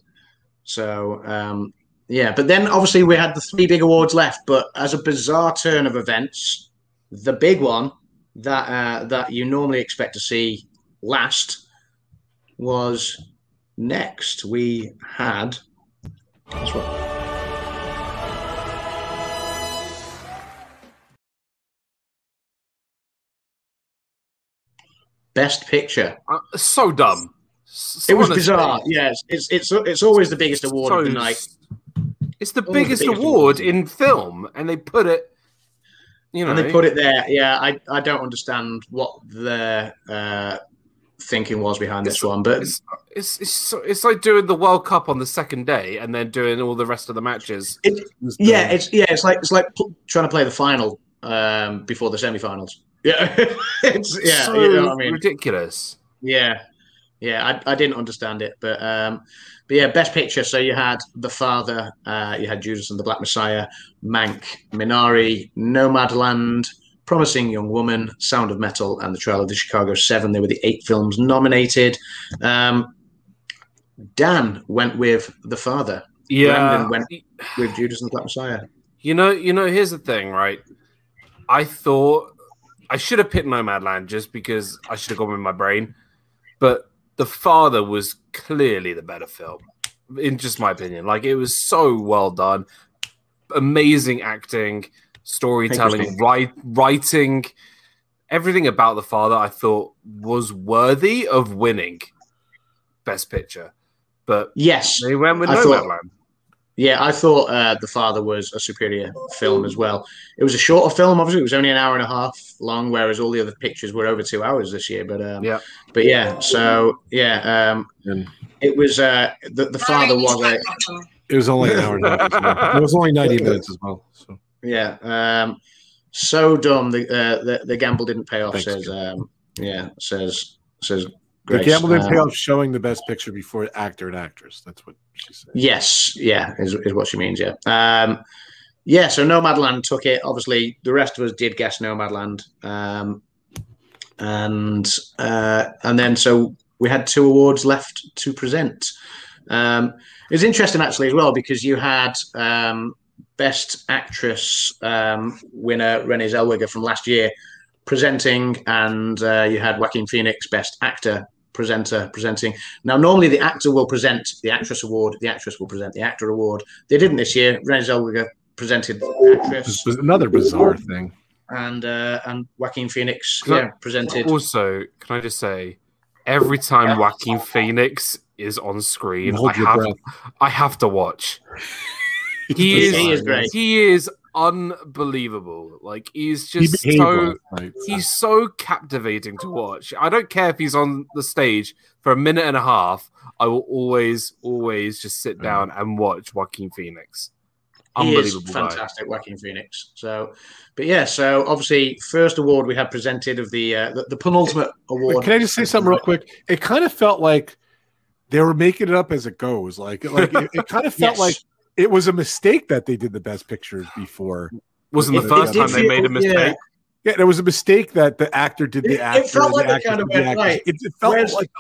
So um yeah but then obviously we had the three big awards left but as a bizarre turn of events the big one that uh that you normally expect to see last was next. We had that's what best picture Uh, so dumb. S- It was honestly. bizarre. Yes, it's it's it's always the biggest award of the night. It's the Always the biggest biggest award award. in film, and they put it. You know, And they put it there. Yeah, I, I don't understand what their uh, thinking was behind this one, but It's it's it's, so, it's like doing the World Cup on the second day and then doing all the rest of the matches. yeah, it's yeah, it's like it's like trying to play the final um, before the semi-finals. Yeah, it's yeah, so you know what I mean. ridiculous. Yeah, yeah, I, I didn't understand it, but um, but yeah, best picture. So you had The Father, uh, you had Judas and the Black Messiah, Mank, Minari, Nomadland, Promising Young Woman, Sound of Metal, and The Trial of the Chicago Seven. They were the eight films nominated. Um, Dan went with The Father. Yeah, Brandon went with Judas and the Black Messiah. you know, you know. Here's the thing, right? I thought I should have picked Nomadland just because I should have gone with my brain, but The Father was clearly the better film, in just my opinion. Like it was so well done, amazing acting, storytelling, write, writing, everything about The Father. I thought was worthy of winning Best Picture, but Yes, they went with I thought- Nomadland. Yeah, I thought uh, The Father was a superior film as well. It was a shorter film, obviously. It was only an hour and a half long, whereas all the other pictures were over two hours this year. But um, Yeah. but yeah. So yeah, um, And it was uh, the the Father was a it was only an hour and a half. As well. It was only ninety minutes as well. So yeah. Um, so dumb. The, uh, the the gamble didn't pay off. Thanks, says um, yeah. Says says. The Grace. gamble didn't pay Um, off showing the best picture before actor and actress. That's what she said. Yes, yeah, is, is what she means. Yeah, um, yeah. So Nomadland took it. Obviously, the rest of us did guess Nomadland, um, and uh, and then so we had two awards left to present. Um, it was interesting actually as well because you had um, best actress um, winner Renee Zellweger from last year presenting, and uh, you had Joaquin Phoenix best actor presenter presenting. Now, normally the actor will present the actress award, the actress will present the actor award. They didn't this year. Renee Zellweger presented actress, This was another bizarre thing. and uh, and Joaquin Phoenix Can I- yeah, presented. Also, can I just say, every time Joaquin Phoenix is on screen, Hold I have, breath. I have to watch. He is, He is great. He is unbelievable. Like he's just behaved so last night. he's so captivating to watch. I don't care if he's on the stage for a minute and a half. I will always, always just sit down and watch Joaquin Phoenix. He is Unbelievable guy. fantastic, Joaquin Phoenix. So, but yeah, so obviously, first award we had presented of the uh, the, the penultimate award. Can I just say something real quick? It kind of felt like they were making it up as it goes. Like, like it, it kind of felt Yes. like it was a mistake that they did the best pictures before. Wasn't the It- first it time did they made a mistake. yeah. Yeah, there was a mistake that the actor did the It- it actor. felt and the like kind of went, actress. right, It, it felt where's- like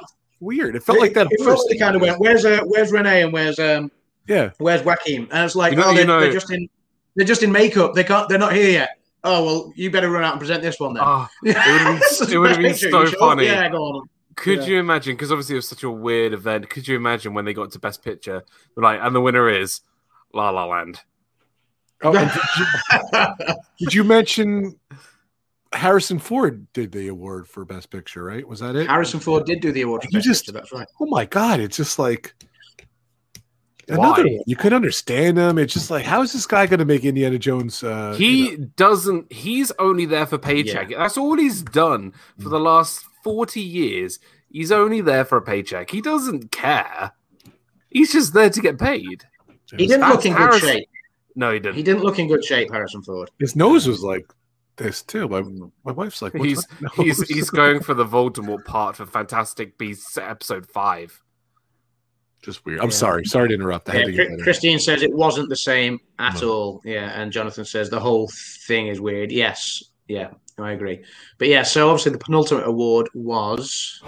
weird. It felt like that. It, it felt like they kind of went, "Where's uh, where's Renee and where's um Yeah, where's Joaquin?" And it's like, You know- "Oh, you they're, know- they're just in they're just in makeup. They can't. They're not here yet." Oh well, you better run out and present this one then. Oh, it would've been- it would've been Picture, so funny. Yeah, go on. Could Yeah. you imagine? Because obviously it was such a weird event. Could you imagine when they got to Best Picture, like, and the winner is La La Land? Oh, did, you, did you mention Harrison Ford did the award for Best Picture? Right? Was that it? Harrison Ford did do the award for You Best just- Picture, That's right. Oh my god! It's just like another Why? one. You could understand him. It's just like, how is this guy going to make Indiana Jones? Uh, he you know? doesn't. He's only there for paycheck. That's all he's done for Mm. the last forty years. He's only there for a paycheck. He doesn't care. He's just there to get paid. He didn't look in good shape. No, he didn't. He didn't look in good shape, Harrison Ford. His nose was like this too. My, my wife's like, What's He's my he's he's going for the Voldemort part for Fantastic Beasts episode five. just weird. I'm Yeah. sorry. Sorry to interrupt. I had Yeah, to get Chri- that. Christine says it wasn't the same at No. all. Yeah, and Jonathan says the whole thing is weird. Yes, yeah, I agree. But yeah, so obviously the penultimate award was.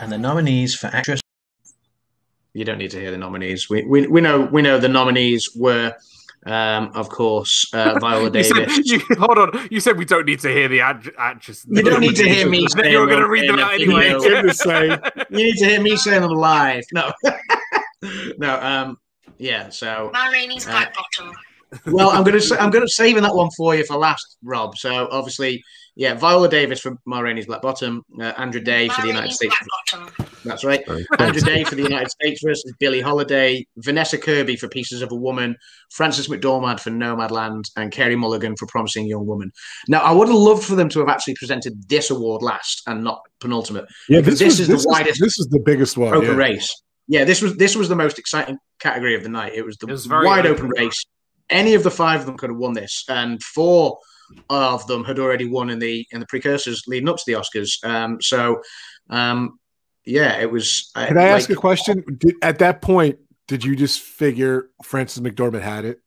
And the nominees for actress. You don't need to hear the nominees. We we, we know we know the nominees were, um, of course, uh, Viola You said, Davis. you, hold on. You said we don't need to hear the act- actress. You don't need to hear me Then you were saying going to read them out anyway. video. Him to say, You need to hear me saying them live. No, no. Um, yeah. So Ma Rainey's Uh, Black Bottom. well, I'm gonna sa- I'm gonna saving that one for you for last, Rob. So obviously, yeah, Viola Davis for Ma Rainey's Black Bottom, uh, Andra Day for the United Rainey's States. Bottom. That's right. Sorry. Andra Day for the United States versus Billie Holiday, Vanessa Kirby for Pieces of a Woman, Frances McDormand for Nomadland, and Carey Mulligan for Promising Young Woman. Now, I would have loved for them to have actually presented this award last and not penultimate. yeah, this, this was, is the this widest This is the biggest one. open yeah. race. Yeah, this was this was the most exciting category of the night. It was the It was wide open. open race. Any of the five of them could have won this, and four of them had already won in the in the precursors leading up to the Oscars. Um, so, um, yeah, it was. uh, Can I ask like- a question? Did, at that point, did you just figure Frances McDormand had it?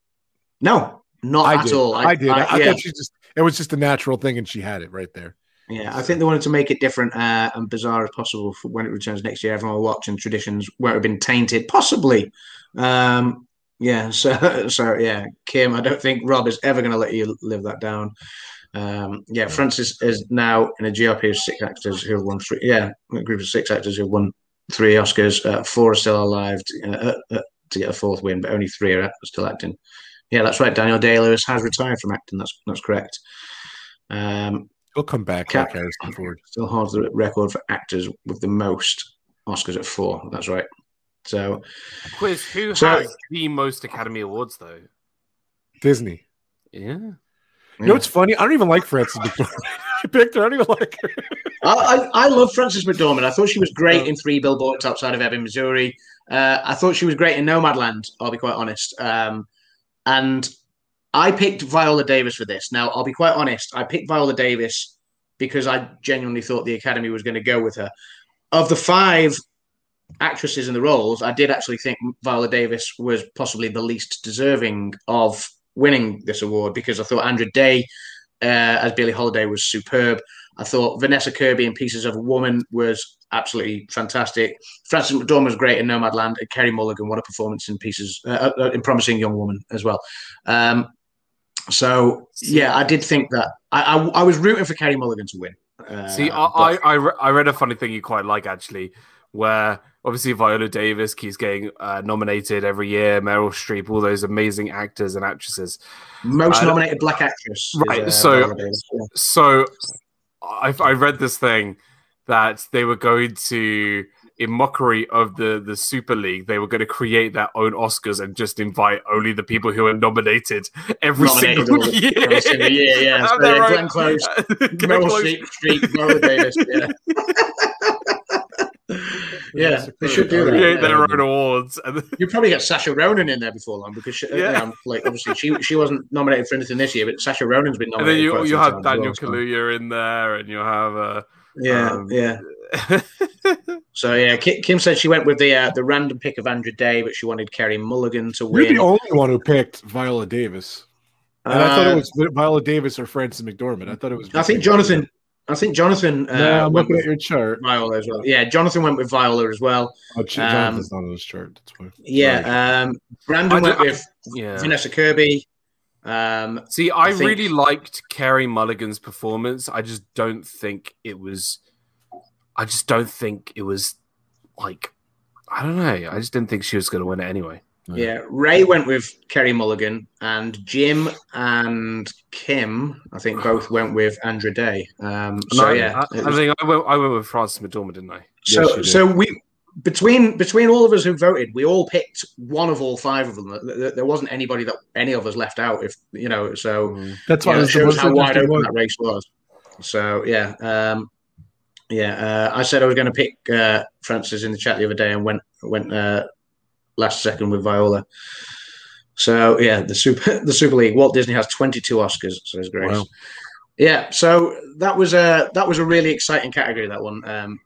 No, not I at did. all. I, did. I, I yeah, thought she just. It was just a natural thing, and she had it right there. yeah. I think they wanted to make it different uh, and bizarre as possible for when it returns next year. Everyone will watch and traditions won't have been tainted, possibly. Um, yeah. So, so yeah, Kim. I don't think Rob is ever going to let you live that down. Um, yeah, Frances is now in a GRP of six actors who have won three. Yeah, a group of six actors who have won three Oscars. Uh, four are still alive to, uh, uh, to get a fourth win, but only three are still acting. Yeah, that's right. Daniel Day Lewis has retired from acting. That's that's correct. Um, He'll come back like still holds the record for actors with the most Oscars at four. That's right. So Quiz: Who So- has the most Academy Awards though? Disney. Yeah. You know what's funny? I don't even like Frances McDormand. I picked her. I don't even like her. I, I, I love Frances McDormand. I thought she was great in Three Billboards Outside of Ebbing, Missouri. Uh, I thought she was great in Nomadland. I'll be quite honest. Um, and I picked Viola Davis for this. Now, I'll be quite honest. I picked Viola Davis because I genuinely thought the Academy was going to go with her. Of the five actresses in the roles, I did actually think Viola Davis was possibly the least deserving of winning this award because I thought Andra Day uh, as Billie Holiday was superb. I thought Vanessa Kirby in Pieces of a Woman was absolutely fantastic. Frances McDormand was great in Nomadland, and Carey Mulligan, what a performance in Pieces uh, uh, in Promising Young Woman as well. Um, so yeah, I did think that I, I, I was rooting for Carey Mulligan to win. Uh, See, I, but- I, I, re- I read a funny thing you quite like actually, where obviously Viola Davis keeps getting uh, nominated every year, Meryl Streep, all those amazing actors and actresses. most I- nominated black actress. is, Right, uh, so- yeah. So I, I read this thing that they were going to, in mockery of the, the Super League, they were going to create their own Oscars and just invite only the people who are nominated every Nominated single year. every single year, yeah. So, yeah, Glenn Close, Meryl Streep, Viola Davis. Yeah. yeah, they should do that. create their Um, own awards. You probably get Saoirse Ronan in there before long because she, Yeah. yeah. like obviously she she wasn't nominated for anything this year, but Saoirse Ronan's been nominated. and then you you have Daniel well, so- Kaluuya in there, and you have uh, Yeah, um, yeah. So yeah, Ki- Kim said she went with the uh, the random pick of Andra Day, but she wanted Carey Mulligan to win. You're the only one who picked Viola Davis. And I thought Uh, it was Viola Davis or Frances McDormand. I thought it was. I think Jonathan. I think Jonathan. Uh, No, I'm looking at your chart. Viola as well. Yeah, Jonathan went with Viola as well. Oh, Ch- Um, Jonathan's not on his chart. That's why. Sorry. Yeah, um, Brandon I went don't- with Yeah. Vanessa Kirby. Um, See, I, I think- really liked Carey Mulligan's performance. I just don't think it was. I just don't think it was like. I don't know. I just didn't think she was going to win it anyway. Yeah, Ray went with Carey Mulligan, and Jim and Kim, I think, both went with Andra Day. Um, so I, yeah, I, I was- think I went. I went with Frances McDormand, didn't I? so Yes, did. so we between between all of us who voted, we all picked one of all five of them. Th- th- There wasn't anybody that any of us left out. If you know, so. Mm. That's Yeah, why it it was the shows how wide open that race was. So yeah, um, yeah. Uh, I said I was going to pick uh, Frances in the chat the other day and went went uh, last second with Viola. So yeah, the super the Super League. Walt Disney has twenty two Oscars. Says Grace. Wow. Yeah, so that was a that was a really exciting category. That one, um,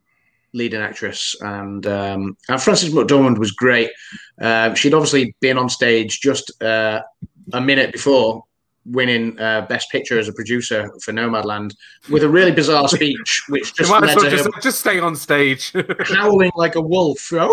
leading actress, and um, and Frances McDormand was great. Uh, she'd obviously been on stage just uh, a minute before winning uh, Best Picture as a producer for Nomadland with a really bizarre speech, which just led well just, just stay on stage. howling like a wolf. Oh,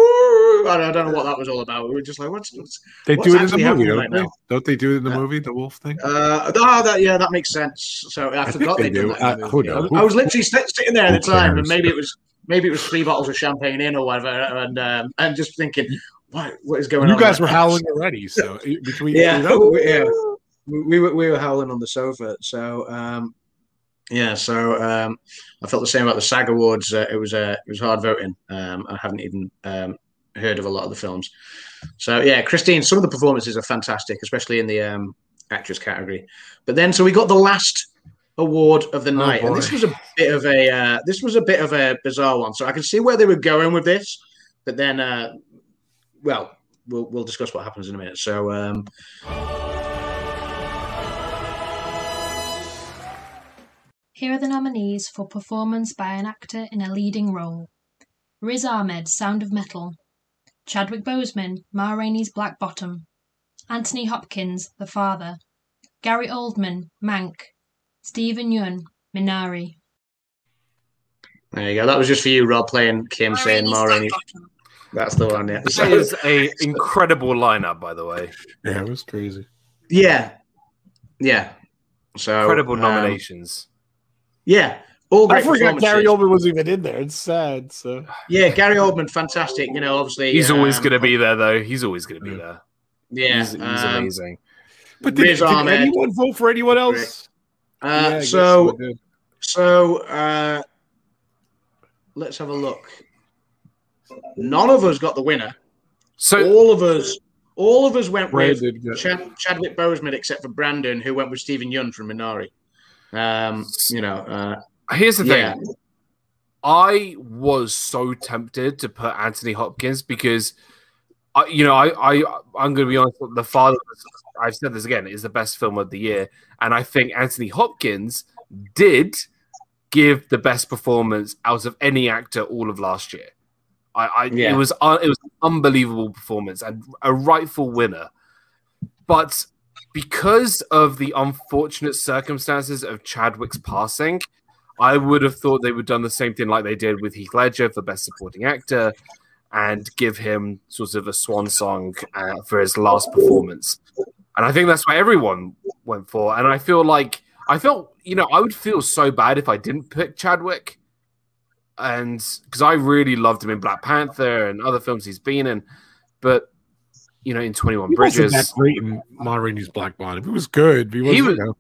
I don't- know what that was all about. We were just like, what's, what's They What's do it in the movie, don't right they? now? Don't they do it in the Uh, movie, the wolf thing? Uh, oh, that, yeah, that makes sense. So I, I forgot they they'd do. Uh, who knows? was- I was literally sitting there at the time, and maybe it was maybe it was three bottles of champagne in or whatever, and um, and just thinking, what what is going You on? You guys were now? howling already, so between Yeah, you know, yeah. We, we were we were howling on the sofa. So um, yeah, so um, I felt the same about the SAG Awards. Uh, it was uh, it was hard voting. Um, I haven't even um, heard of a lot of the films. So yeah, Christine, some of the performances are fantastic, especially in the um, actress category. But then, so we got the last award of the night, and this was a bit of a uh, this was a bit of a bizarre one. So I can see where they were going with this, but then, uh, well, we'll we'll discuss what happens in a minute. So. Um, Here are the nominees for performance by an actor in a leading role Riz Ahmed, Sound of Metal, Chadwick Boseman, Ma Rainey's Black Bottom, Anthony Hopkins, The Father, Gary Oldman, Mank, Steven Yeun, Minari. There you go. That was just for you, Rob, playing Kim saying Ma Rainey. That's the one, yeah. That So, is a incredible lineup, by the way. yeah, it was crazy. yeah. Yeah. So Incredible um, nominations. Yeah. All I forgot Gary. Oldman was even in there. It's sad. So Yeah, Gary Oldman, fantastic. You know, obviously. He's always um, going to be there, though. He's always going to be there. Yeah. he's, he's um, amazing. But did, did anyone vote for anyone else? Uh, Yeah, so, so uh, let's have a look. None of us got the winner. So all of us, all of us went Ray with did Chad, Chadwick Boseman, except for Brandon, who went with Steven Yeun from Minari. Um, you know, uh, here's the yeah. thing. I was so tempted to put Anthony Hopkins because, I, you know, I, I, I'm going to be honest. The Father, I've said this again, is the best film of the year, and I think Anthony Hopkins did give the best performance out of any actor all of last year. I, I Yeah. it was un, it was an unbelievable performance and a rightful winner, but because of the unfortunate circumstances of Chadwick's passing, I would have thought they would have done the same thing like they did with Heath Ledger for Best Supporting Actor and give him sort of a swan song uh, for his last performance. And I think that's what everyone went for. And I feel like, I felt, you know, I would feel so bad if I didn't pick Chadwick. And because I really loved him in Black Panther and other films he's been in. But, you know, in 21 He wasn't Bridges. that great in Ma Rainey's Black Bottom. He was good. He, He wasn't, was- you know,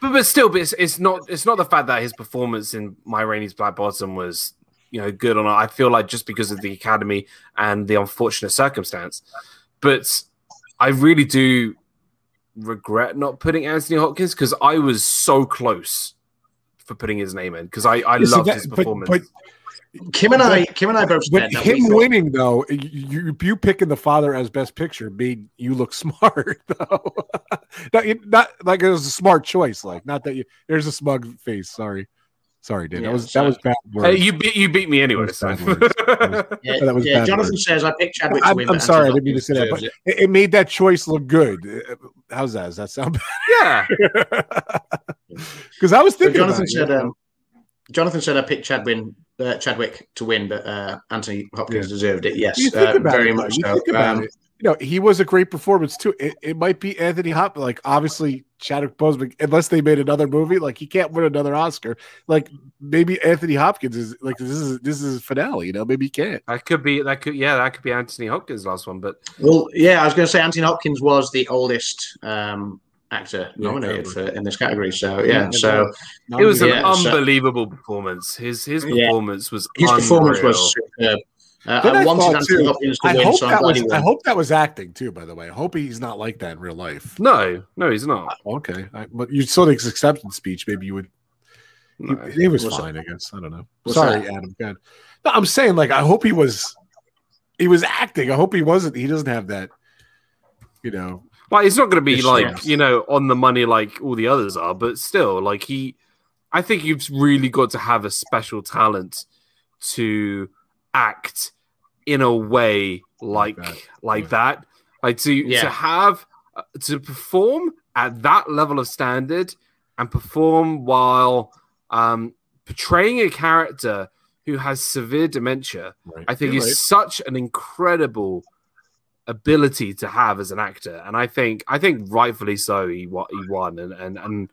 But but still, but it's, it's not it's not the fact that his performance in My Rainey's Black Bottom was you know good or not. I feel like just because of the Academy and the unfortunate circumstance, but I really do regret not putting Anthony Hopkins because I was so close for putting his name in because I I loved his but- performance. But, Kim and I, Kim and I both but said him thought- winning though, you, you picking the father as best picture made you look smart though. not, not like it was a smart choice. Like not that you there's a smug face. Sorry. Sorry, Dan. Yeah, that was so- that was bad Hey, you beat you beat me anyway. Those So. bad words. Yeah, That was yeah, bad Jonathan words. says I picked Chadwick to I'm, win. I'm sorry, I didn't mean to say that, but it, it made that choice look good. Uh, How's that? Does that sound yeah. Because I was So thinking. Jonathan about it, said, you know. um, Jonathan said I picked Chadwick, uh, Chadwick to win, but uh, Anthony Hopkins Yeah. deserved it. Yes, You think uh, about very it, much You so. think about Um, it. You know, he was a great performance too. It, it might be Anthony Hopkins, like obviously Chadwick Boseman, unless they made another movie, like he can't win another Oscar. Like maybe Anthony Hopkins is like this is this is his finale. You know, maybe he can't. that could be that could yeah that could be Anthony Hopkins' last one, but Well, yeah, I was going to say Anthony Hopkins was the oldest um, actor Yeah, nominated probably. for in this category. So yeah, Yeah, so it was an Yeah, so- unbelievable performance. His his Yeah. performance was his performance was superb. Uh, I I wanted too, Hopkins to I win, hope so that was. I hope that was acting too. By the way, I hope he's not like that in real life. no, no, he's not. Okay, I, but you saw his acceptance speech. Maybe you would. No. He, he was What's fine, I guess. I don't know. What's Sorry, that? Adam. Go ahead. No, I'm saying like I hope he was. He was acting. I hope he wasn't. He doesn't have that. You know, Like it's not going to be Yes, like yes. you know on the money like all the others are, but still, like he, I think you've really got to have a special talent to act in a way like that. like Yeah. that, like to Yeah. to have uh, to perform at that level of standard and perform while um, portraying a character who has severe dementia. right. I think You're is right. such an incredible ability to have as an actor, and I think I think rightfully so. He he won, and and and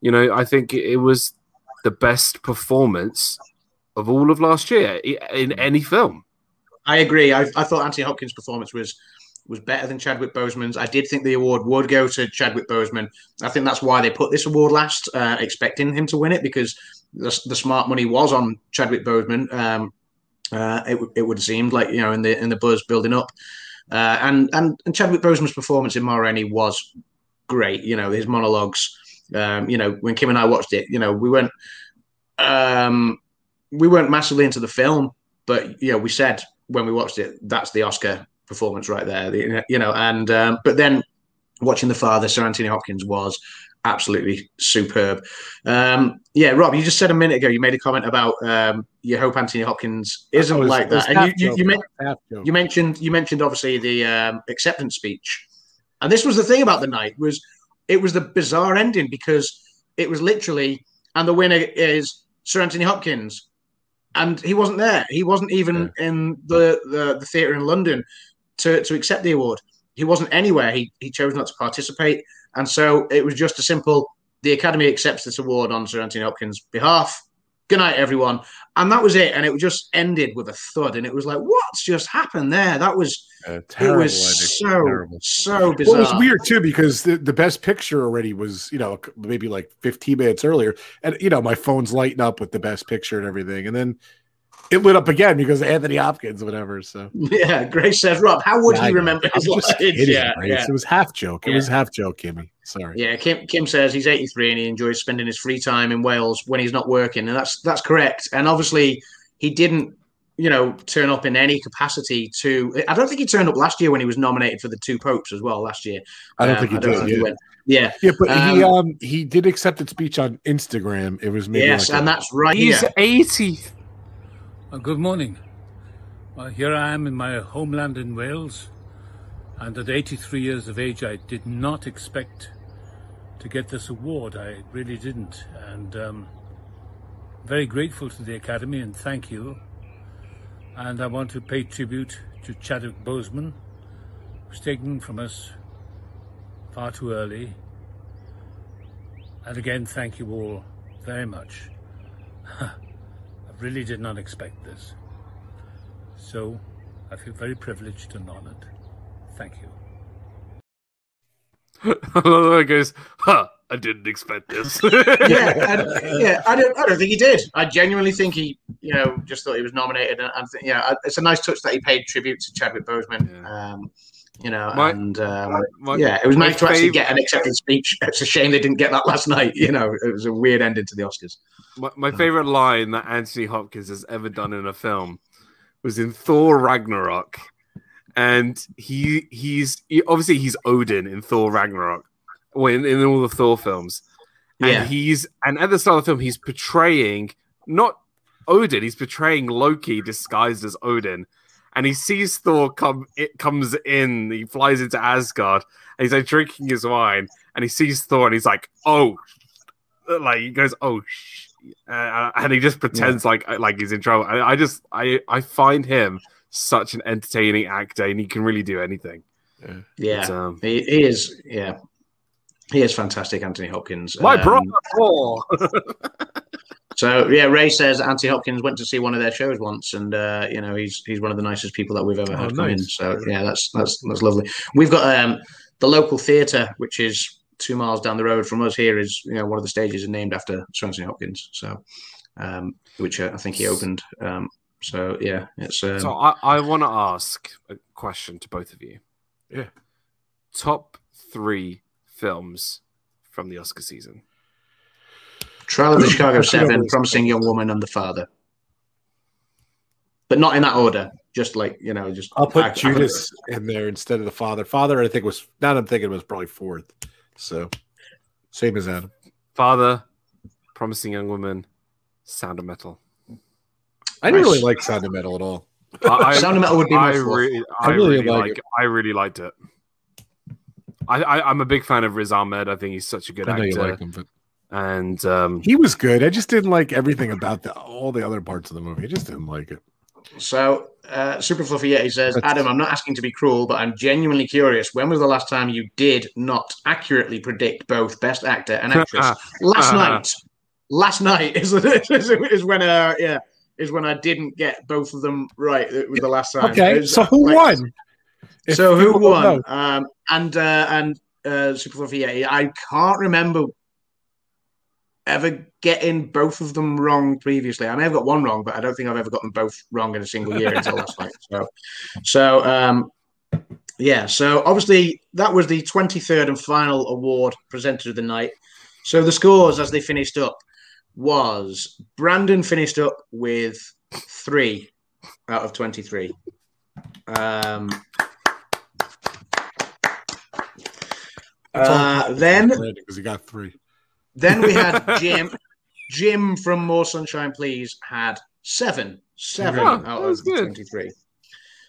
you know I think it was the best performance of all of last year in any film. I agree. I, I thought Anthony Hopkins' performance was was better than Chadwick Boseman's. I did think the award would go to Chadwick Boseman. I think that's why they put this award last, uh, expecting him to win it because the, the smart money was on Chadwick Boseman. Um, uh, it, it would have seemed like you know in the in the buzz building up, uh, and and and Chadwick Boseman's performance in Ma Rainey was great. You know his monologues. Um, you know when Kim and I watched it, you know we weren't um, we weren't massively into the film, but you know we said when we watched it that's the Oscar performance right there. The- You know, and um, but then watching the father, Sir Anthony Hopkins was absolutely superb. Um, yeah, Rob, you just said a minute ago you made a comment about um, you hope Anthony Hopkins isn't was- like that, and you, you, you, men- you mentioned you mentioned obviously the um, acceptance speech, and this was the thing about the night was it was the bizarre ending because it was literally and the winner is Sir Anthony Hopkins, and he wasn't there. He wasn't even in the the, the theatre in London to to accept the award. He wasn't anywhere. He he chose not to participate, and so it was just a simple. The Academy accepts this award on Sir Anthony Hopkins' behalf. Good night, everyone. And that was it. And it just ended with a thud. And it was like, what's just happened there? That was Uh, it was so Terrible. so bizarre. Well, it was weird too because the, the best picture already was you know maybe like 15 minutes earlier, and you know my phone's lighting up with the best picture and everything, and then it lit up again because Anthony Hopkins, whatever. So yeah, Grace says, Rob, how would yeah, he remember his life? Yeah, yeah, It was half joke. It yeah. was half joke, Kimmy. Sorry. Yeah, Kim, Kim says he's 83 and he enjoys spending his free time in Wales when he's not working, and that's that's correct. And obviously, he didn't, you know, turn up in any capacity to. I don't think he turned up last year when he was nominated for the two popes as well last year. I don't um, think he don't did. Think he yeah, yeah, but um, he um he did accepted speech on Instagram. It was maybe yes, like and a, that's right. He's 83. Uh, good morning. Uh, here I am in my homeland in Wales, and at 83 years of age, I did not expect to get this award. I really didn't, and um, very grateful to the Academy and thank you. And I want to pay tribute to Chadwick Boseman, who's taken from us far too early. And again, thank you all very much. I really did not expect this. So I feel very privileged and honored. Thank you. it goes, huh? I didn't expect this. yeah, and, yeah. I don't. I don't think he did. I genuinely think he, you know, just thought he was nominated, and, and yeah, it's a nice touch that he paid tribute to Chadwick Boseman. Yeah. Um, you know, My- and um, My- yeah, it was nice to actually fav- get an acceptance speech. It's a shame they didn't get that last night. You know, it was a weird ending to the Oscars. My, my favorite line that Anthony Hopkins has ever done in a film was in Thor Ragnarok, and he he's he, obviously he's Odin in Thor Ragnarok, or in, in all the Thor films, and Yeah. he's and at the start of the film he's portraying not Odin. He's portraying Loki disguised as Odin, and he sees Thor come. It comes in. He flies into Asgard, and he's like drinking his wine, and he sees Thor, and he's like, "Oh," like he goes, "Oh." Sh-. Uh, and he just pretends like like he's in trouble. I, I just I I find him such an entertaining actor, and he can really do anything. Yeah, But, um, he, he is. Yeah, he is fantastic, Anthony Hopkins. my Um, brother Thor. So yeah, Ray says Anthony Hopkins went to see one of their shows once, and uh, you know he's he's one of the nicest people that we've ever Oh, had come in. So yeah, that's that's that's lovely. We've got um, the local theatre, which is two miles down the road from us. Here is you know one of the stages is named after Sir Anthony Hopkins. So um, which uh, I think he opened. Um, so yeah, it's um, So I, I want to ask a question to both of you. Yeah. Top three films from the Oscar season. Trial of the Chicago I should have Seven. Promising Young Woman, and The Father. But not in that order. Just like you know, just I'll put I- I- Judas in there instead of the father. Father, I think was now I'm thinking was probably fourth. So same as Adam. Father, Promising Young Woman, Sound of Metal. I didn't really like Sound of Metal at all. I, I, Sound of Metal would be my I, fourth. really, I, I really really, like like. it. I really liked it. I, I, I'm a big fan of Riz Ahmed. I think he's such a good I know you actor, like him, but and um, he was good. I just didn't like everything about the, all the other parts of the movie. I just didn't like it. So, uh, Super Fluffy Yeti says, Adam, I'm not asking to be cruel, but I'm genuinely curious. When was the last time you did not accurately predict both Best Actor and Actress? last night. Last night is, is, is when, uh, yeah, is when I didn't get both of them right. It was the last time. Okay, It's so who like- won? If so who won? Um, and uh, and uh, Super Fluffy Yeti, I can't remember ever getting both of them wrong previously. I may have got one wrong, but I don't think I've ever got them both wrong in a single year until last night. So, so um, yeah. So obviously that was the twenty third and final award presented of the night. So the scores as they finished up was Brandon finished up with three out of twenty three. Um, uh, then because he got three. Then we had Jim. Jim from More Sunshine Please had seven. Seven Oh, out of was good. 23.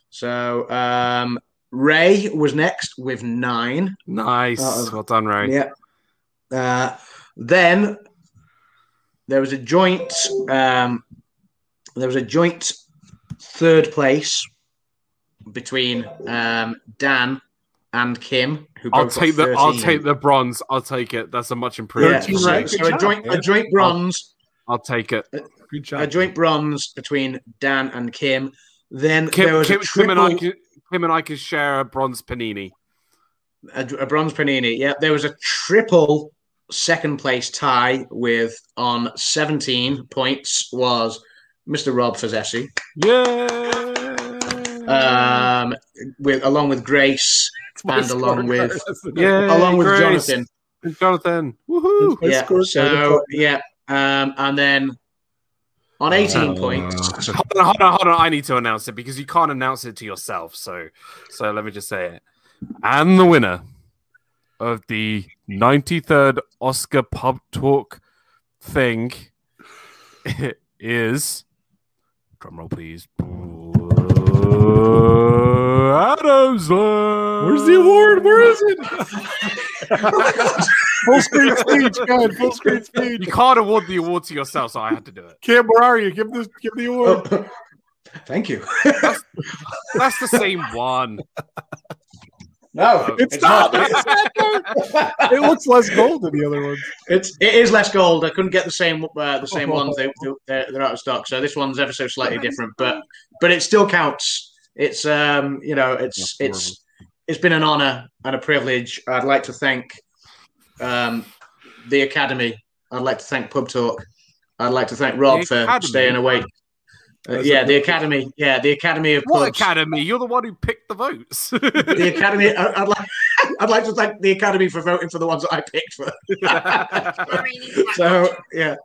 So um, Ray was next with nine. nice. Uh-oh. well done, Ray. Yeah. Uh, then there was a joint. Um, there was a joint third place between um, Dan and Kim. Who I'll take the. I'll take the bronze. I'll take it. That's a much improved. Thirteen, so, right? so a joint, man. a joint bronze. I'll take it. Good job. a joint bronze between Dan and Kim. Then there Kim, was Kim, a, Kim and I triple, can, Kim and I can share a bronze panini. a, a bronze panini. Yeah, there was a triple second place tie with on 17 points was Mr. Rob Fazessi, Yeah. Um, with along with Grace and along with yeah. along with Grace. Jonathan. Jonathan. Woohoo. Yeah, so yeah, um, and then on 18 Uh, points, Hold on, hold on, hold on. I need to announce it because you can't announce it to yourself. So, so let me just say it. And the winner of the 93rd Oscar Pub Talk thing is, drumroll please, Adam's. Where's the award? Where is it? full screen speech, God, full screen You can't award the award to yourself, so I had to do it. Kim, where are you? Give this, give the award. Oh, thank you. That's the same one. no, it's, not. not. it looks less gold than the other ones. It's it is less gold. I couldn't get the same uh, the same ones. They they're, they're out of stock. So this one's ever so slightly different, but but it still counts. It's um you know it's it's it's been an honor and a privilege. I'd like to thank um the academy. I'd like to thank Pub Talk. I'd like to thank Rob The for Academy? staying awake. Uh, yeah, the academy. Yeah, the academy of What pubs. academy? You're the one who picked the votes. the academy. I- I'd like. I'd like to thank the academy for voting for the ones that I picked for. so yeah,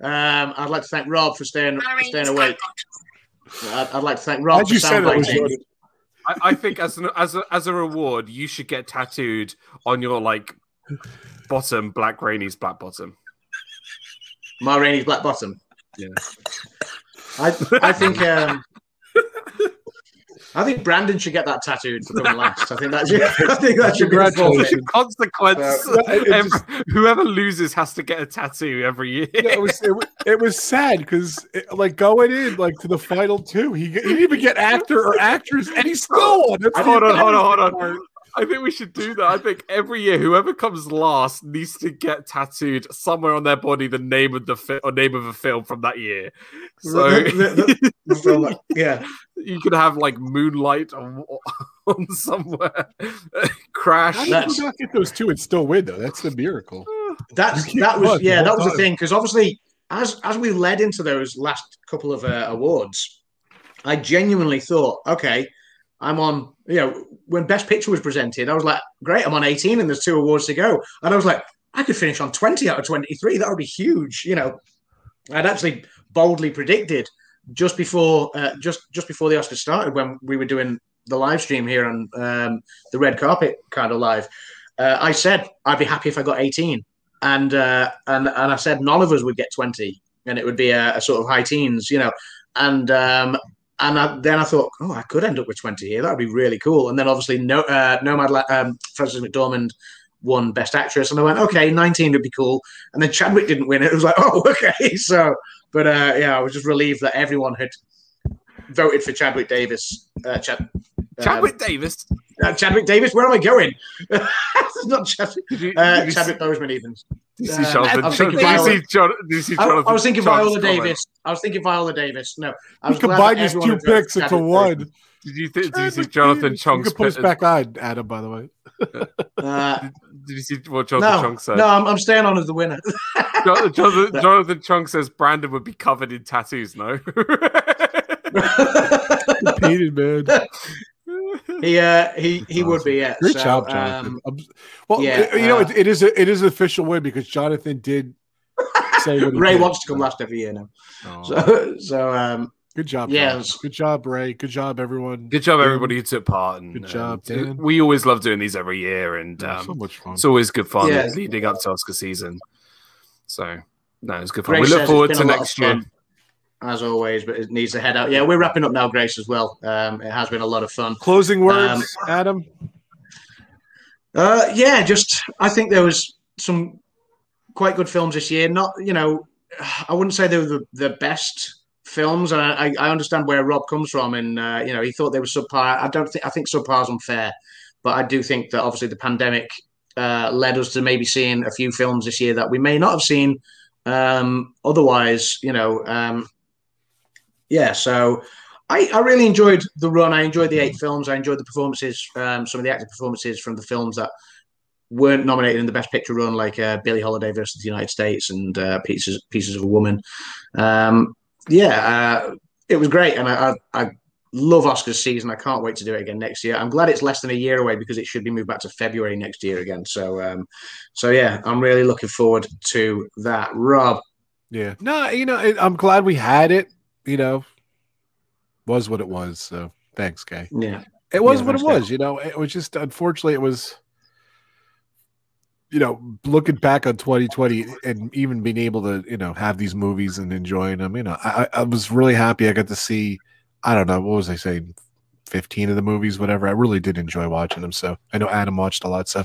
um, I'd like to thank Rob for staying for staying awake. I'd, I'd like to thank Rob As you said, that was. Jordan. I, I think as an as a as a reward, you should get tattooed on your like bottom black Rainey's black bottom. Ma Rainey's Black Bottom. Yeah. I I think um, I think Brandon should get that tattooed for coming last. I think that's I think that should be the Consequence. Uh, Every- just- whoever loses has to get a tattoo every year. Yeah, it was it, it was sad because like going in like to the final two, he, he didn't even get actor or actress, and he still won. That's the Hold on, hold on, hold on. Part. I think we should do that. I think every year, whoever comes last needs to get tattooed somewhere on their body the name of the fi- or name of a film from that year. So The- the- the film- yeah, you could have like Moonlight on, on somewhere, Crash. How did you not get those two and still win though? That's the miracle. that's that was yeah that was the thing because obviously as as we led into those last couple of uh, awards, I genuinely thought, okay, I'm on. You know, when Best Picture was presented, I was like, great, I'm on 18 and there's two awards to go, and I was like, I could finish on 20 out of 23. That would be huge. You know, I'd actually boldly predicted just before uh, just just before the Oscars started when we were doing the live stream here on um, the red carpet kind of live. Uh, I said I'd be happy if I got 18, and uh, and and I said none of us would get 20, and it would be a, a sort of high teens, you know, and um, and I, then I thought, oh, I could end up with 20 here. That would be really cool. And then obviously, no, uh, Nomad um, Frances McDormand won Best Actress, and I went, okay, 19 would be cool. And then Chadwick didn't win it. It was like, oh, okay. So, but uh, yeah, I was just relieved that everyone had voted for Chadwick Davis. Uh, Chad, Chadwick Davis. Uh, Chadwick Davis. Where am I going? it's not Chadwick. Did Uh, Chadwick Boseman, even. see, did you see Jonathan? I was thinking you Viola- see Jon- did you see I, Jonathan? I was thinking Trump's Viola comment? Davis. I was thinking Viola Davis. No, I You was glad combined that his two had picks for into one. Boseman. Did you, th- did you see Chadwick Jonathan Davis. Chong's You can put us bit- back on, Adam. By the way, Uh, Did you see what Jonathan no, Chong said? no, I'm, I'm staying on as the winner. Jo- Jonathan, Jonathan Chong says Brandon would be covered in tattoos. No. repeated man. He uh, he he would be. Yeah. Great So, job, Jonathan. um, well, yeah, you know, uh, it, it is a, it is an official win because Jonathan did say what he Ray did. wants to come last every year now. Oh. So so um, Good job. Yeah, Jonathan. it was- Good job, Ray. Good job, everyone. Good job, everybody who took part. And, Good job, um, Dan. we always love doing these every year, and um, so much fun. it's always good fun Yeah. leading up to Oscar season. So, no, it's good fun. Grace we look forward to a lot of next year. As always, but it needs to head out. Yeah, we're wrapping up now, Grace, as well. Um, it has been a lot of fun. Closing words, Um, Adam. Uh, yeah, just I think there was some quite good films this year. Not you know, I wouldn't say they were the, the best films, and I, I understand where Rob comes from, and uh, you know he thought they were subpar. I don't think I think subpar is unfair, but I do think that obviously the pandemic uh, led us to maybe seeing a few films this year that we may not have seen um, otherwise. You know, um, yeah. So I, I really enjoyed the run. I enjoyed the eight films. I enjoyed the performances, um, some of the acting performances from the films that weren't nominated in the Best Picture run, like uh, Billie Holiday versus the United States and uh, Pieces Pieces of a Woman. Um, yeah, uh, it was great, and I, I, I love Oscars season. I can't wait to do it again next year. I'm glad it's less than a year away because it should be moved back to February next year again. So, um, so yeah, I'm really looking forward to that. Rob, Yeah. No, you know, I'm glad we had it. You know, was what it was. So thanks, Kay. yeah, It was Yeah, what it was. You know, it was just unfortunately it was. You know, looking back on 2020 and even being able to, you know, have these movies and enjoying them, you know, I, I was really happy. I got to see, I don't know, what was I saying, 15 of the movies, whatever. I really did enjoy watching them. So I know Adam watched a lot. So,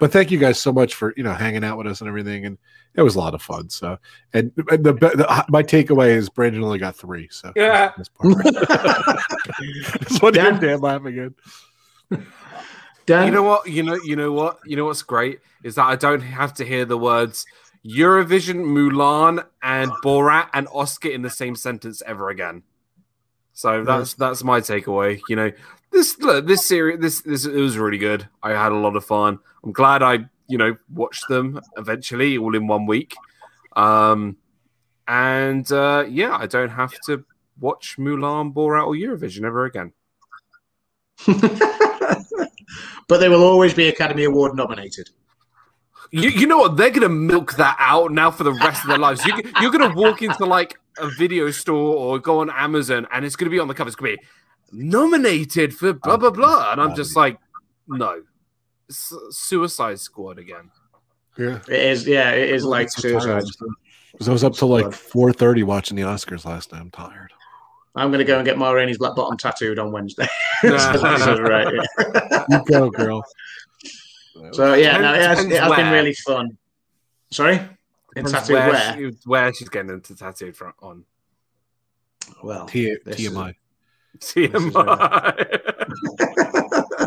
but thank you guys so much for, you know, hanging out with us and everything. And it was a lot of fun. So, and, and the, the uh, my takeaway is Brandon only got three. So, Yeah. that's part. That's what Dan? Dan laughing at. Dan. You know what? You know, you know what? You know what's great is that I don't have to hear the words Eurovision, Mulan, and Borat and Oscar in the same sentence ever again. So that's that's my takeaway. You know, this look, this series, this this it was really good. I had a lot of fun. I'm glad I you know watched them eventually all in one week. Um, and uh, yeah, I don't have to watch Mulan, Borat, or Eurovision ever again. but they will always be Academy Award nominated. You, you know what? They're gonna milk that out now for the rest of their lives. You, you're gonna walk into like a video store or go on Amazon, and it's gonna be on the cover. It's gonna be nominated for blah blah blah, and I'm just like, no, Su- Suicide Squad again. Yeah. It is, yeah, it is like I'm so tired suicide. of this. Because I was up till like four thirty watching the Oscars last night. I'm tired. I'm going to go and get Ma Rainey's black bottom tattooed on Wednesday. so that's right. Yeah. You go, girl. So yeah, no, it has, it has been really fun. Sorry, in Depends tattooed where, where? she- where she's getting into tattooed from on. Well, T- this is- TMI. TMI.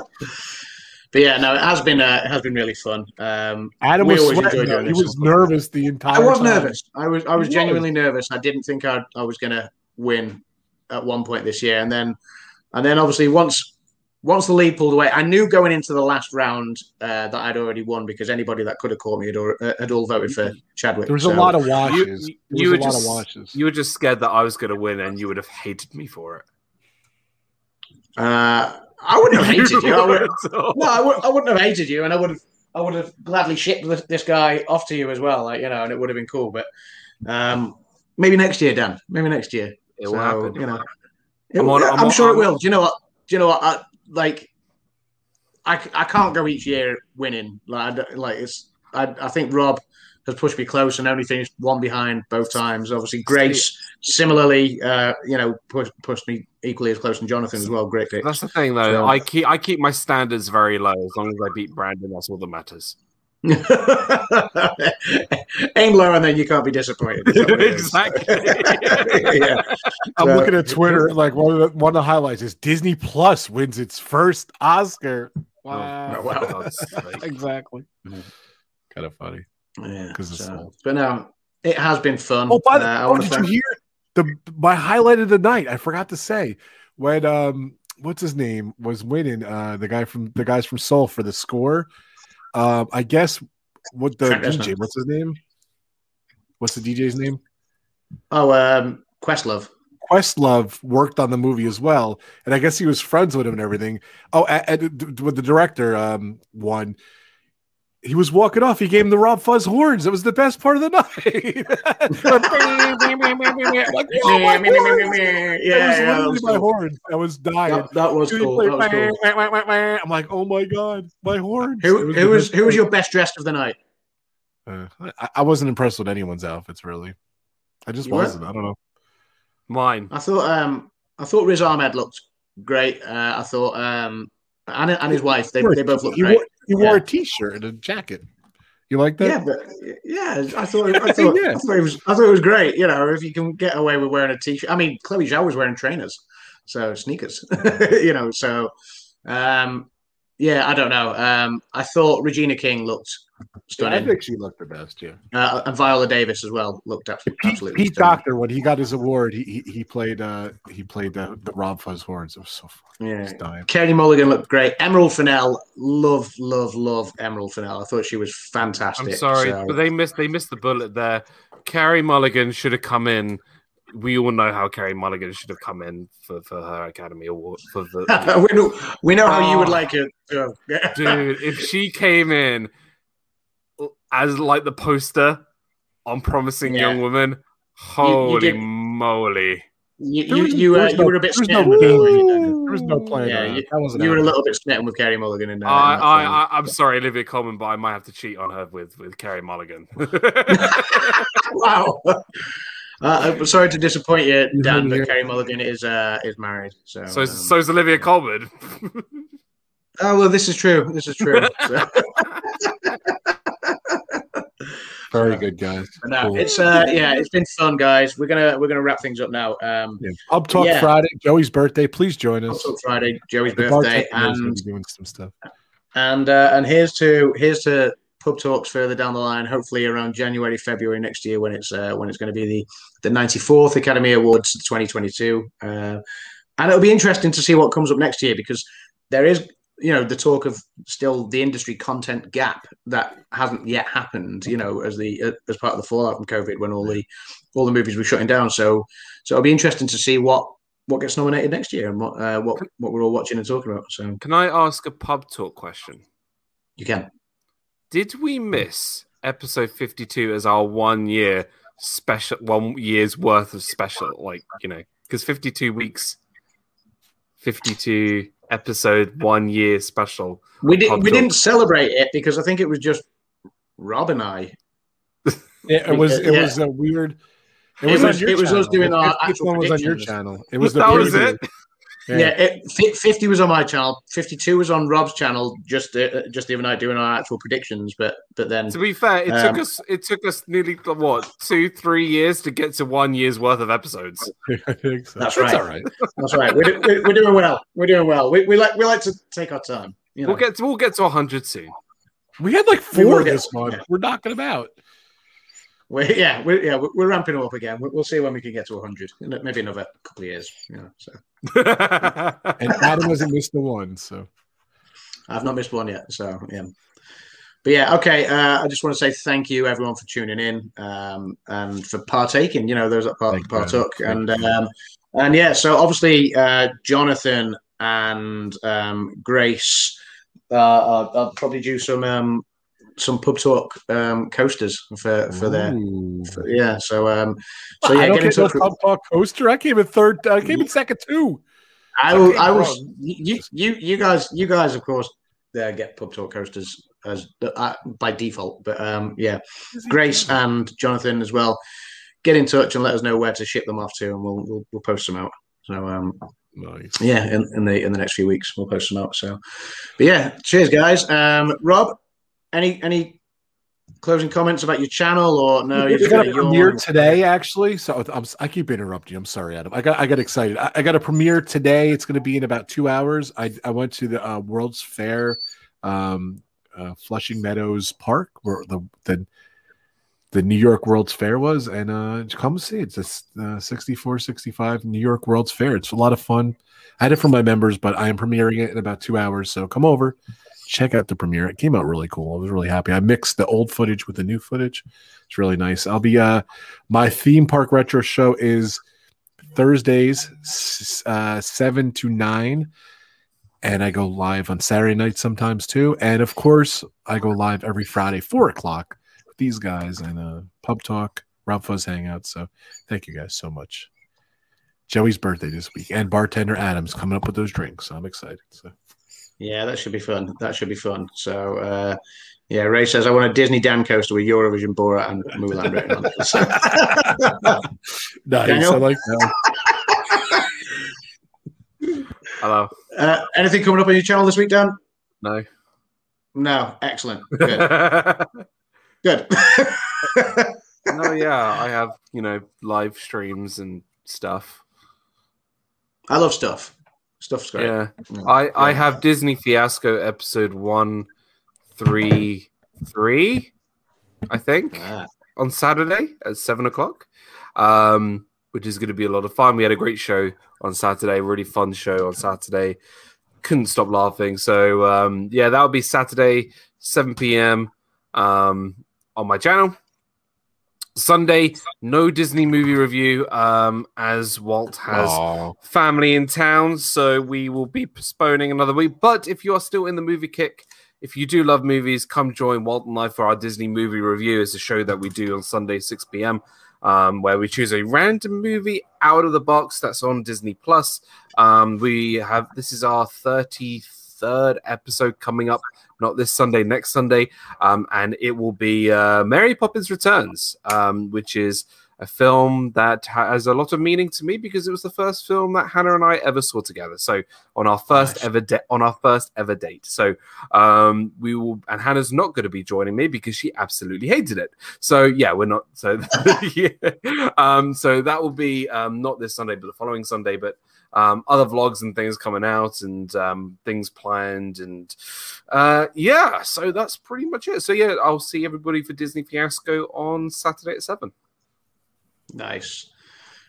but yeah, no, it has been uh, it has been really fun. Um, Adam was always sweating. doing He was nervous the entire. I was time. nervous. I was I was genuinely nervous. I didn't think I I was going to win at one point this year, and then and then obviously once once the lead pulled away, I knew going into the last round uh, that I'd already won because anybody that could have caught me had, al- uh, had all voted for Chadwick. There was So, a lot of watches. You- there you was were a lot just- of watches. you were just scared that I was going to win, and you would have hated me for it. Uh, I wouldn't have hated you. I would, no, I, would, I wouldn't have hated you, and I would have I would have gladly shipped this, this guy off to you as well, like you know, and it would have been cool. But um, maybe next year, Dan. Maybe next year. It will happen. You know, it, I'm on- I'm, I'm on- sure I'm- it will. Do you know what? Do you know what? I, like, I, I can't go each year winning. Like, I like it's. I, I think Rob has pushed me close and only finished one behind both times. Obviously, Grace similarly, uh, you know, pushed pushed me equally as close, and Jonathan as well. Great pick. That's the thing, though. So- I keep I keep my standards very low. As long as I beat Brandon, that's all that matters. Aim low, and then you can't be disappointed. Is that what it is? Exactly. yeah. I'm So- looking at Twitter. Like one of the one of the highlights is Disney Plus wins its first Oscar. Wow. Oh, wow. For God's sake. exactly. Kind of funny. Yeah. 'Cause it's so- but no, it has been fun. Oh, by the Uh, oh, did thank. you hear the my highlight of the night? I forgot to say when um what's his name was winning uh the guy from the guys from Soul for the score. Um, I guess what the Trent DJ? Reznor. What's his name? What's the DJ's name? Oh, um, Questlove. Questlove worked on the movie as well, and I guess he was friends with him and everything. Oh, and, and with the director, um, one. He was walking off. He gave him the Rob Fuzz horns. That was the best part of the night. like, oh, my horns! yeah, It was yeah, literally was my cool. horns. I was dying. That, that was He cool. played That was cool. wah, wah, wah, wah. I'm like, oh my god, my horns. Who, the who was who was your best dressed of the night? Uh, I, I wasn't impressed with anyone's outfits really. I just You weren't? wasn't. I don't know. Mine. I thought um I thought Riz Ahmed looked great. Uh, I thought um and, and his wife they, they both looked He great. wore, he wore Yeah. a t-shirt and a jacket. You like that? Yeah, but yeah, I thought I thought, Yeah. I thought it was I thought it was great. You know, if you can get away with wearing a t-shirt. I mean, Chloe Zhao was wearing trainers, so sneakers. you know, so um, yeah, I don't know. Um, I thought Regina King looked Yeah, I think she looked the best. Yeah. uh, and Viola Davis as well looked absolutely, Pete, absolutely Pete. Docter, when he got his award, he he, he played uh he played the, the Rob Fuzz horns. It was so fun. Yeah. He's dying. Carey Mulligan looked great. Emerald Fennell, love, love, love Emerald Fennell. I thought she was fantastic. I'm sorry, So- but they missed they missed the bullet there. Carey Mulligan should have come in. We all know how Carey Mulligan should have come in for, for her Academy Award for the we know, we know how you would Oh. like it. So, dude. If she came in as like the poster on promising Yeah. young woman, holy did- moly! You, you, was- you, uh, was you no- were a bit there was smitten no with game her. in it. There was no plan. Yeah, you- That wasn't You were a little bit smitten with Carey Mulligan. In, uh, I, and I, I I'm sorry, Olivia Colman, but I might have to cheat on her with with Carey Mulligan. wow. Uh, I'm sorry to disappoint you, You Dan, but. Carey Mulligan is uh, is married. So, so um, so's Olivia Colman. oh well, this is true. This is true. So- Very good, guys. No, Cool. it's uh, yeah, it's been fun, guys. We're gonna we're gonna wrap things up now. Um, Yeah. Pub Talk Yeah. Friday, Joey's birthday. Please join us. also Friday, Joey's The birthday, bartender is gonna and doing some stuff. and uh, and here's to here's to pub talks further down the line. Hopefully around January, February next year when it's uh, when it's going to be the the 94th Academy Awards 2022. Uh, and it'll be interesting to see what comes up next year because there is you know the talk of still the industry content gap that hasn't yet happened you know as the as part of the fallout from covid when all the all the movies were shutting down so so it'll be interesting to see what what gets nominated next year and what uh, what what we're all watching and talking about so Can I ask a pub talk question? you can Did we miss episode 52 as our one year special, one year's worth of special? Like, you know, because 52 weeks, 52 episode, one year special. We did. Pub We talk. didn't celebrate it because I think it was just Rob and I. Yeah, it was it Yeah. was a weird. It on was- your it was us doing The our 50th actual one was on your channel. It was the that was it. Yeah, it, 50 was on my channel. 52 was on Rob's channel just uh, just the other night doing our actual predictions. But but then To be fair, it Um, took us it took us nearly what two three years to get to one year's worth of episodes. I think so. That's That's right. all right. that's right. We're, do- we're, we're doing well. We're doing well. We, we like we like to take our time. You know. We'll get to, we'll get to hundred soon. We had like We will four get- this month. We're knocking them out. We're, yeah, we're, yeah, we're, we're ramping up again. We'll, we'll see when we can get to 100. Maybe another couple of years. You know, so And Adam hasn't missed the one. So I've not missed one yet. So yeah. But yeah, okay. Uh, I just want to say thank you, everyone, for tuning in um, and for partaking. You know, those that part, Thank you, partook, and um, and yeah. So obviously, uh, Jonathan and um, Grace uh, I'll, I'll probably do some um, some pub talk um, coasters for for their for- yeah. So um, so I yeah, don't get in get no touch. With, pub talk coaster. I came in third. I came in second too. I will. Okay, I will. You you you guys you guys of course uh, get pub talk coasters as uh, by default, but um, yeah. Grace and Jonathan as well. Get in touch and let us know where to ship them off to, and we'll we'll, we'll post them out. So um, Nice. yeah, in, in the in the next few weeks we'll post them out. So, but yeah, cheers guys. Um, Rob, any any closing comments about your channel or no? You're got a premiere today, actually. So I'm, I keep interrupting. you. I'm sorry, Adam. I got I got excited. I, I got a premiere today. It's going to be in about two hours. I I went to the uh, World's Fair, um, uh, Flushing Meadows Park, where the the the New York World's Fair was, and uh, come see it. It's a uh, 64, 65 New York World's Fair. It's a lot of fun. I had it for my members, but I am premiering it in about two hours. So come over, check out the premiere. It came out really cool. I was really happy. I mixed the old footage with the new footage. It's really nice. I'll be uh my theme park retro show is Thursdays uh 7 to 9 and I go live on Saturday night sometimes too. And of course, I go live every Friday, four o'clock with these guys and uh pub talk, Rob Fuzz hangout. So thank you guys so much. Joey's birthday this week, and bartender Adams coming up with those drinks. I'm excited. So Yeah, that should be fun. That should be fun. So, uh, yeah, Ray says I want a Disney Dan coaster with Eurovision, Borat, and Mulan written on it. So, nice. Daniel? I like that. Hello. uh, anything coming up on your channel this week, Dan? No. No, excellent. Good. Good. no, yeah, I have you know live streams and stuff. I love stuff. Stuff's great. Yeah, Yeah. I I Yeah. have Disney Fiasco episode one, three, three, I think Ah, on Saturday at seven o'clock, um, which is going to be a lot of fun. We had a great show on Saturday, really fun show on Saturday. Couldn't stop laughing. So um, yeah, that'll be Saturday, seven p.m. Um, on my channel. Sunday, no Disney movie review, um, as Walt has Aw. family in town, so we will be postponing another week. But if you are still in the movie kick, if you do love movies, come join Walt and I for our Disney movie review. It's a show that we do on Sunday, 6 p.m., um, where we choose a random movie out of the box that's on Disney Plus. Um, we have this is our 33rd episode coming up, not this Sunday, next Sunday, um, and it will be uh, Mary Poppins Returns, um, which is a film that has a lot of meaning to me because it was the first film that Hannah and I ever saw together. So on our first Nice. ever da- on our first ever date. So um, we will, and Hannah's not going to be joining me because she absolutely hated it. So yeah, we're not. So yeah, um, so that will be um, not this Sunday, but the following Sunday. But um, other vlogs and things coming out and um, things planned and uh, yeah. So that's pretty much it. So yeah, I'll see everybody for Disney Fiasco on Saturday at seven. nice.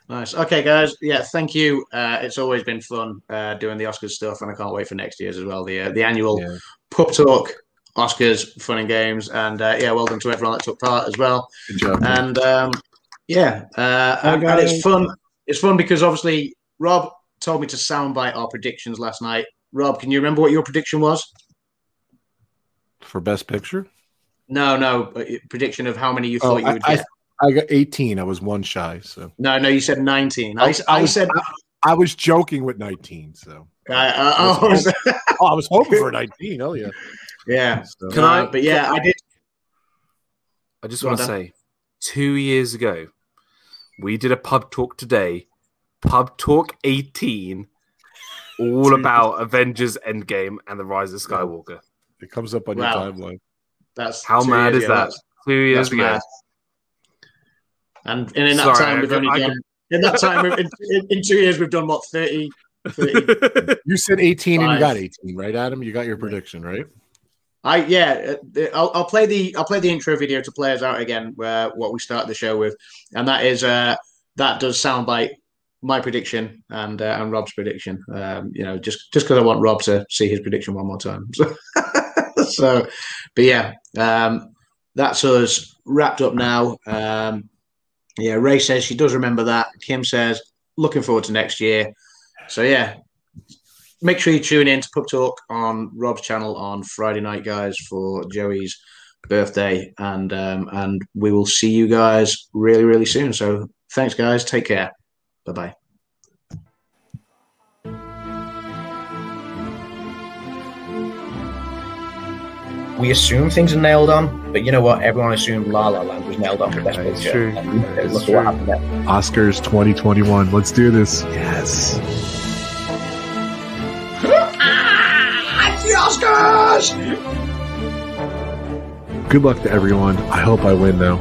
Nice. Okay, guys. Yeah, thank you. Uh, it's always been fun uh, doing the Oscars stuff, and I can't wait for next year's as well. The uh, the annual Yeah. pub talk Oscars fun and games, and uh, yeah, welcome to everyone that took part as well. Good job. And um, yeah, uh, and, and it's fun. It's fun because obviously Rob told me to soundbite our predictions last night. Rob, can you remember what your prediction was? For best picture, No, no, uh, prediction of how many you Oh, thought you I, would I, get. I got 18. I was one shy. So No, no, you said nineteen. I, I, I was, said. I, I was joking with 19. So I, I, I was, oh, I was hoping for 19. Oh yeah. yeah. So, Can Uh, I- But yeah, I did. I just want to say, two years ago, we did a pub talk today, pub talk 18, all about Avengers Endgame and the Rise of Skywalker. It comes up on Wow. your timeline. That's How mad years is ago. that? That's- Two years that's ago. mad. And, and in that Sorry, time, we've only I done. In that time, in, in, in two years, we've done what 30, 30 You said 18 and you got 18, right, Adam? You got your prediction, right? I yeah, uh, I'll, I'll play the I'll play the intro video to play us out again. Where what we start the show with, and that is uh that does sound like my prediction and uh, and Rob's prediction. Um, you know, just just because I want Rob to see his prediction one more time. So, so but yeah, um, that's us wrapped up now. Um, yeah, Ray says she does remember that. Kim says looking forward to next year. So yeah, make sure you tune in to Pub Talk on Rob's channel on Friday night, guys, for Joey's birthday, and um, and we will see you guys really, really soon. So thanks, guys. Take care. Bye bye. We assume things are nailed on, but you know what? Everyone assumed La La Land was nailed on for best picture. true. And look at true. what happened there. Oscars 2021. Let's do this. Yes. Ah, the Oscars. Good luck to everyone. I hope I win though.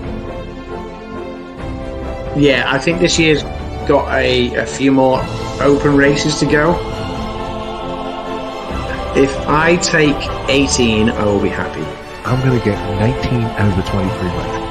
Yeah, I think this year's got a, a few more open races to go. If I take 18, I will be happy. I'm going to get 19 out of the 23 right.